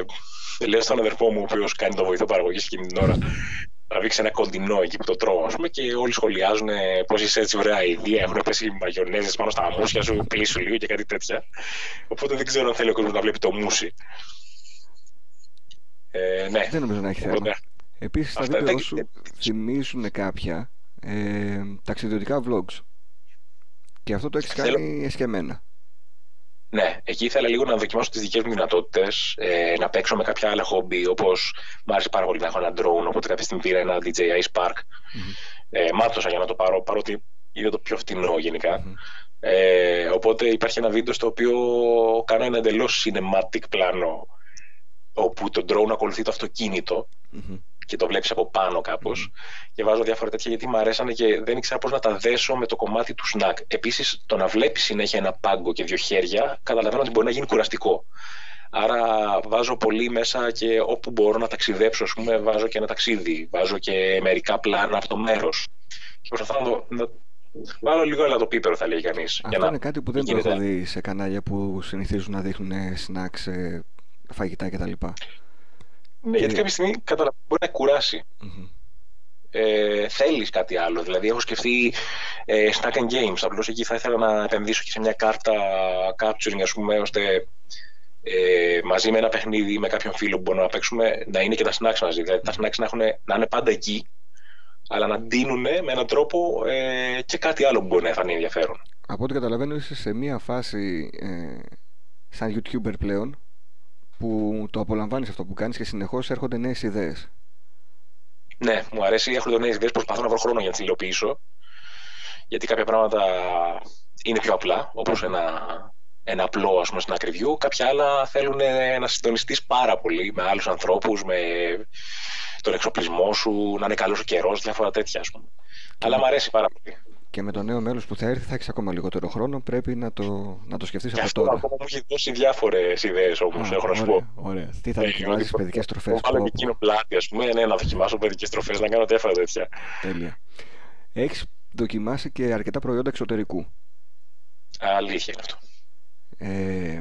λέω στον αδερφό μου, ο οποίος κάνει το βοηθό παραγωγής εκείνη την ώρα, τραβήξει ένα κοντινό εκεί που το τρώω, πούμε, και όλοι σχολιάζουν πώς είσαι έτσι ωραία ιδέα. Έχουν πέσει μαγιονέζες πάνω στα μουσια σου, πλήσου λίγο και κάτι τέτοια. Οπότε δεν ξέρω αν θέλει ο κόσμος να βλέπει το μουσι. Ε, ναι. Δεν νομίζω να έχει θέμα. Επίσης, τα βίντεο σου θυμίζουν κάποια ε, ταξιδιωτικά vlogs. Και αυτό το έχεις κάνει εσκεμένα. Ναι, εκεί ήθελα λίγο να δοκιμάσω τις δικές μου δυνατότητες, ε, να παίξω με κάποια άλλα χόμπι, όπως μου άρεσε πάρα πολύ να έχω ένα drone, οπότε κάποια στιγμή πήρα ένα DJI Spark. Mm-hmm. Ε, μάτωσα για να το πάρω, παρότι είναι το πιο φτηνό Ε, οπότε υπάρχει ένα βίντεο στο οποίο κάνω ένα εντελώς cinematic πλάνο όπου το drone ακολουθεί το αυτοκινητο και το βλέπεις από πάνω κάπως και βάζω διάφορα τέτοια γιατί μου αρέσανε και δεν ήξερα πώς να τα δέσω με το κομμάτι του σνακ. Επίσης το να βλέπεις συνέχεια ένα πάγκο και δύο χέρια καταλαβαίνω ότι μπορεί να γίνει κουραστικό. Άρα βάζω πολύ μέσα και όπου μπορώ να ταξιδέψω, ας πούμε, βάζω και ένα ταξίδι, βάζω και μερικά πλάνα από το μέρος. Και προσπαθώ να, να βάλω λίγο ελαττοπίπερο θα λέει κανείς. Αυτό είναι κάτι που δεν το έχω δει σε κανάλια που συνηθίζουν να δείχνουν snacks, φαγητά κτλ. Ναι, γιατί κάποια στιγμή καταλαβαίνω μπορεί να κουράσει. Mm-hmm. Ε, Θέλεις κάτι άλλο. Δηλαδή, έχω σκεφτεί ε, snack and games. Απλώς εκεί θα ήθελα να επενδύσω και σε μια κάρτα capturing, ας πούμε, ώστε ε, μαζί με ένα παιχνίδι με κάποιον φίλο που μπορούμε να παίξουμε να είναι και τα snacks μαζί. Δηλαδή, τα snacks να, έχουν, να είναι πάντα εκεί, αλλά να ντύνουν με έναν τρόπο ε, και κάτι άλλο που μπορεί να φανεί ενδιαφέρον. Από ό,τι καταλαβαίνω, είσαι σε μια φάση ε, σαν YouTuber πλέον που το απολαμβάνεις αυτό που κάνεις και συνεχώς έρχονται νέες ιδέες. Ναι, μου αρέσει. Έχω νέες ιδέες. Προσπαθώ να βρω χρόνο για να τις υλοποιήσω. Γιατί κάποια πράγματα είναι πιο απλά, όπως ένα, ένα απλό ας πούμε, στην ακριβιού. Κάποια άλλα θέλουν να συντονιστεί πάρα πολύ με άλλους ανθρώπους, με τον εξοπλισμό σου, να είναι καλός ο καιρός, διάφορα τέτοια. Ας πούμε. Αλλά μου αρέσει πάρα πολύ. Και με το νέο μέλος που θα έρθει θα έχεις ακόμα λιγότερο χρόνο. Πρέπει να το, να το σκεφτείς από αυτό τώρα. Ακόμα μου έχει δώσει διάφορες ιδέες όμω, έχω να σου πω. Ωραία. Τι θα δοκιμάσει, ε, παιδικές τροφές. Θα βάλω και εκείνο πλάτη, ας πούμε, ναι, να δοκιμάσω παιδικές τροφές, να κάνω τέτοια τέτοια. Τέλεια. Έχεις δοκιμάσει και αρκετά προϊόντα εξωτερικού. Αλήθεια είναι αυτό. Ε,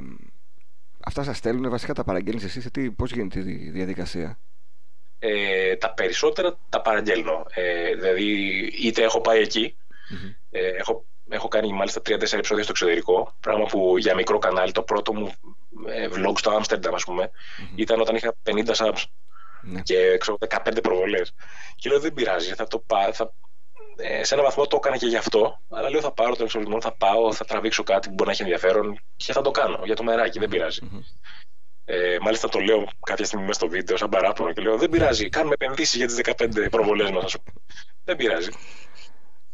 αυτά σας στέλνουν, βασικά τα παραγγέλνεις εσύ, πώς γίνεται η διαδικασία; Ε, τα περισσότερα τα παραγγέλνω. Ε, δηλαδή, είτε έχω πάει εκεί, ε, έχω, έχω κάνει μάλιστα 3-4 επεισόδια στο εξωτερικό. Πράγμα που για μικρό κανάλι, το πρώτο μου ε, vlog στο Άμστερνταμ, ας πούμε, ήταν όταν είχα 50 subs ναι. και ξέρω, 15 προβολές. Και λέω δεν πειράζει, θα το πάω. Θα... Ε, σε έναν βαθμό το έκανα και γι' αυτό. Αλλά λέω θα πάρω τον εξοπλισμό, θα πάω, θα τραβήξω κάτι που μπορεί να έχει ενδιαφέρον και θα το κάνω για το μεράκι, δεν πειράζει. Ε, μάλιστα το λέω κάποια στιγμή μέσα στο βίντεο, σαν παράπονο, και λέω: Δεν πειράζει, κάνουμε επενδύσεις για τις 15 προβολές μας. Δεν πειράζει.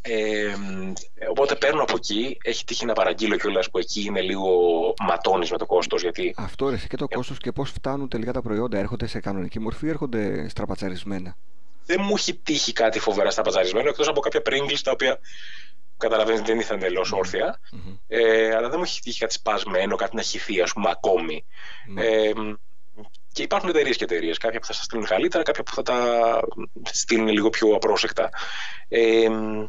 Ε, οπότε παίρνω από εκεί. Έχει τύχει να παραγγείλω κιόλας που εκεί είναι λίγο ματώνεις με το κόστος. Γιατί... Αυτό ρε, και το κόστος και πώς φτάνουν τελικά τα προϊόντα. Έρχονται σε κανονική μορφή ή έρχονται στραπατσαρισμένα; Δεν μου έχει τύχει κάτι φοβερά στραπατσαρισμένο εκτός από κάποια Pringles τα οποία καταλαβαίνεις δεν ήρθαν εντελώς όρθια. Mm-hmm. Ε, αλλά δεν μου έχει τύχει κάτι σπασμένο, κάτι να χυθεί, ας πούμε, ακόμη. Mm-hmm. Ε, και υπάρχουν εταιρείες και εταιρείες. Κάποια που θα σας στείλουν καλύτερα, κάποια που θα τα στείλουν λίγο πιο απρόσεκτα. Ε,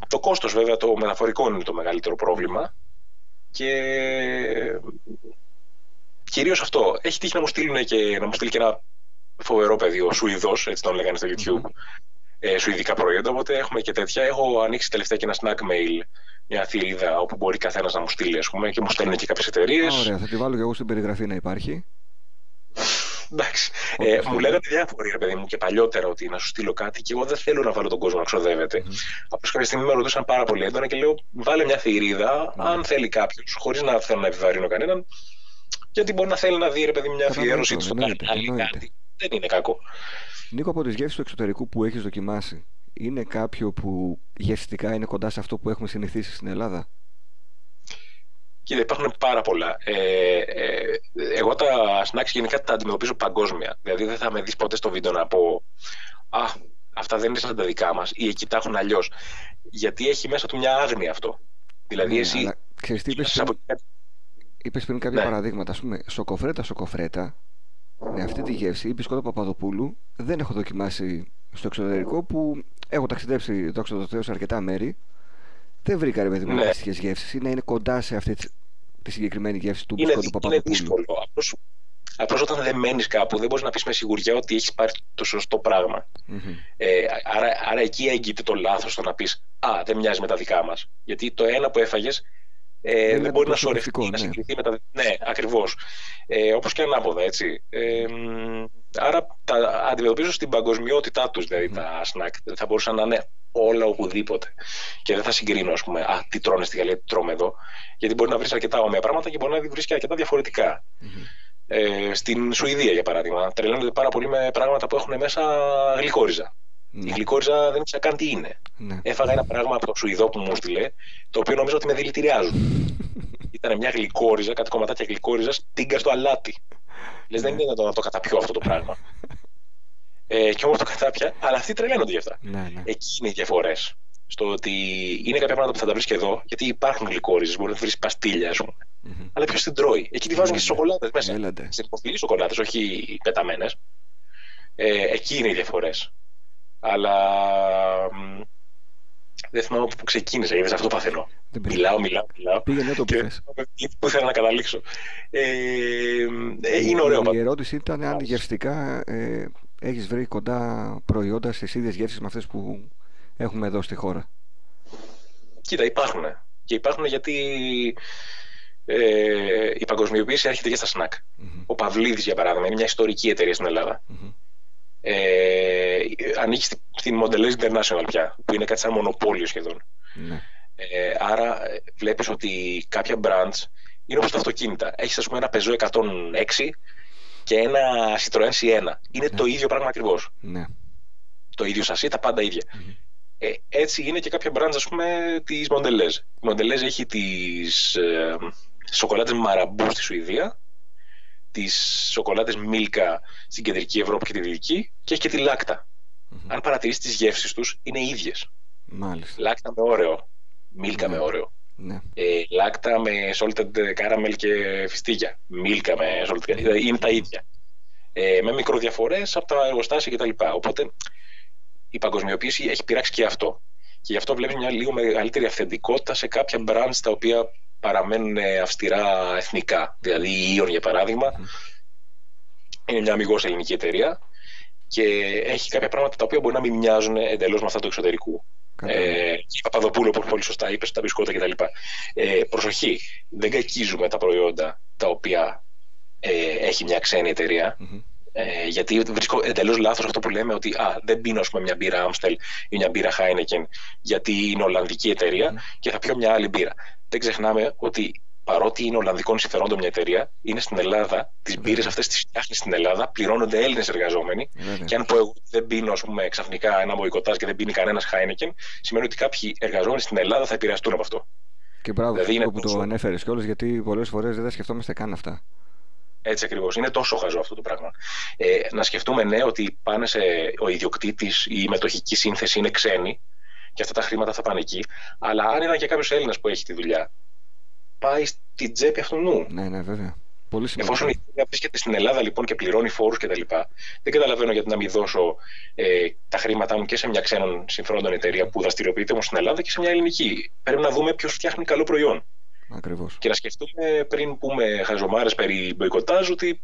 το κόστος, βέβαια, το μεταφορικό είναι το μεγαλύτερο πρόβλημα. Και κυρίως αυτό. Έχει τύχει να μου, στείλουν και, να μου στείλει και ένα φοβερό παιδί, ο Σουηδός, έτσι τον λέγανε στο YouTube, ε, σουηδικά προϊόντα. Οπότε έχουμε και τέτοια. Έχω ανοίξει τελευταία και ένα snack mail, μια θηρίδα όπου μπορεί καθένας να μου στείλει, ας πούμε, και μου στέλνουν και κάποιες εταιρείες. Ωραία, θα τη βάλω και εγώ στην περιγραφή να υπάρχει. Εντάξει. Ε, μου λέγανε διάφοροι, ρε παιδί μου, και παλιότερα ότι να σου στείλω κάτι και εγώ δεν θέλω να βάλω τον κόσμο να ξοδεύεται. Mm-hmm. Απλώς κάποια στιγμή με ρωτούσαν πάρα πολύ έντονα και λέω: Βάλε μια θηρίδα, mm-hmm. αν θέλει κάποιος, χωρίς να θέλω να επιβαρύνω κανέναν, γιατί μπορεί να θέλει να δει, ρε παιδί, μια αφιέρωση του κάτι. Δεν είναι κακό. Νίκο, από τι γεύσει του εξωτερικού που έχεις δοκιμάσει, είναι κάποιο που γευστικά είναι κοντά σε αυτό που έχουμε συνηθίσει στην Ελλάδα; Κοίτα, υπάρχουν πάρα πολλά. Ε, ε, εγώ τα snacks γενικά τα αντιμετωπίζω παγκόσμια. Δηλαδή δεν θα με δεις ποτέ στο βίντεο να πω Α, αυτά δεν είναι σαν τα δικά μας ή εκεί τα έχουν αλλιώς. Γιατί έχει μέσα του μια άγνοια αυτό. Δηλαδή ναι, εσύ. Αλλά, ξέρεις τι είπες, από... είπες πριν κάποια ναι. παραδείγματα. Α πούμε, σοκοφρέτα, σοκοφρέτα. Με αυτή τη γεύση, η μπισκότα Παπαδοπούλου δεν έχω δοκιμάσει στο εξωτερικό που έχω ταξιδέψει, δόξα τω Θεώ, σε αρκετά μέρη δεν βρήκα ρε παιδί μου ναι. γεύσεις. Είναι, είναι κοντά σε αυτή τη συγκεκριμένη γεύση του μπισκότου Παπαδοπούλου. Είναι δύσκολο. Απλώς όταν δεν μένεις κάπου, δεν μπορείς να πεις με σιγουριά ότι έχεις πάρει το σωστό πράγμα. Mm-hmm. Ε, άρα, άρα εκεί έγκυται το λάθος το να πεις Α, δεν μοιάζει με τα δικά μας. Γιατί το ένα που έφαγες ε, δεν, δεν μπορεί να σωρευτεί, ναι. να συγκριθεί με τα. Ναι, ακριβώς. Ε, Όπως και ανάποδα, έτσι. Ε, άρα τα αντιμετωπίζω στην παγκοσμιότητά τους, δηλαδή mm. τα snack. Δεν θα μπορούσαν να είναι όλα οπουδήποτε. Και δεν θα συγκρίνω, ας πούμε, α, τι τρώνε στη Γαλλία, τι τρώμε εδώ. Γιατί μπορεί να βρεις αρκετά όμοια πράγματα και μπορεί να βρεις και αρκετά διαφορετικά. Mm-hmm. Ε, στην Σουηδία, για παράδειγμα, τρελαίνονται πάρα πολύ με πράγματα που έχουν μέσα γλυκόριζα. Η γλυκόριζα δεν ήξερα καν τι είναι. Ναι. Έφαγα ένα πράγμα από το Σουηδό που μου έστειλε, το οποίο νόμιζα ότι με δηλητηριάζουν. Ήταν μια γλυκόριζα, κάτι κομματάκια γλυκόριζας, τίγκα στο αλάτι. Λες, δεν είναι δυνατόν να το καταπιώ αυτό το πράγμα. Ε, και όμως το κατάπια, αλλά αυτοί τρελαίνονται γι' αυτά. Ναι, ναι. Εκεί είναι οι διαφορές. Στο ότι είναι κάποια πράγματα που θα τα βρεις και εδώ, γιατί υπάρχουν γλυκόριζες, μπορεί να βρεις παστίλια, ας πούμε. Μμμ. Αλλά ποιος την τρώει; Εκεί τη βάζουν και στις σοκολάτες μέσα. Έλατε. Σε υποφιλεί σοκολάτες, όχι πεταμένες. Ε, εκεί είναι οι διαφορές. Αλλά. μ, δεν θυμάμαι από πού ξεκίνησα, είδε αυτό παθαίνω. Δεν πειράζει. Μιλάω, μιλάω, μιλάω. Πήγαινε το που Και θες. πού ήθελα να καταλήξω. Ε, ε, είναι ωραίο. Η πάντως. ερώτηση ήταν αν γευστικά ε, έχεις βρει κοντά προϊόντα στις ίδιες γεύσεις με αυτές που έχουμε εδώ στη χώρα; Κοίτα, υπάρχουν. Και υπάρχουν γιατί ε, η παγκοσμιοποίηση έρχεται και στα σνακ. Μμμ. Ο Παυλίδης, για παράδειγμα, είναι μια ιστορική εταιρεία στην Ελλάδα. Μμμ. Ε, ανήκει στη- στην Mondelez International πια, που είναι κάτι σαν μονοπόλιο σχεδόν. Ναι. Ε, άρα ε, βλέπεις ότι κάποια brands είναι όπως τα αυτοκίνητα. Έχεις ας πούμε ένα Peugeot 106 και ένα Citroën C1. Είναι το ίδιο πράγμα ακριβώς. Ναι. Το ίδιο σασί, τα πάντα ίδια. Ε, έτσι είναι και κάποια brands ας πούμε της Mondelez. Η Mondelez έχει τις ε, σοκολάτες Marabou στη Σουηδία, τις σοκολάτες Milka στην κεντρική Ευρώπη και τη δυτική και έχει και τη Lacta. Αν παρατηρήσεις τις γεύσεις τους είναι ίδιες. Μάλιστα. Lacta με Oreo, Milka με Oreo. Ναι. Ε, Lacta με salted caramel και φιστίκια. Milka με salted caramel. Δηλαδή, Είναι τα ίδια. Ε, με μικροδιαφορές από τα εργοστάσια κτλ. Οπότε η παγκοσμιοποίηση έχει πειράξει και αυτό. Και γι' αυτό βλέπεις μια λίγο μεγαλύτερη αυθεντικότητα σε κάποια brands τα οποία παραμένουν ε, αυστηρά εθνικά. Δηλαδή η Ion για παράδειγμα είναι μια αμυγός ελληνική εταιρεία και έχει κάποια πράγματα τα οποία μπορεί να μην μοιάζουν εντελώς με αυτά του εξωτερικού. Κατάλαβα. Ε, και η Παπαδοπούλου, όπως πολύ σωστά είπες, τα μπισκότα κτλ. Ε, προσοχή, δεν κακίζουμε τα προϊόντα τα οποία ε, έχει μια ξένη εταιρεία. Μμμ. Ε, γιατί βρίσκω εντελώς λάθος αυτό που λέμε ότι α, δεν πίνω ας πούμε, μια μπύρα Amstel ή μια μπύρα Heineken γιατί είναι Ολλανδική εταιρεία και θα πιω μια άλλη μπύρα. Δεν ξεχνάμε ότι παρότι είναι Ολλανδικών συμφερόντων μια εταιρεία, είναι στην Ελλάδα, τις μπύρες αυτές τις φτιάχνεις στην Ελλάδα, πληρώνονται Έλληνες εργαζόμενοι. Βέβαια. Και αν πω εγώ ότι δεν πίνω ας πούμε, ξαφνικά ένα μποϊκοτάζ και δεν πίνει κανένας Heineken, σημαίνει ότι κάποιοι εργαζόμενοι στην Ελλάδα θα επηρεαστούν από αυτό. Και μπράβο Δηλαδή είναι Φίκο, που το τόσο- ανέφερες κιόλας γιατί πολλές φορές δεν τα σκεφτόμαστε καν αυτά. Έτσι ακριβώς. Είναι τόσο χαζό αυτό το πράγμα. Ε, να σκεφτούμε, ναι, ότι πάνε σε, ο ιδιοκτήτης ή η μετοχική σύνθεση είναι ξένη και αυτά τα χρήματα θα πάνε εκεί. Αλλά αν ήταν και κάποιος Έλληνας που έχει τη δουλειά, πάει στην τσέπη αυτού νου. Ναι, ναι, βέβαια. Πολύ σημαντικό. Εφόσον η εταιρεία βρίσκεται στην Ελλάδα λοιπόν και πληρώνει φόρους κτλ., δεν καταλαβαίνω γιατί να μην δώσω ε, τα χρήματά μου και σε μια ξένων συμφερόντων εταιρεία που δραστηριοποιείται όμως στην Ελλάδα και σε μια ελληνική. Πρέπει να δούμε ποιος φτιάχνει καλό προϊόν. Ακριβώς. Και να σκεφτούμε πριν πούμε χαζομάρες περί μποϊκοτάζ ότι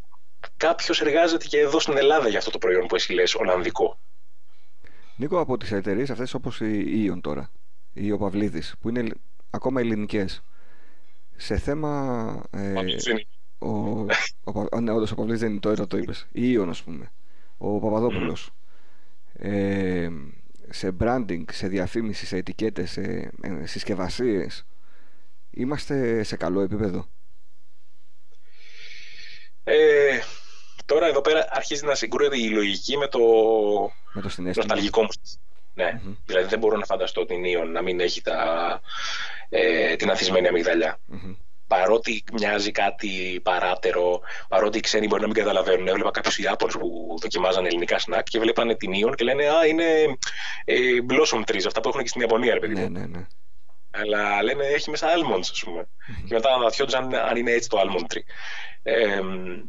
κάποιος εργάζεται και εδώ στην Ελλάδα για αυτό το προϊόν που εσύ λες Ολλανδικό. Νίκο, από τις εταιρείες αυτές όπως η Ion τώρα ή ο Παυλίδης που είναι ελλ- ακόμα ελληνικές σε θέμα ε, Παυλίδης είναι. ο, ο, Πα- α, ναι, όντως ο Παυλίδης δεν είναι το έρωτο το είπες η Ion ας πούμε ο Παπαδόπουλος ε, σε branding, σε διαφήμιση, σε ετικέτες σε ε, συσκευασίες είμαστε σε καλό επίπεδο; Ε, τώρα εδώ πέρα αρχίζει να συγκρούεται η λογική με το με το συνέστημα νοσταλγικό μου. Ναι, Μμμ. δηλαδή δηλαδή δεν μπορώ να φανταστώ την Ιον να μην έχει τα, ε, την αθισμένη αμυγδαλιά. Μμμ. Παρότι μοιάζει κάτι παράτερο, παρότι οι ξένοι μπορεί να μην καταλαβαίνουν. Έβλεπα κάποιους Ιάπωνες που δοκιμάζαν ελληνικά σνακ και βλέπανε την Ιον και λένε Α, είναι ε, blossom trees, αυτά που έχουν και στην Ιαπωνία, ρε παιδί μου. ναι, ναι, ναι. Αλλά λένε έχει μέσα almonds, ας πούμε. Και μετά αναρωτιόντουσαν αν, αν είναι έτσι το almond tree. Ε, μ,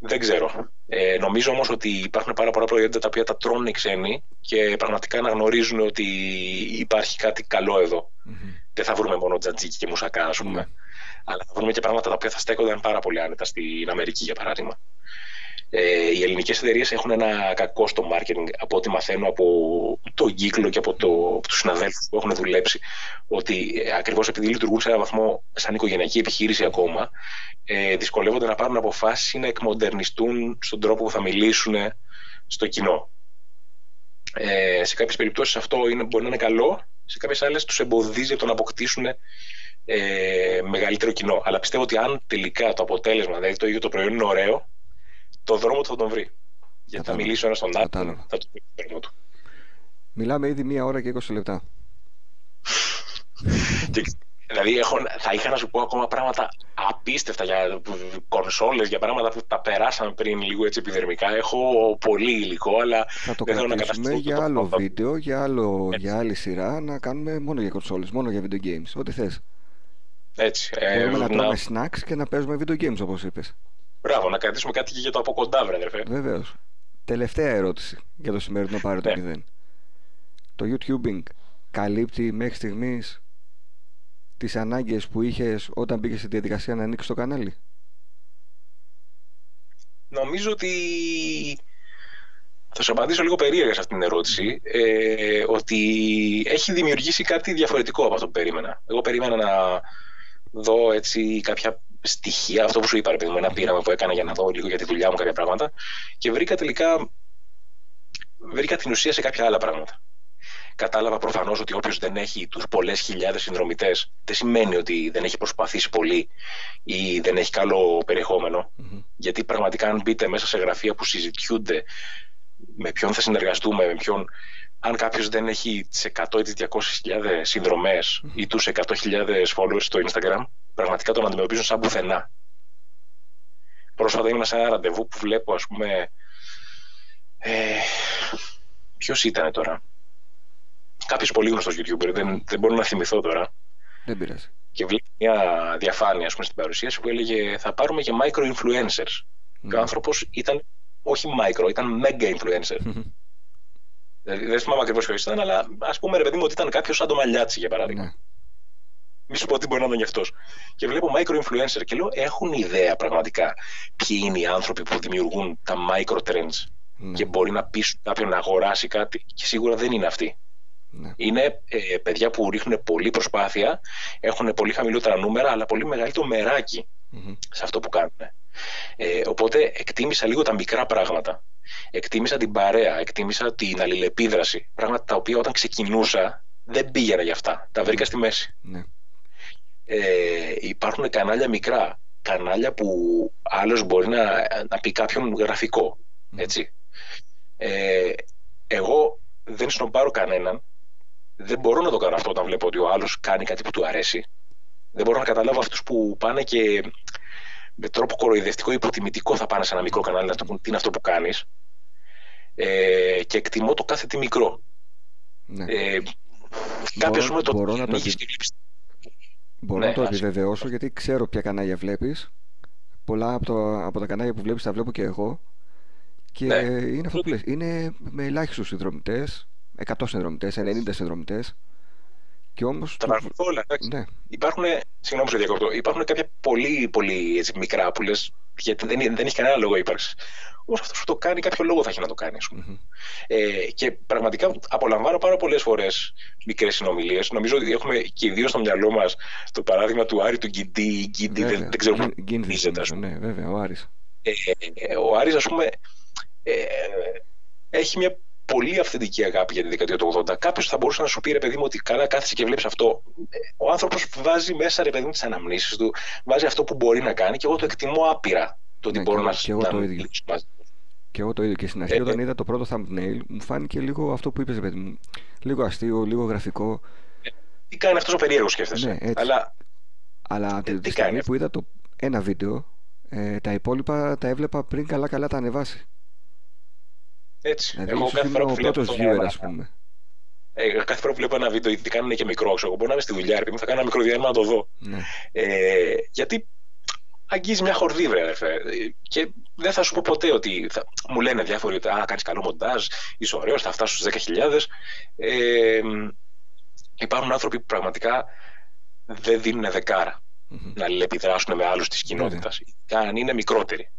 δεν ξέρω. Ε, νομίζω όμως ότι υπάρχουν πάρα πολλά προϊόντα τα οποία τα τρώνε οι ξένοι και πραγματικά αναγνωρίζουν ότι υπάρχει κάτι καλό εδώ. Μμμ. Δεν θα βρούμε μόνο τζατζίκι και μουσακά, ας πούμε. Ναι. Αλλά θα βρούμε και πράγματα τα οποία θα στέκονταν πάρα πολύ άνετα στην Αμερική, για παράδειγμα. Ε, οι ελληνικές εταιρείες έχουν ένα κακό στο marketing από ό,τι μαθαίνω από τον κύκλο και από, το, από τους συναδέλφους που έχουν δουλέψει ότι ε, ακριβώς επειδή λειτουργούν σε έναν βαθμό σαν οικογενειακή επιχείρηση ακόμα ε, δυσκολεύονται να πάρουν αποφάσεις ή να εκμοντερνιστούν στον τρόπο που θα μιλήσουν στο κοινό. Ε, σε κάποιες περιπτώσεις αυτό είναι, μπορεί να είναι καλό, σε κάποιες άλλες τους εμποδίζει από το να αποκτήσουν ε, μεγαλύτερο κοινό. Αλλά πιστεύω ότι αν τελικά το αποτέλεσμα, δηλαδή το ίδιο το προϊόν είναι ωραίο, το δρόμο του θα τον βρει. Γιατί θα Κατάλαβα. μιλήσει ο ένας στον άλλον, Κατάλαβα. θα του πει το δρόμο του. Μιλάμε ήδη μία ώρα και 20 λεπτά. Και, δηλαδή έχω, θα είχα να σου πω ακόμα πράγματα απίστευτα για κονσόλες, για πράγματα που τα περάσαμε πριν λίγο έτσι επιδερμικά. Έχω πολύ υλικό, αλλά Θα το δεν θέλω να κρατήσουμε καταστήσω για το άλλο πρόγραμμα. βίντεο, για, άλλο, Έτσι. για άλλη σειρά, να κάνουμε μόνο για κονσόλες, μόνο για video games, ό,τι θες. Έτσι. Ε, Μπορούμε να να, τρώμε snacks και να παίζουμε video games όπως είπες. Μπράβο, να κρατήσουμε κάτι και για το από κοντά, βρε αδερφέ. Βεβαίως. Τελευταία ερώτηση για το σημερινό πάρε το Ναι. 0. Το YouTubing καλύπτει μέχρι στιγμής τις ανάγκες που είχες όταν μπήκες στη διαδικασία να ανοίξεις το κανάλι; Νομίζω ότι θα σου απαντήσω λίγο περίεργα σε αυτήν την ερώτηση. Ε, ότι έχει δημιουργήσει κάτι διαφορετικό από αυτό που περίμενα. Εγώ περίμενα να δω έτσι κάποια στοιχεία, αυτό που σου είπα, ρε παιδί μου, ένα πείραμα που έκανα για να δω λίγο για τη δουλειά μου κάποια πράγματα και βρήκα τελικά βρήκα την ουσία σε κάποια άλλα πράγματα. Κατάλαβα προφανώς ότι όποιος δεν έχει τους πολλές χιλιάδες συνδρομητές, δεν σημαίνει ότι δεν έχει προσπαθήσει πολύ ή δεν έχει καλό περιεχόμενο. Γιατί πραγματικά, αν μπείτε μέσα σε γραφεία που συζητιούνται με ποιον θα συνεργαστούμε, με ποιον. Αν κάποιος δεν έχει τις 100 ή τις 200 χιλιάδες συνδρομές ή τους 100.000 followers στο Instagram, πραγματικά τον αντιμετωπίζουν σαν πουθενά. Πρόσφατα ήμουν σε ένα ραντεβού που βλέπω, ας πούμε. Ε, Ποιος ήταν τώρα; Κάποιος πολύ γνωστός YouTuber, δεν, δεν μπορώ να θυμηθώ τώρα. Δεν πειράζει. Και βλέπει μια διαφάνεια ας πούμε, στην παρουσίαση που έλεγε Θα πάρουμε και micro influencers. Και ο άνθρωπος ήταν όχι micro, ήταν mega influencer. δηλαδή, δεν θυμάμαι ακριβώς ποιος ήταν, αλλά ας πούμε ρε παιδί μου ότι ήταν κάποιος σαν το μαλλιάτσι για παράδειγμα. Ναι. Μη σου πω τι μπορεί να ήταν γι' αυτός. Και βλέπω micro influencer και λέω: Έχουν ιδέα πραγματικά ποιοι είναι οι άνθρωποι που δημιουργούν τα micro trends Ναι. και μπορεί να πείσουν κάποιον να αγοράσει κάτι. Και σίγουρα δεν είναι αυτοί. Ναι. Είναι ε, παιδιά που ρίχνουν πολλή προσπάθεια, έχουν πολύ χαμηλότερα νούμερα, αλλά πολύ μεγαλύτερο μεράκι Μμμ. σε αυτό που κάνουν. Ε, οπότε εκτίμησα λίγο τα μικρά πράγματα. Εκτίμησα την παρέα, εκτίμησα την αλληλεπίδραση. Πράγματα τα οποία όταν ξεκινούσα δεν πήγαινα για αυτά. Τα βρήκα στη μέση. Ναι. Ε, υπάρχουν κανάλια μικρά. Κανάλια που άλλος μπορεί να, να πει κάποιον γραφικό. Έτσι. Ε, εγώ δεν σνομπάρω κανέναν. Δεν μπορώ να το κάνω αυτό όταν βλέπω ότι ο άλλος κάνει κάτι που του αρέσει. Δεν μπορώ να καταλάβω αυτούς που πάνε και με τρόπο κοροϊδευτικό ή υποτιμητικό θα πάνε σε ένα μικρό κανάλι να του πούν τι είναι αυτό που κάνεις. Ε, και εκτιμώ το κάθε τι μικρό. ναι. Ε, κάποιο ας πούμε το μπορώ να το ανοίγεις επι- και βλέπεις Μπορώ ναι, να το ας- επιβεβαιώσω γιατί ξέρω ποια κανάλια βλέπεις. Πολλά από, το, από τα κανάλια που βλέπεις τα βλέπω και εγώ. Και Ναι. είναι αυτό που λες. Είναι με ελάχιστους συνδρομητές, 100 συνδρομητές, 90 συνδρομητές. Και όμως... Τα παρακολουθώ όλα. εντάξει. Ναι, Υπάρχουν, συγγνώμη που σε διακόπτω, υπάρχουν κάποια πολύ, πολύ έτσι, μικρά που λες γιατί δεν, δεν έχει κανένα λόγο ύπαρξης. Όμως αυτό που το κάνει, κάποιο λόγο θα έχει να το κάνει, ας πούμε. Μμμ. Ε, και πραγματικά απολαμβάνω πάρα πολλές φορές μικρές συνομιλίες. Νομίζω ότι έχουμε και οι δύο στο μυαλό μας το παράδειγμα του Άρη του Γκίντι ή Γκίντι, δεν, βέβαια. δεν ξέρω Γκίν- πού Γκίνδης ονίζεται, ας νομίζω, Ναι, βέβαια, ο Άρης. ε, ε, ο Άρης ας πούμε ε, έχει μια πολύ αυθεντική αγάπη για τη δεκαετία του 80. Κάποιος θα μπορούσε να σου πει ρε παιδί μου ότι καλά κάθεσαι και βλέπεις αυτό. Ε, Ο άνθρωπος βάζει μέσα ρε παιδί μου τις αναμνήσεις του, βάζει αυτό που μπορεί να κάνει και εγώ το εκτιμώ άπειρα. Το ότι Ναι, μπορώ και- να, και εγώ να το ίδιο. μιλήσω μαζί. Και εγώ το ίδιο και στην αρχή Ε, όταν ε. είδα το πρώτο thumbnail μου φάνηκε λίγο αυτό που είπες παιδί μου. Λίγο αστείο, λίγο γραφικό. Τι κάνει αυτός ο περίεργος σκέφτεσαι. Ναι, έτσι. Αλλά Αλλά τη, τι τη κάνει στιγμή αυτό; που είδα το ένα βίντεο, ε, τα υπόλοιπα τα έβλεπα πριν καλά καλά τα ανεβάσει. Έτσι. Δηλαδή εγώ ίσως κάθε ήμουν φορά ο που βλέπω, πρώτος ένα- viewer ας πούμε. ε, κάθε φορά που βλέπω ένα βίντεο, γιατί κάνουν και μικρό, ξέρω, εγώ μπορώ να είμαι στη δουλειά, ρε παιδί μου, θα κάνω ένα μικρό διάλειμμα να το δω. Ναι. Ε, γιατί αγγίζει μια χορδή, βρε αδερφέ. Ε, Και δεν θα σου πω ποτέ ότι. Θα... Μου λένε διάφοροι ότι κάνεις καλό μοντάζ, είσαι ωραίος, θα φτάσω στους 10.000. Ε, υπάρχουν άνθρωποι που πραγματικά δεν δίνουν δεκάρα Μμμ. να αλληλεπιδράσουν με άλλους της κοινότητας. Αν είναι μικρότεροι.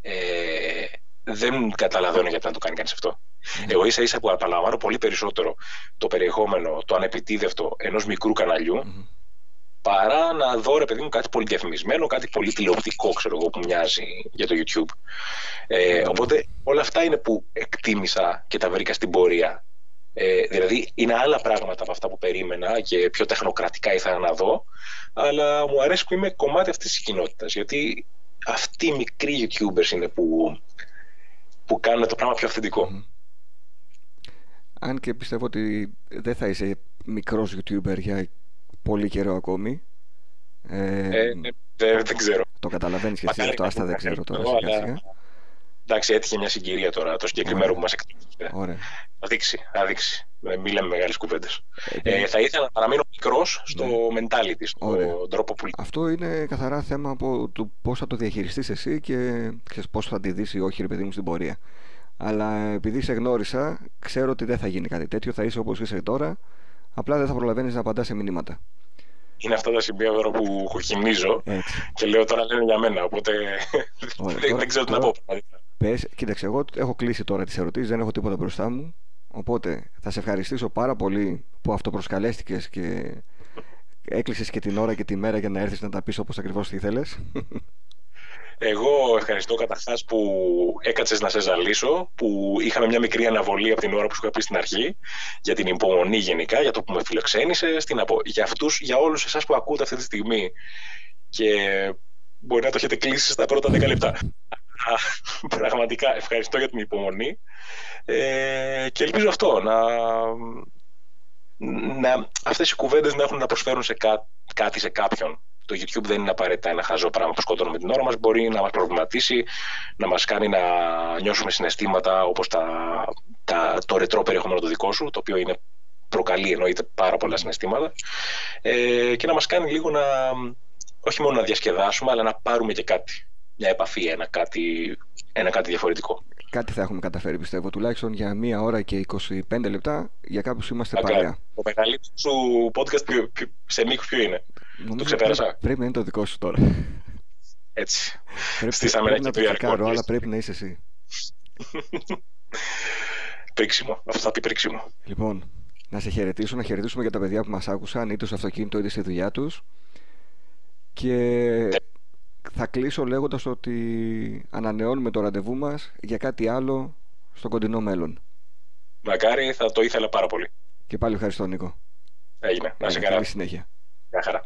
Ε, δεν καταλαβαίνω γιατί να το κάνει κανείς αυτό. Εγώ ίσα ίσα που απαλαμβάνω πολύ περισσότερο το περιεχόμενο, το ανεπιτίδευτο ενός μικρού καναλιού, Μμμ. παρά να δω ρε παιδί μου κάτι πολύ διαφημισμένο, κάτι πολύ τηλεοπτικό ξέρω εγώ που μοιάζει για το YouTube. Ε, οπότε όλα αυτά είναι που εκτίμησα και τα βρήκα στην πορεία. Ε, δηλαδή είναι άλλα πράγματα από αυτά που περίμενα και πιο τεχνοκρατικά ήθελα να δω, αλλά μου αρέσει που είμαι κομμάτι αυτής της κοινότητας, γιατί αυτοί οι μικροί YouTubers είναι που, που κάνουν το πράγμα πιο αυθεντικό. Αν και πιστεύω ότι δεν θα είσαι μικρός YouTuber για πολύ καιρό ακόμη. Ε, ε, δεν, δεν ξέρω. Το καταλαβαίνεις και εσύ αυτό, άστα δεν ξέρω τώρα. Σιγά, σιγά. Εντάξει, έτυχε μια συγκυρία τώρα το συγκεκριμένο που μας εκτελούσε. Ωραία. Θα δείξει, θα δείξει. Μην λέμε μεγάλε κουβέντες. Ε, ε, θα ήθελα να παραμείνω μικρός στο ναι. mentality, στον Ωραία. τρόπο που. Αυτό είναι καθαρά θέμα από το πώς θα το διαχειριστείς εσύ και πώς θα τη δεις ή όχι, ρε παιδί μου, στην πορεία. Αλλά επειδή σε γνώρισα, ξέρω ότι δεν θα γίνει κάτι τέτοιο. Θα είσαι όπως είσαι τώρα. Απλά δεν θα προλαβαίνεις να απαντάς σε μηνύματα. Είναι αυτά τα σημεία τώρα που κοκκινίζω και λέω τώρα λένε για μένα. Οπότε Ωραία, δεν, ξέρω τι να πω. Πες, κοίταξε, εγώ έχω κλείσει τώρα τις ερωτήσεις, δεν έχω τίποτα μπροστά μου. Οπότε θα σε ευχαριστήσω πάρα πολύ που αυτοπροσκαλέστηκες και έκλεισες και την ώρα και τη μέρα για να έρθεις να τα πεις όπως ακριβώς τι θέλεις. Εγώ ευχαριστώ καταρχάς που έκατσε να σε ζαλίσω, που είχαμε μια μικρή αναβολή από την ώρα που σου είχα πει στην αρχή, για την υπομονή γενικά, για το που με φιλοξένησες. Για αυτούς, για όλους εσάς που ακούτε αυτή τη στιγμή και μπορεί να το έχετε κλείσει στα πρώτα 10 λεπτά. Πραγματικά ευχαριστώ για την υπομονή. Ε, και ελπίζω αυτό να, να αυτές οι κουβέντες να έχουν να προσφέρουν σε κά, κάτι σε κάποιον. Το YouTube δεν είναι απαραίτητα ένα χαζό πράγμα που σκοτώνουμε την ώρα μας. Μπορεί να μας προβληματίσει να μας κάνει να νιώσουμε συναισθήματα όπως τα, τα, το ρετρό περιεχομένο το δικό σου το οποίο είναι προκαλεί εννοείται πάρα πολλά συναισθήματα. Ε, και να μας κάνει λίγο να όχι μόνο να διασκεδάσουμε αλλά να πάρουμε και κάτι μια επαφή, ένα κάτι, ένα κάτι διαφορετικό. Κάτι θα έχουμε καταφέρει πιστεύω, τουλάχιστον για μία ώρα και 25 λεπτά για κάποιους είμαστε Άκα, παρέα. Το μεγαλύτερο σου podcast ποιο, ποιο, σε μήκος ποιο είναι, Νομίζω το ξεπέρασα. Πρέπει, πρέπει να είναι το δικό σου τώρα. Έτσι. Πρέπει, Στήσαμε πρέπει να το τσεκάρω, αλλά πρέπει να είσαι εσύ. πρίξιμο, αυτό θα πει πρίξιμο. Λοιπόν, να σε χαιρετήσω, να χαιρετήσουμε για τα παιδιά που μας άκουσαν είτε στο αυτοκίνητο είτε στη δουλειά τους και ναι θα κλείσω λέγοντας ότι ανανεώνουμε το ραντεβού μας για κάτι άλλο στο κοντινό μέλλον. Μακάρι, θα το ήθελα πάρα πολύ. Και πάλι ευχαριστώ Νίκο. Έγινε. Να σε καλά. Καλή συνέχεια. Γεια χαρά.